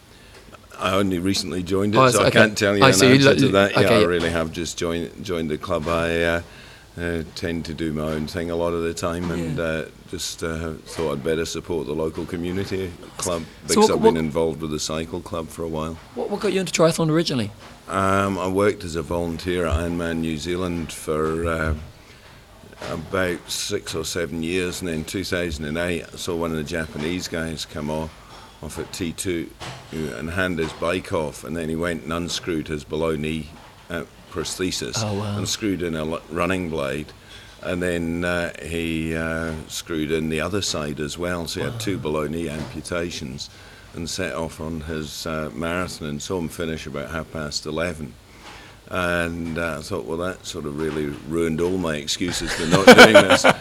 I only recently joined it, Oh, so so- I can't tell you Oh, an so answer to that. Yeah. I really have just joined joined the club. I uh, uh, tend to do my own thing a lot of the time, and Yeah. uh, just uh, thought I'd better support the local community club So because what- I've been involved with the cycle club for a while. What what got you into triathlon originally? Um, I worked as a volunteer at Ironman New Zealand for uh, about six or seven years, and in 2008, I saw one of the Japanese guys come off, off at T2 uh, and hand his bike off, and then he went and unscrewed his below knee uh, prosthesis Oh, wow. and screwed in a running blade. And then uh, he uh, screwed in the other side as well, so he had two below knee amputations and set off on his uh, marathon and saw him finish about half past 11. And uh, I thought, well, that sort of really ruined all my excuses for not doing this.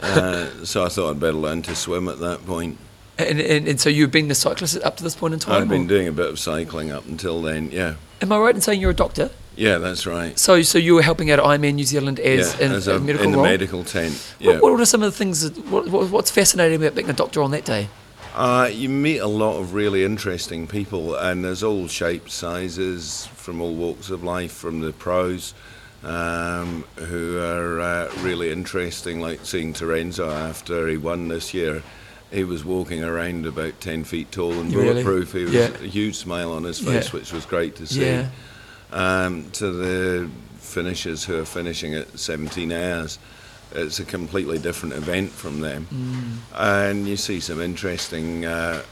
Uh, so I thought I'd better learn to swim at that point. And, and, and so you've been the cyclist up to this point in time? I've been or- doing a bit of cycling up until then, yeah. Am I right in saying you're a doctor? Yeah, that's right. So so you were helping out at Ironman New Zealand as, yeah, in, as a, a, medical in the role? medical tent. Yeah. What, what are some of the things? That, what, what's fascinating about being a doctor on that day? Uh, you meet a lot of really interesting people, and there's all shapes, sizes, from all walks of life, from the pros, um, who are uh, really interesting, like seeing Terenzo after he won this year. He was walking around about 10 feet tall and Really? bulletproof. He was Yeah. a huge smile on his face, Yeah. which was great to see. Yeah. Um, to the finishers who are finishing at 17 hours, it's a completely different event from them. And you see some interesting uh,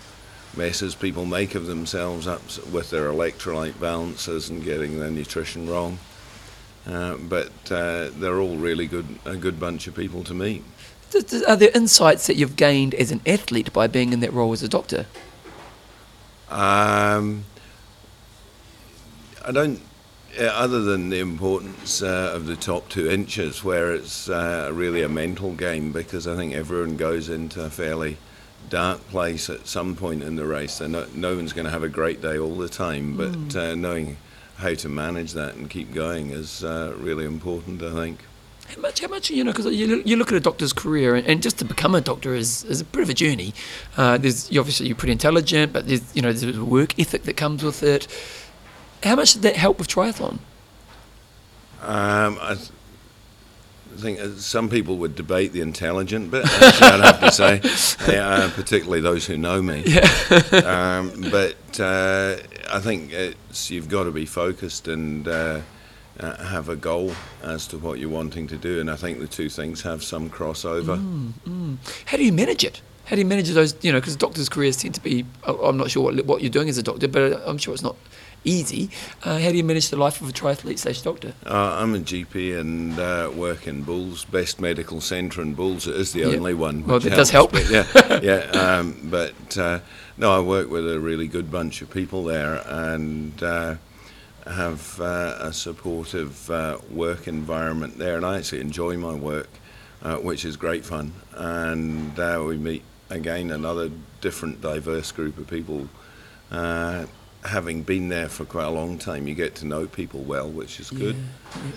messes people make of themselves up with their electrolyte balances and getting their nutrition wrong. Uh, but uh, they're all really good, a good bunch of people to meet. Are there insights that you've gained as an athlete by being in that role as a doctor? Um, I don't, other than the importance uh, of the top two inches, where it's uh, really a mental game because I think everyone goes into a fairly dark place at some point in the race. And no, no one's going to have a great day all the time, but uh, knowing how to manage that and keep going is uh, really important, I think. How much? How much? You know, because you, look- you look at a doctor's career, and, and just to become a doctor is, is a bit of a journey. Uh, there's you obviously you're pretty intelligent, but there's you know there's a work ethic that comes with it. How much did that help with triathlon? Um, I th- think uh, some people would debate the intelligent bit, I'd have to say, yeah, uh, particularly those who know me. um, but uh, I think it's, you've got to be focused and uh, uh, have a goal as to what you're wanting to do, and I think the two things have some crossover. How do you manage it? How do you manage those? You know, because doctors' careers tend to be. I'm not sure what, what you're doing as a doctor, but I'm sure it's not easy. Uh, how do you manage the life of a triathlete slash doctor? Uh, I'm a GP and uh, work in Bulls, Best Medical Centre in Bulls. It is the Yeah. only one. Well, that does help. but yeah, yeah. Um, but uh, no, I work with a really good bunch of people there and uh, have uh, a supportive uh, work environment there. And I actually enjoy my work, uh, which is great fun. And uh, we meet again another different, diverse group of people. Uh, having been there for quite a long time, you get to know people well, which is good.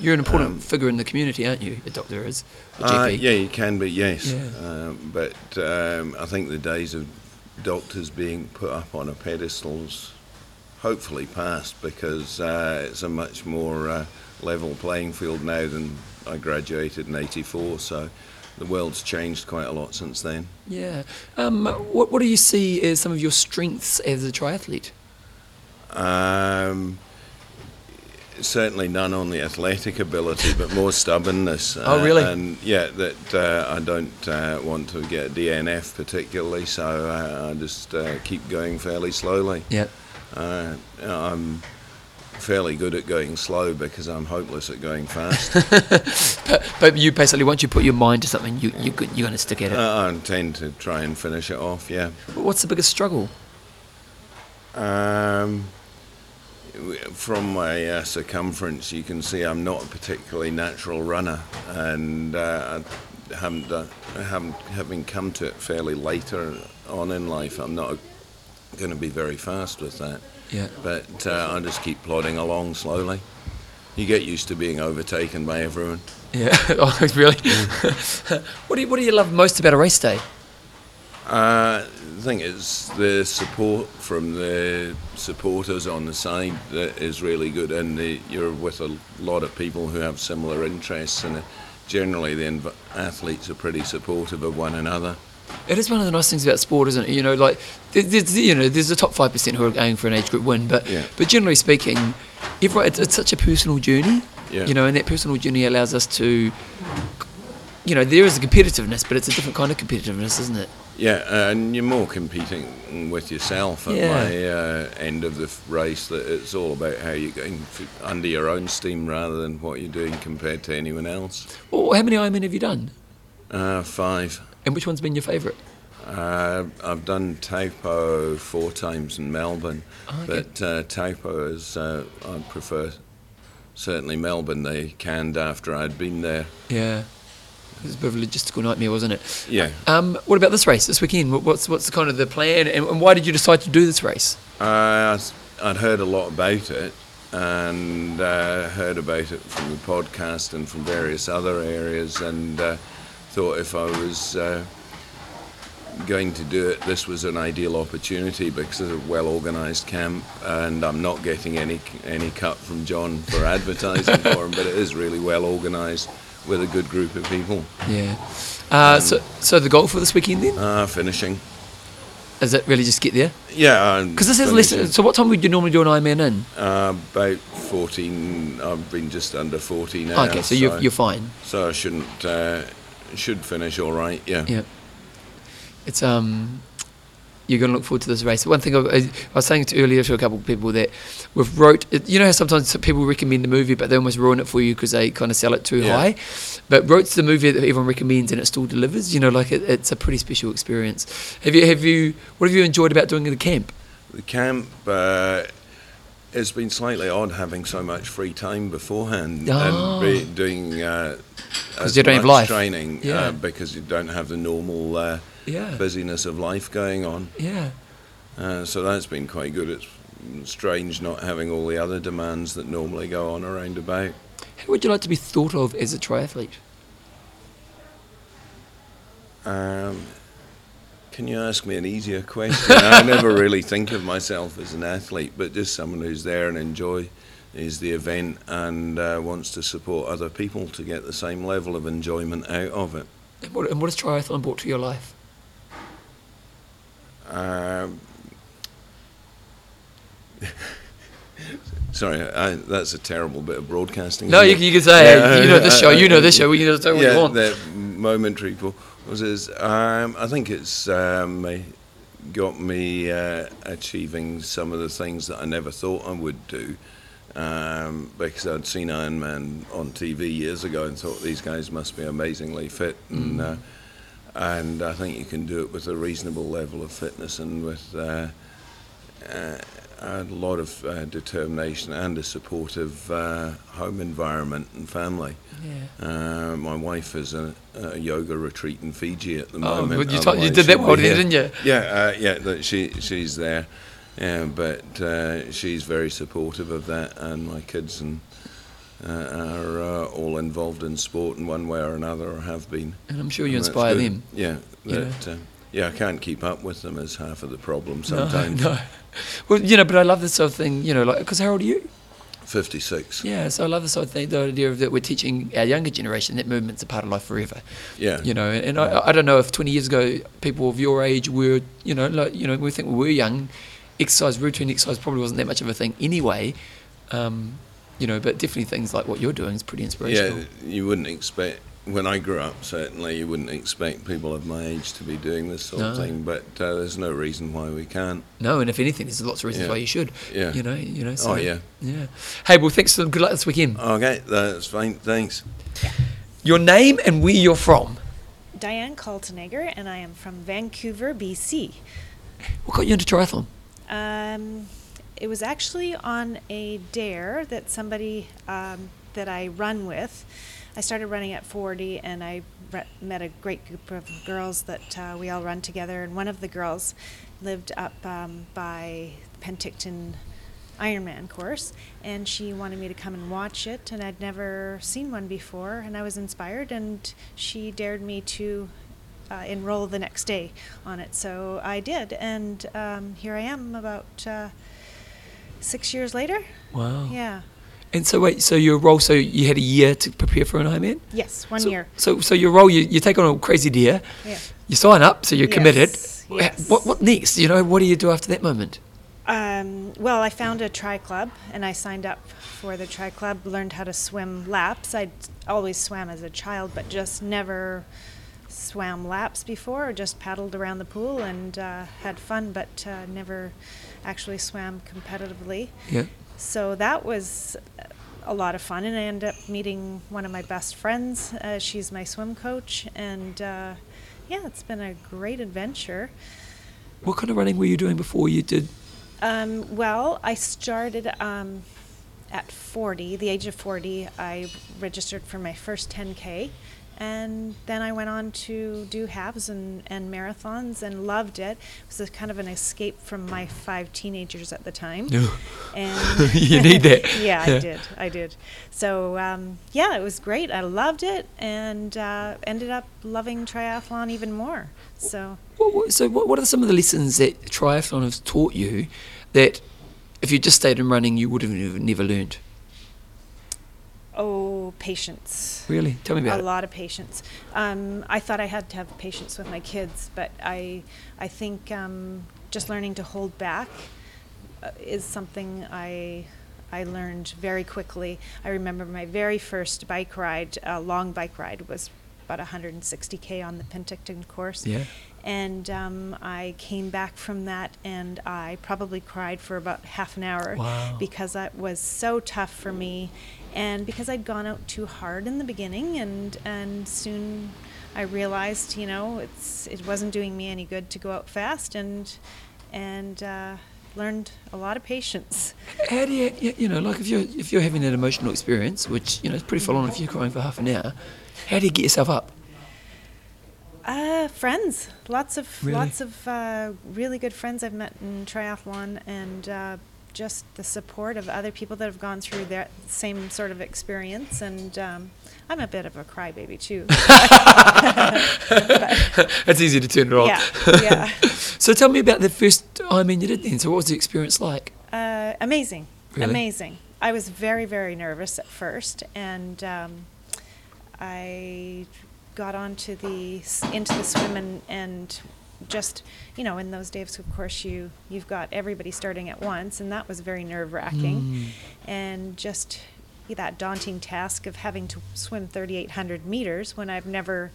You're an important Um, figure in the community, aren't you? A doctor is. A Uh, yeah, you can be, yes. Yeah. Um, but um, I think the days of doctors being put up on a pedestal's hopefully past because uh, it's a much more uh, level playing field now than I graduated in 84. So the world's changed quite a lot since then. Yeah. Um, what What do you see as some of your strengths as a triathlete? Um, certainly none on the athletic ability, but more stubbornness. Oh, really? And yeah, that uh, I don't uh, want to get DNF particularly, so uh, I just uh, keep going fairly slowly. Yeah. Uh, I'm fairly good at going slow because I'm hopeless at going fast. But, but you basically, once you put your mind to something, you, you, you're going to stick at it. Uh, I intend to try and finish it off, yeah. What's the biggest struggle? Um, from my uh, circumference, you can see I'm not a particularly natural runner, and uh, I haven't, done, I haven't having come to it fairly later on in life. I'm not going to be very fast with that, Yeah. but uh, I just keep plodding along slowly. You get used to being overtaken by everyone. Yeah. oh, really? what do you What do you love most about a race day? Uh, the thing is, the support from the supporters on the side that is really good, and the, you're with a lot of people who have similar interests, and generally the athletes are pretty supportive of one another. It is one of the nice things about sport, isn't it? You know, like there's, you know, there's the top five percent who are going for an age group win, but Yeah. but generally speaking, everyone, it's, it's such a personal journey. Yeah. You know, and that personal journey allows us to, you know, there is a competitiveness, but it's a different kind of competitiveness, isn't it? Yeah, and you're more competing with yourself at Yeah. my uh, end of the race. That it's all about how you're going under your own steam rather than what you're doing compared to anyone else. Well, how many Ironman have you done? Uh, five. And which one's been your favourite? Uh, I've done Taupo four times in Melbourne, Oh, okay. but uh, Taupo is uh, I prefer certainly Melbourne. They canned after I'd been there. Yeah. It was a bit of a logistical nightmare, wasn't it? Yeah, Um, what about this race this weekend? What's what's the kind of the plan, and, and why did you decide to do this race? uh, I'd heard a lot about it and uh, heard about it from the podcast and from various other areas, and uh, thought if I was. Uh, Going to do it. This was an ideal opportunity because it's a well-organised camp, and I'm not getting any any cut from John for advertising for him. But it is really well organised with a good group of people. Yeah. Uh, so so the goal for this weekend then Uh, finishing, is it really just get there? yeah. Because this is less. So what time would you normally do an Ironman in? Uh, about 14. I've been just under 14 now. okay, so you're you're fine. so I shouldn't uh, should finish all right. Yeah. Yeah. It's um. You're going to look forward to this race. One thing I, I was saying to earlier to a couple of people that we've wrote, you know how sometimes people recommend the movie, but they almost ruin it for you because they kind of sell it too Yeah. high. But Roth's the movie that everyone recommends and it still delivers. You know, like it, it's a pretty special experience. Have you have you what have you enjoyed about doing the camp? The camp. Uh, it's been slightly odd having so much free time beforehand Oh. and be doing uh, as you don't have life. training Yeah. uh, because you don't have the normal uh, Yeah. busyness of life going on. Yeah. Uh, so that's been quite good. It's strange not having all the other demands that normally go on around about. How would you like to be thought of as a triathlete? Um, can you ask me an easier question? I never really think of myself as an athlete, but just someone who's there and enjoy is the event and uh, wants to support other people to get the same level of enjoyment out of it. And what, and what has triathlon brought to your life? Um, sorry, I, that's a terrible bit of broadcasting. No, you, you can say, Yeah, hey, you know this show, you know this show, we can just say what yeah, you want. the momentary pause is. Um, I think it's um, got me uh, achieving some of the things that I never thought I would do. Um, because I'd seen Iron Man on TV years ago and thought these guys must be amazingly fit, and uh, and I think you can do it with a reasonable level of fitness and with uh, uh, a lot of uh, determination and a supportive uh, home environment and family. Yeah. Uh, my wife is a, a yoga retreat in Fiji at the Oh, moment. you, you did that well, didn't you? Yeah, uh, yeah, that she she's there, yeah, but uh, she's very supportive of that, and my kids and are uh, all involved in sport in one way or another, or have been. And I'm sure you And inspire them. Yeah, you know. uh, yeah, I can't keep up with them is half of the problem No, sometimes. no. Well, you know, but I love this sort of thing, you know, like, because how old are you? 56. Yeah, so I love this sort of thing, the idea of that we're teaching our younger generation that movement's a part of life forever. Yeah. You know, and I, I don't know if 20 years ago people of your age were, you know, like, you know, we think we were young, exercise, routine exercise probably wasn't that much of a thing anyway. Um, you know, but definitely things like what you're doing is pretty inspirational. Yeah, you wouldn't expect. When I grew up, certainly you wouldn't expect people of my age to be doing this sort of thing. But uh, there's no reason why we can't. No, and if anything, there's lots of reasons Yeah. why you should. Yeah. You know, you know. So, Oh yeah. Yeah. Hey, well, thanks. and Good luck this weekend. Okay, that's fine. Thanks. Your name and where you're from. Diane Kaltenegger, and I am from Vancouver, BC. What got you into triathlon? Um, it was actually on a dare that somebody um, that I run with. I started running at 40, and I re- met a great group of girls that uh, we all run together. And one of the girls lived up um, by Penticton Ironman course, and she wanted me to come and watch it. And I'd never seen one before, and I was inspired. And she dared me to uh, enroll the next day on it. So I did, and um, here I am about uh, six years later. Wow. Yeah. And so wait, so your role, so you had a year to prepare for an Ironman? Yes, one so, year. So, so your role, you, you take on a crazy deer. Yeah. You sign up, so you're committed. Yes, Wha- yes. What, what next? You know, what do you do after that moment? Um, well, I found a tri club and I signed up for the tri club, learned how to swim laps. I'd always swam as a child, but just never swam laps before, just paddled around the pool and uh, had fun, but uh, never actually swam competitively. Yeah. So that was a lot of fun, and I ended up meeting one of my best friends. Uh, she's my swim coach, and uh, yeah, it's been a great adventure. What kind of running were you doing before you did? Um, well, I started um, at 40, the age of 40. I registered for my first 10K. And then I went on to do halves and, and marathons and loved it. It was a kind of an escape from my five teenagers at the time. And You need that. yeah, Yeah. I did. I did. So um, yeah, it was great. I loved it, and uh, ended up loving triathlon even more. So What, what, so, what, what are some of the lessons that triathlon has taught you that if you just stayed in running, you would have never, never learned? Oh, patience. Really? Tell me about a it. A lot of patience. Um, I thought I had to have patience with my kids, but I, I think um, just learning to hold back uh, is something I, I learned very quickly. I remember my very first bike ride, uh, long bike ride, was about 160k on the Penticton course. Yeah. And um, I came back from that, and I probably cried for about half an hour Wow. because that was so tough for me, and because I'd gone out too hard in the beginning, and and soon I realized, you know, it's it wasn't doing me any good to go out fast, and and uh, learned a lot of patience. How do you, you, know, like if you're if you're having that emotional experience, which you know is pretty full on if you're crying for half an hour, how do you get yourself up? Uh, friends, lots of Really? lots of uh, really good friends I've met in triathlon, and uh, just the support of other people that have gone through that same sort of experience. And um, I'm a bit of a crybaby too. It's easy to turn it on. Yeah, yeah. so tell me about the first time you did then. So what was the experience like? Uh, amazing, Really? amazing. I was very, very nervous at first, and um, I got onto the into the swim and, and just you know in those days of course you you've got everybody starting at once and that was very nerve wracking Mm. and just that daunting task of having to swim 3800 meters when I've never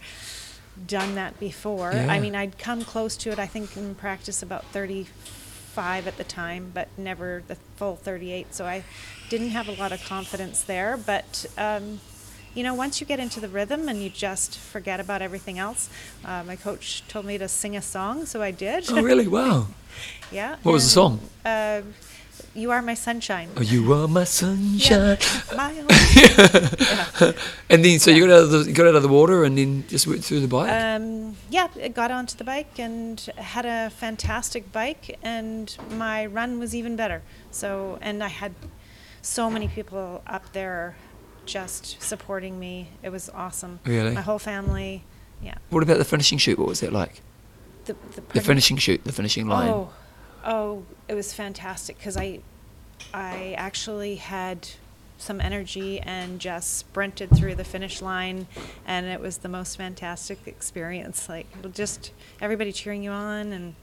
done that before Yeah. I mean I'd come close to it I think in practice about 35 at the time but never the full 38 so I didn't have a lot of confidence there but um, you know, once you get into the rhythm and you just forget about everything else, uh, my coach told me to sing a song, so I did. Oh really? Wow. yeah. What was the song? Uh, you are my sunshine. Oh, you are my sunshine. My own- And then so you got out of the got out of the water and then just went through the bike. Um, yeah, I got onto the bike and had a fantastic bike, and my run was even better. So, and I had so many people up there just supporting me. It was awesome. Really? My whole family. Yeah. what about the finishing chute? What was it like? The, the, The finishing chute, the finishing line. Oh, oh, it was fantastic because I, I actually had some energy and just sprinted through the finish line, and it was the most fantastic experience. Like just everybody cheering you on, and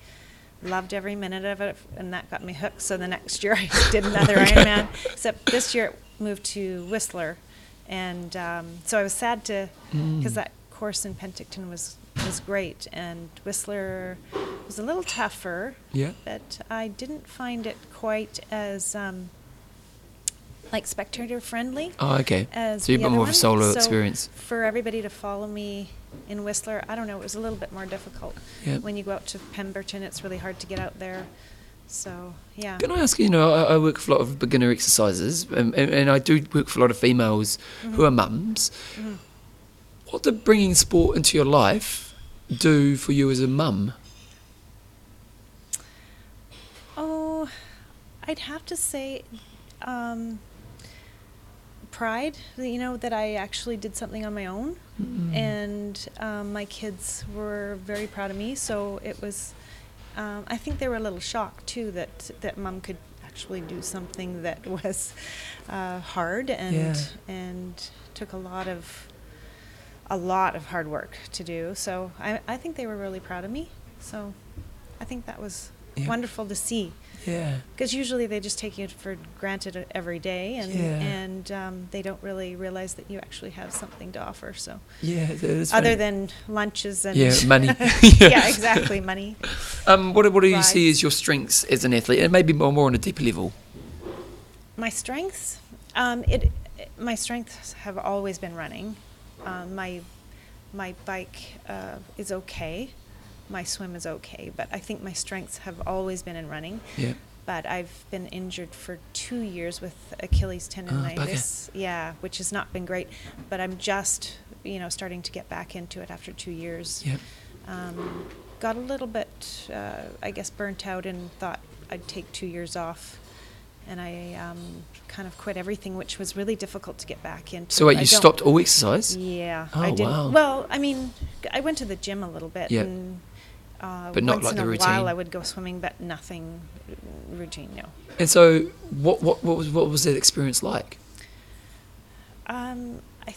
loved every minute of it, and that got me hooked. So the next year I did another Ironman, except this year it moved to Whistler, and um, so I was sad to because Mm. that course in Penticton was was great, and Whistler was a little tougher. Yeah. But I didn't find it quite as um, like spectator friendly. Oh, okay. As So you've got more of a solo So experience. For everybody to follow me in Whistler, I don't know, it was a little bit more difficult. Yeah. When you go out to Pemberton, it's really hard to get out there. So, yeah. Can I ask you? You know, I, I work with a lot of beginner exercises, and, and, and I do work for a lot of females who are mums. Mhm. What did bringing sport into your life do for you as a mum? Oh, I'd have to say um, pride, you know, that I actually did something on my own. Mm. And um, my kids were very proud of me. So it was, um, I think they were a little shocked too that, that mom could actually do something that was uh, hard and, Yeah. and took a lot of, a lot of hard work to do. So I, I think they were really proud of me. So I think that was Yeah. wonderful to see. Yeah. Because usually they just take you for granted every day, and Yeah. and um, they don't really realize that you actually have something to offer. So, Yeah, that is other funny. than lunches and Yeah, money. yeah. exactly, money. Um, what, what do you see as your strengths as an athlete, and maybe more, more on a deeper level? My strengths, um, it, it- my strengths have always been running. Um, my my bike uh, is okay. My swim is okay, but I think my strengths have always been in running. Yeah. But I've been injured for two years with Achilles Oh, tendonitis. yeah, which has not been great. But I'm just, you know, starting to get back into it after two years. Yep. Um, got a little bit, uh, I guess, burnt out and thought I'd take two years off. And I um, kind of quit everything, which was really difficult to get back into. So wait, you stopped all exercise? Yeah, Oh, I did. wow. Well, I mean, I went to the gym a little bit, Yep. and uh, But not once like in the a routine. while I would go swimming, but nothing routine. No. And so, what, what, what was what was that experience like? Um, I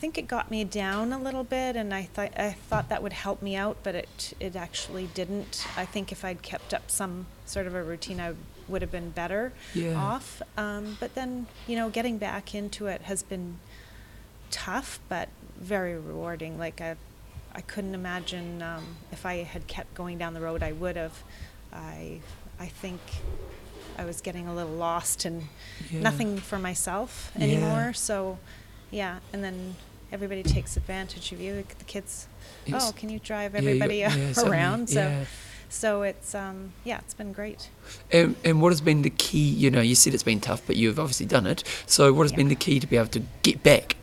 think it got me down a little bit, and I thought I thought that would help me out, but it it actually didn't. I think if I'd kept up some sort of a routine, I would have been better Yeah. off. Um, but then, you know, getting back into it has been tough, but very rewarding. Like I, I couldn't imagine um, if I had kept going down the road, I would have. I, I think I was getting a little lost and Yeah. nothing for myself Yeah. anymore. So, yeah, and then everybody takes advantage of you. The kids, Yes. oh, can you drive Yeah, everybody yeah, around? So, yeah. so it's um, yeah, it's been great. And, and what has been the key? You know, you said it's been tough, but you've obviously done it. So, what has Yeah. been the key to be able to get back?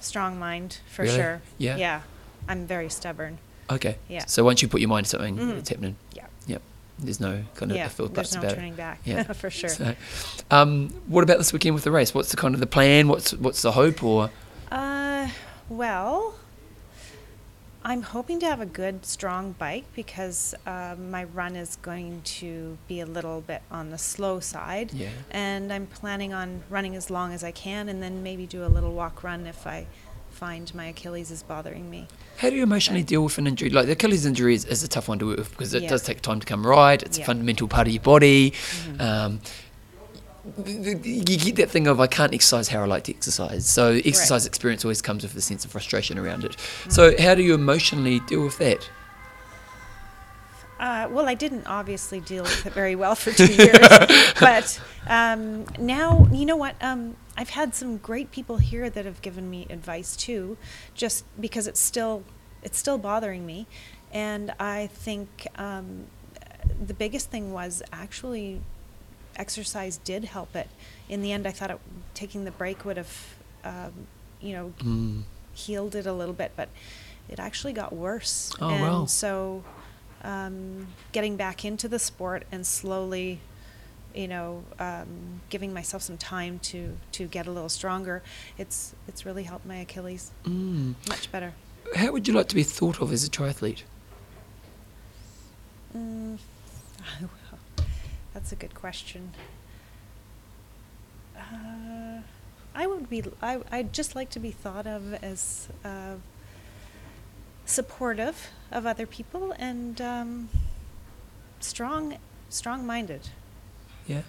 Strong mind for Really? sure. Yeah. Yeah, I'm very stubborn. Okay. Yeah. So once you put your mind to something, Mhm. it's happening. Yeah. Yep. There's no kind of Yeah, buts there's no about turning it. back, Yeah. for sure. So, um, what about this weekend with the race? What's the kind of the plan? What's what's the hope? Or Uh, well, I'm hoping to have a good, strong bike because uh, my run is going to be a little bit on the slow side. Yeah. And I'm planning on running as long as I can and then maybe do a little walk run if I find my Achilles is bothering me. how do you emotionally deal with an injury? Like the Achilles injury is, is a tough one to work with because it Yeah. does take time to come right. It's a Yeah. Mm-hmm. fundamental part of your body. Um, th- th- you get that thing of I can't exercise how I like to exercise. So exercise experience always comes with a sense of frustration around it. Mm-hmm. So how do you emotionally deal with that? Uh, well, I didn't obviously deal with it very well for two years, but um, now you know what? Um, I've had some great people here that have given me advice too, just because it's still it's still bothering me, and I think um, the biggest thing was actually exercise did help it. In the end, I thought it, taking the break would have, um, you know, Mm. healed it a little bit, but it actually got worse. Oh, and wow. so um, getting back into the sport and slowly, you know, um, giving myself some time to, to get a little stronger, it's, it's really helped my Achilles Mm. much better. How would you like to be thought of as a triathlete? Mm, that's a good question. Uh, I would be. I. I'd just like to be thought of as uh, supportive of other people and um, strong, strong-minded. Yeah.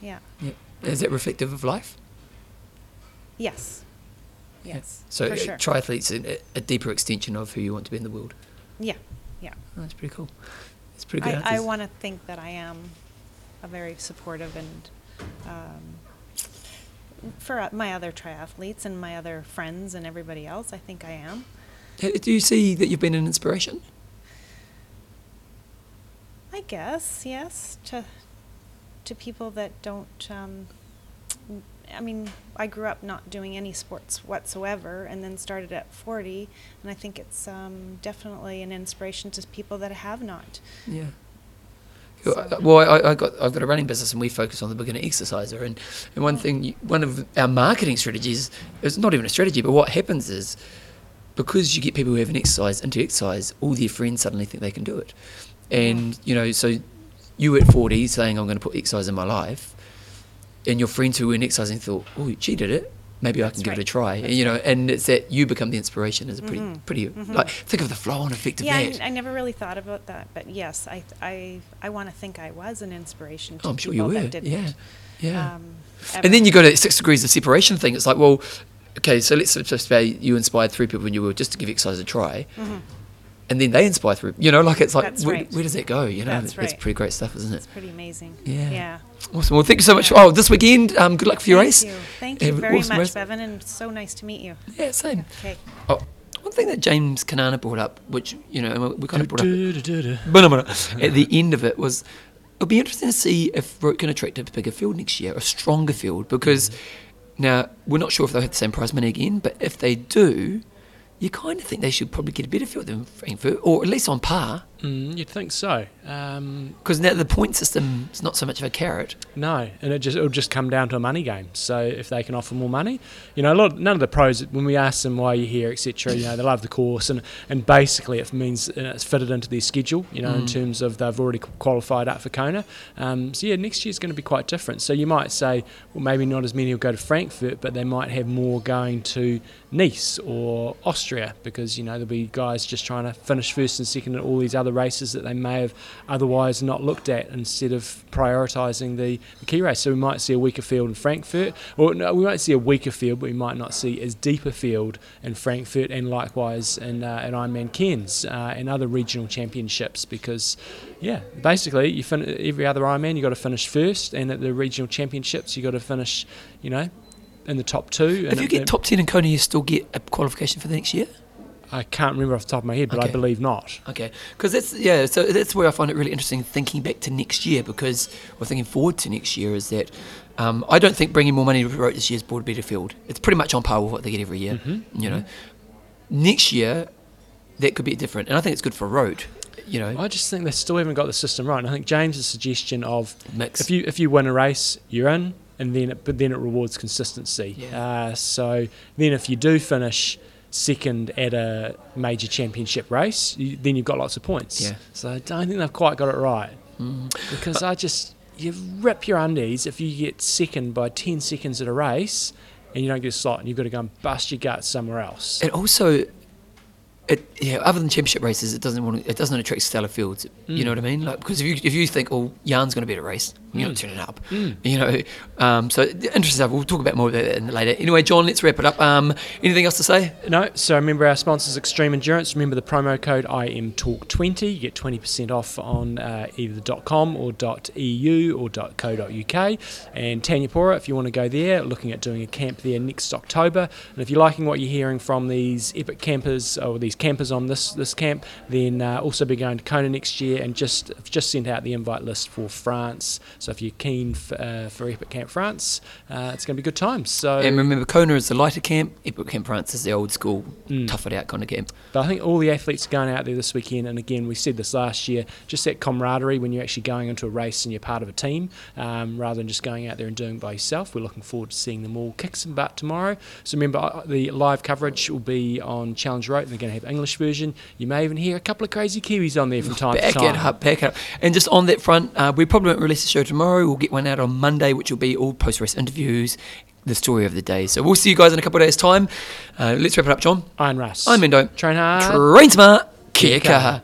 Yeah. Yeah. Is it reflective of life? Yes. Yes. So for uh, sure. triathletes a, a deeper extension of who you want to be in the world. yeah. Yeah. Oh, that's pretty cool. It's pretty good. I, I want to think that I am a very supportive and um, for uh, my other triathletes and my other friends and everybody else, I think I am. Do you see that you've been an inspiration? I guess yes to to people that don't. Um, n- I mean, I grew up not doing any sports whatsoever, and then started at forty, and I think it's um, definitely an inspiration to people that have not. Yeah. So- Well, I- Well, I, I got I've got a running business and we focus on the beginner exerciser and, and one thing one of our marketing strategies it's not even a strategy but what happens is because you get people who haven't exercised into exercise all their friends suddenly think they can do it and you know so you at 40 saying I'm going to put exercise in my life and your friends who weren't exercising thought oh she did it. Maybe I can That's give it a try. That's you know and it's that you become the inspiration is a pretty Mhm. pretty Mhm. like think of the flow on effect of yeah, I, that. I never really thought about that, but yes, I I I want to think I was an inspiration to Oh, I'm sure you were. yeah. Yeah. Um, And then you go to six degrees of separation thing. It's like, well, okay, so let's just say you inspired three people when you were just to give exercise a try, Mhm. And then they inspire through. You know, like it's like, That's where, right. where does that go? You know, That's it's pretty great stuff, isn't it? It's pretty amazing. Yeah. Yeah. Awesome. Well, thank you so much. Oh, this weekend, um, good luck for your Thank race. you. Thank you Have very awesome much, race. Bevan, and so nice to meet you. Yeah, same. Okay. Oh, one thing that James Cunnama brought up, which you know, we- we kind of brought up at the end of it was it'll be interesting to see if Roth can attract a bigger field next year, a stronger field, because now we're not sure if they'll have the same prize money again, but if they do, you kind of think they should probably get a better field than Frankfurt, or at least on par, Mm, you'd think so. Um, because now the point system is not so much of a carrot. No, and it just it'll just come down to a money game. So if they can offer more money, you know, a lot none of the pros when we ask them why you're here, etc. You know, they love the course, and and basically it means uh, it's fitted into their schedule. You know, in Mm. terms of they've already qualified up for Kona. Um, so yeah, next year's going to be quite different. So you might say, well, maybe not as many will go to Frankfurt, but they might have more going to Nice or Austria because you know there'll be guys just trying to finish first and second at all these other races that they may have otherwise not looked at instead of prioritising the, the key race. So we might see a weaker field in Frankfurt, or no, we might see a weaker field, but we might not see as deep a field in Frankfurt and likewise in, uh, in Ironman Cairns uh, and other regional championships because, yeah, basically you fin- every other Ironman you've got to finish first, and at the regional championships you've got to finish, you know, in the top two. If you get top ten in Kona, you still get a qualification for the next year. I can't remember off the top of my head, but I believe not. Okay, because that's yeah. So that's where I find it really interesting thinking back to next year because or thinking forward to next year is that um, I don't think bringing more money to Roth this year has brought a better field. It's pretty much on par with what they get every year. Mhm, You know, next year that could be different, and I think it's good for Roth. You know, I just think they still haven't got the system right. And I think James's suggestion of mix. if you if you win a race, you're in, and then it, but then it rewards consistency. Yeah. Uh, so then if you do finish second at a major championship race, you, then you've got lots of points. Yeah. So I don't think they've quite got it right Mm. because I just you rip your undies if you get second by ten seconds at a race. And you don't get a slot, and you've got to go and bust your guts somewhere else. And also, it yeah. Other than championship races, it doesn't want to, it doesn't attract stellar fields. You Mm. know what I mean? Like because if you if you think, oh, Jan's going to be at a race, you're not Mm. turning up. Mm. You know, um, so interesting stuff. We'll talk about more about that later. Anyway, John, let's wrap it up. Um, anything else to say? No, so remember our sponsors, Extreme Endurance. Remember the promo code IMTalk20. You get 20% off on uh, either the .com or .eu or .co.uk. And Thanyapura, if you want to go there, looking at doing a camp there next October. And if you're liking what you're hearing from these epic campers or these campers on this this camp, then uh, also be going to Kona next year and just just sent out the invite list for France. So if you're keen f- uh, for Epic Camp France, uh, it's going to be good times. So And remember, Kona is the lighter camp. Epic Camp France is the old school, Mm. tough it out kind of camp. But I think all the athletes are going out there this weekend, and again, we said this last year, just that camaraderie when you're actually going into a race and you're part of a team, um, rather than just going out there and doing it by yourself. We're looking forward to seeing them all kick some butt tomorrow. So remember, uh, the live coverage will be on Challenge Roth, and they're going to have English version. You may even hear a couple of crazy Kiwis on there from time Back to time. it up, back it up. And just on that front, uh, we probably won't release the show tomorrow. We'll get one out on Monday, which will be all post race interviews, the story of the day. So we'll see you guys in a couple of days' time. Uh, let's wrap it up, John. Iron Russ. I'm Mendo. Train hard. Train smart. Kia kaha.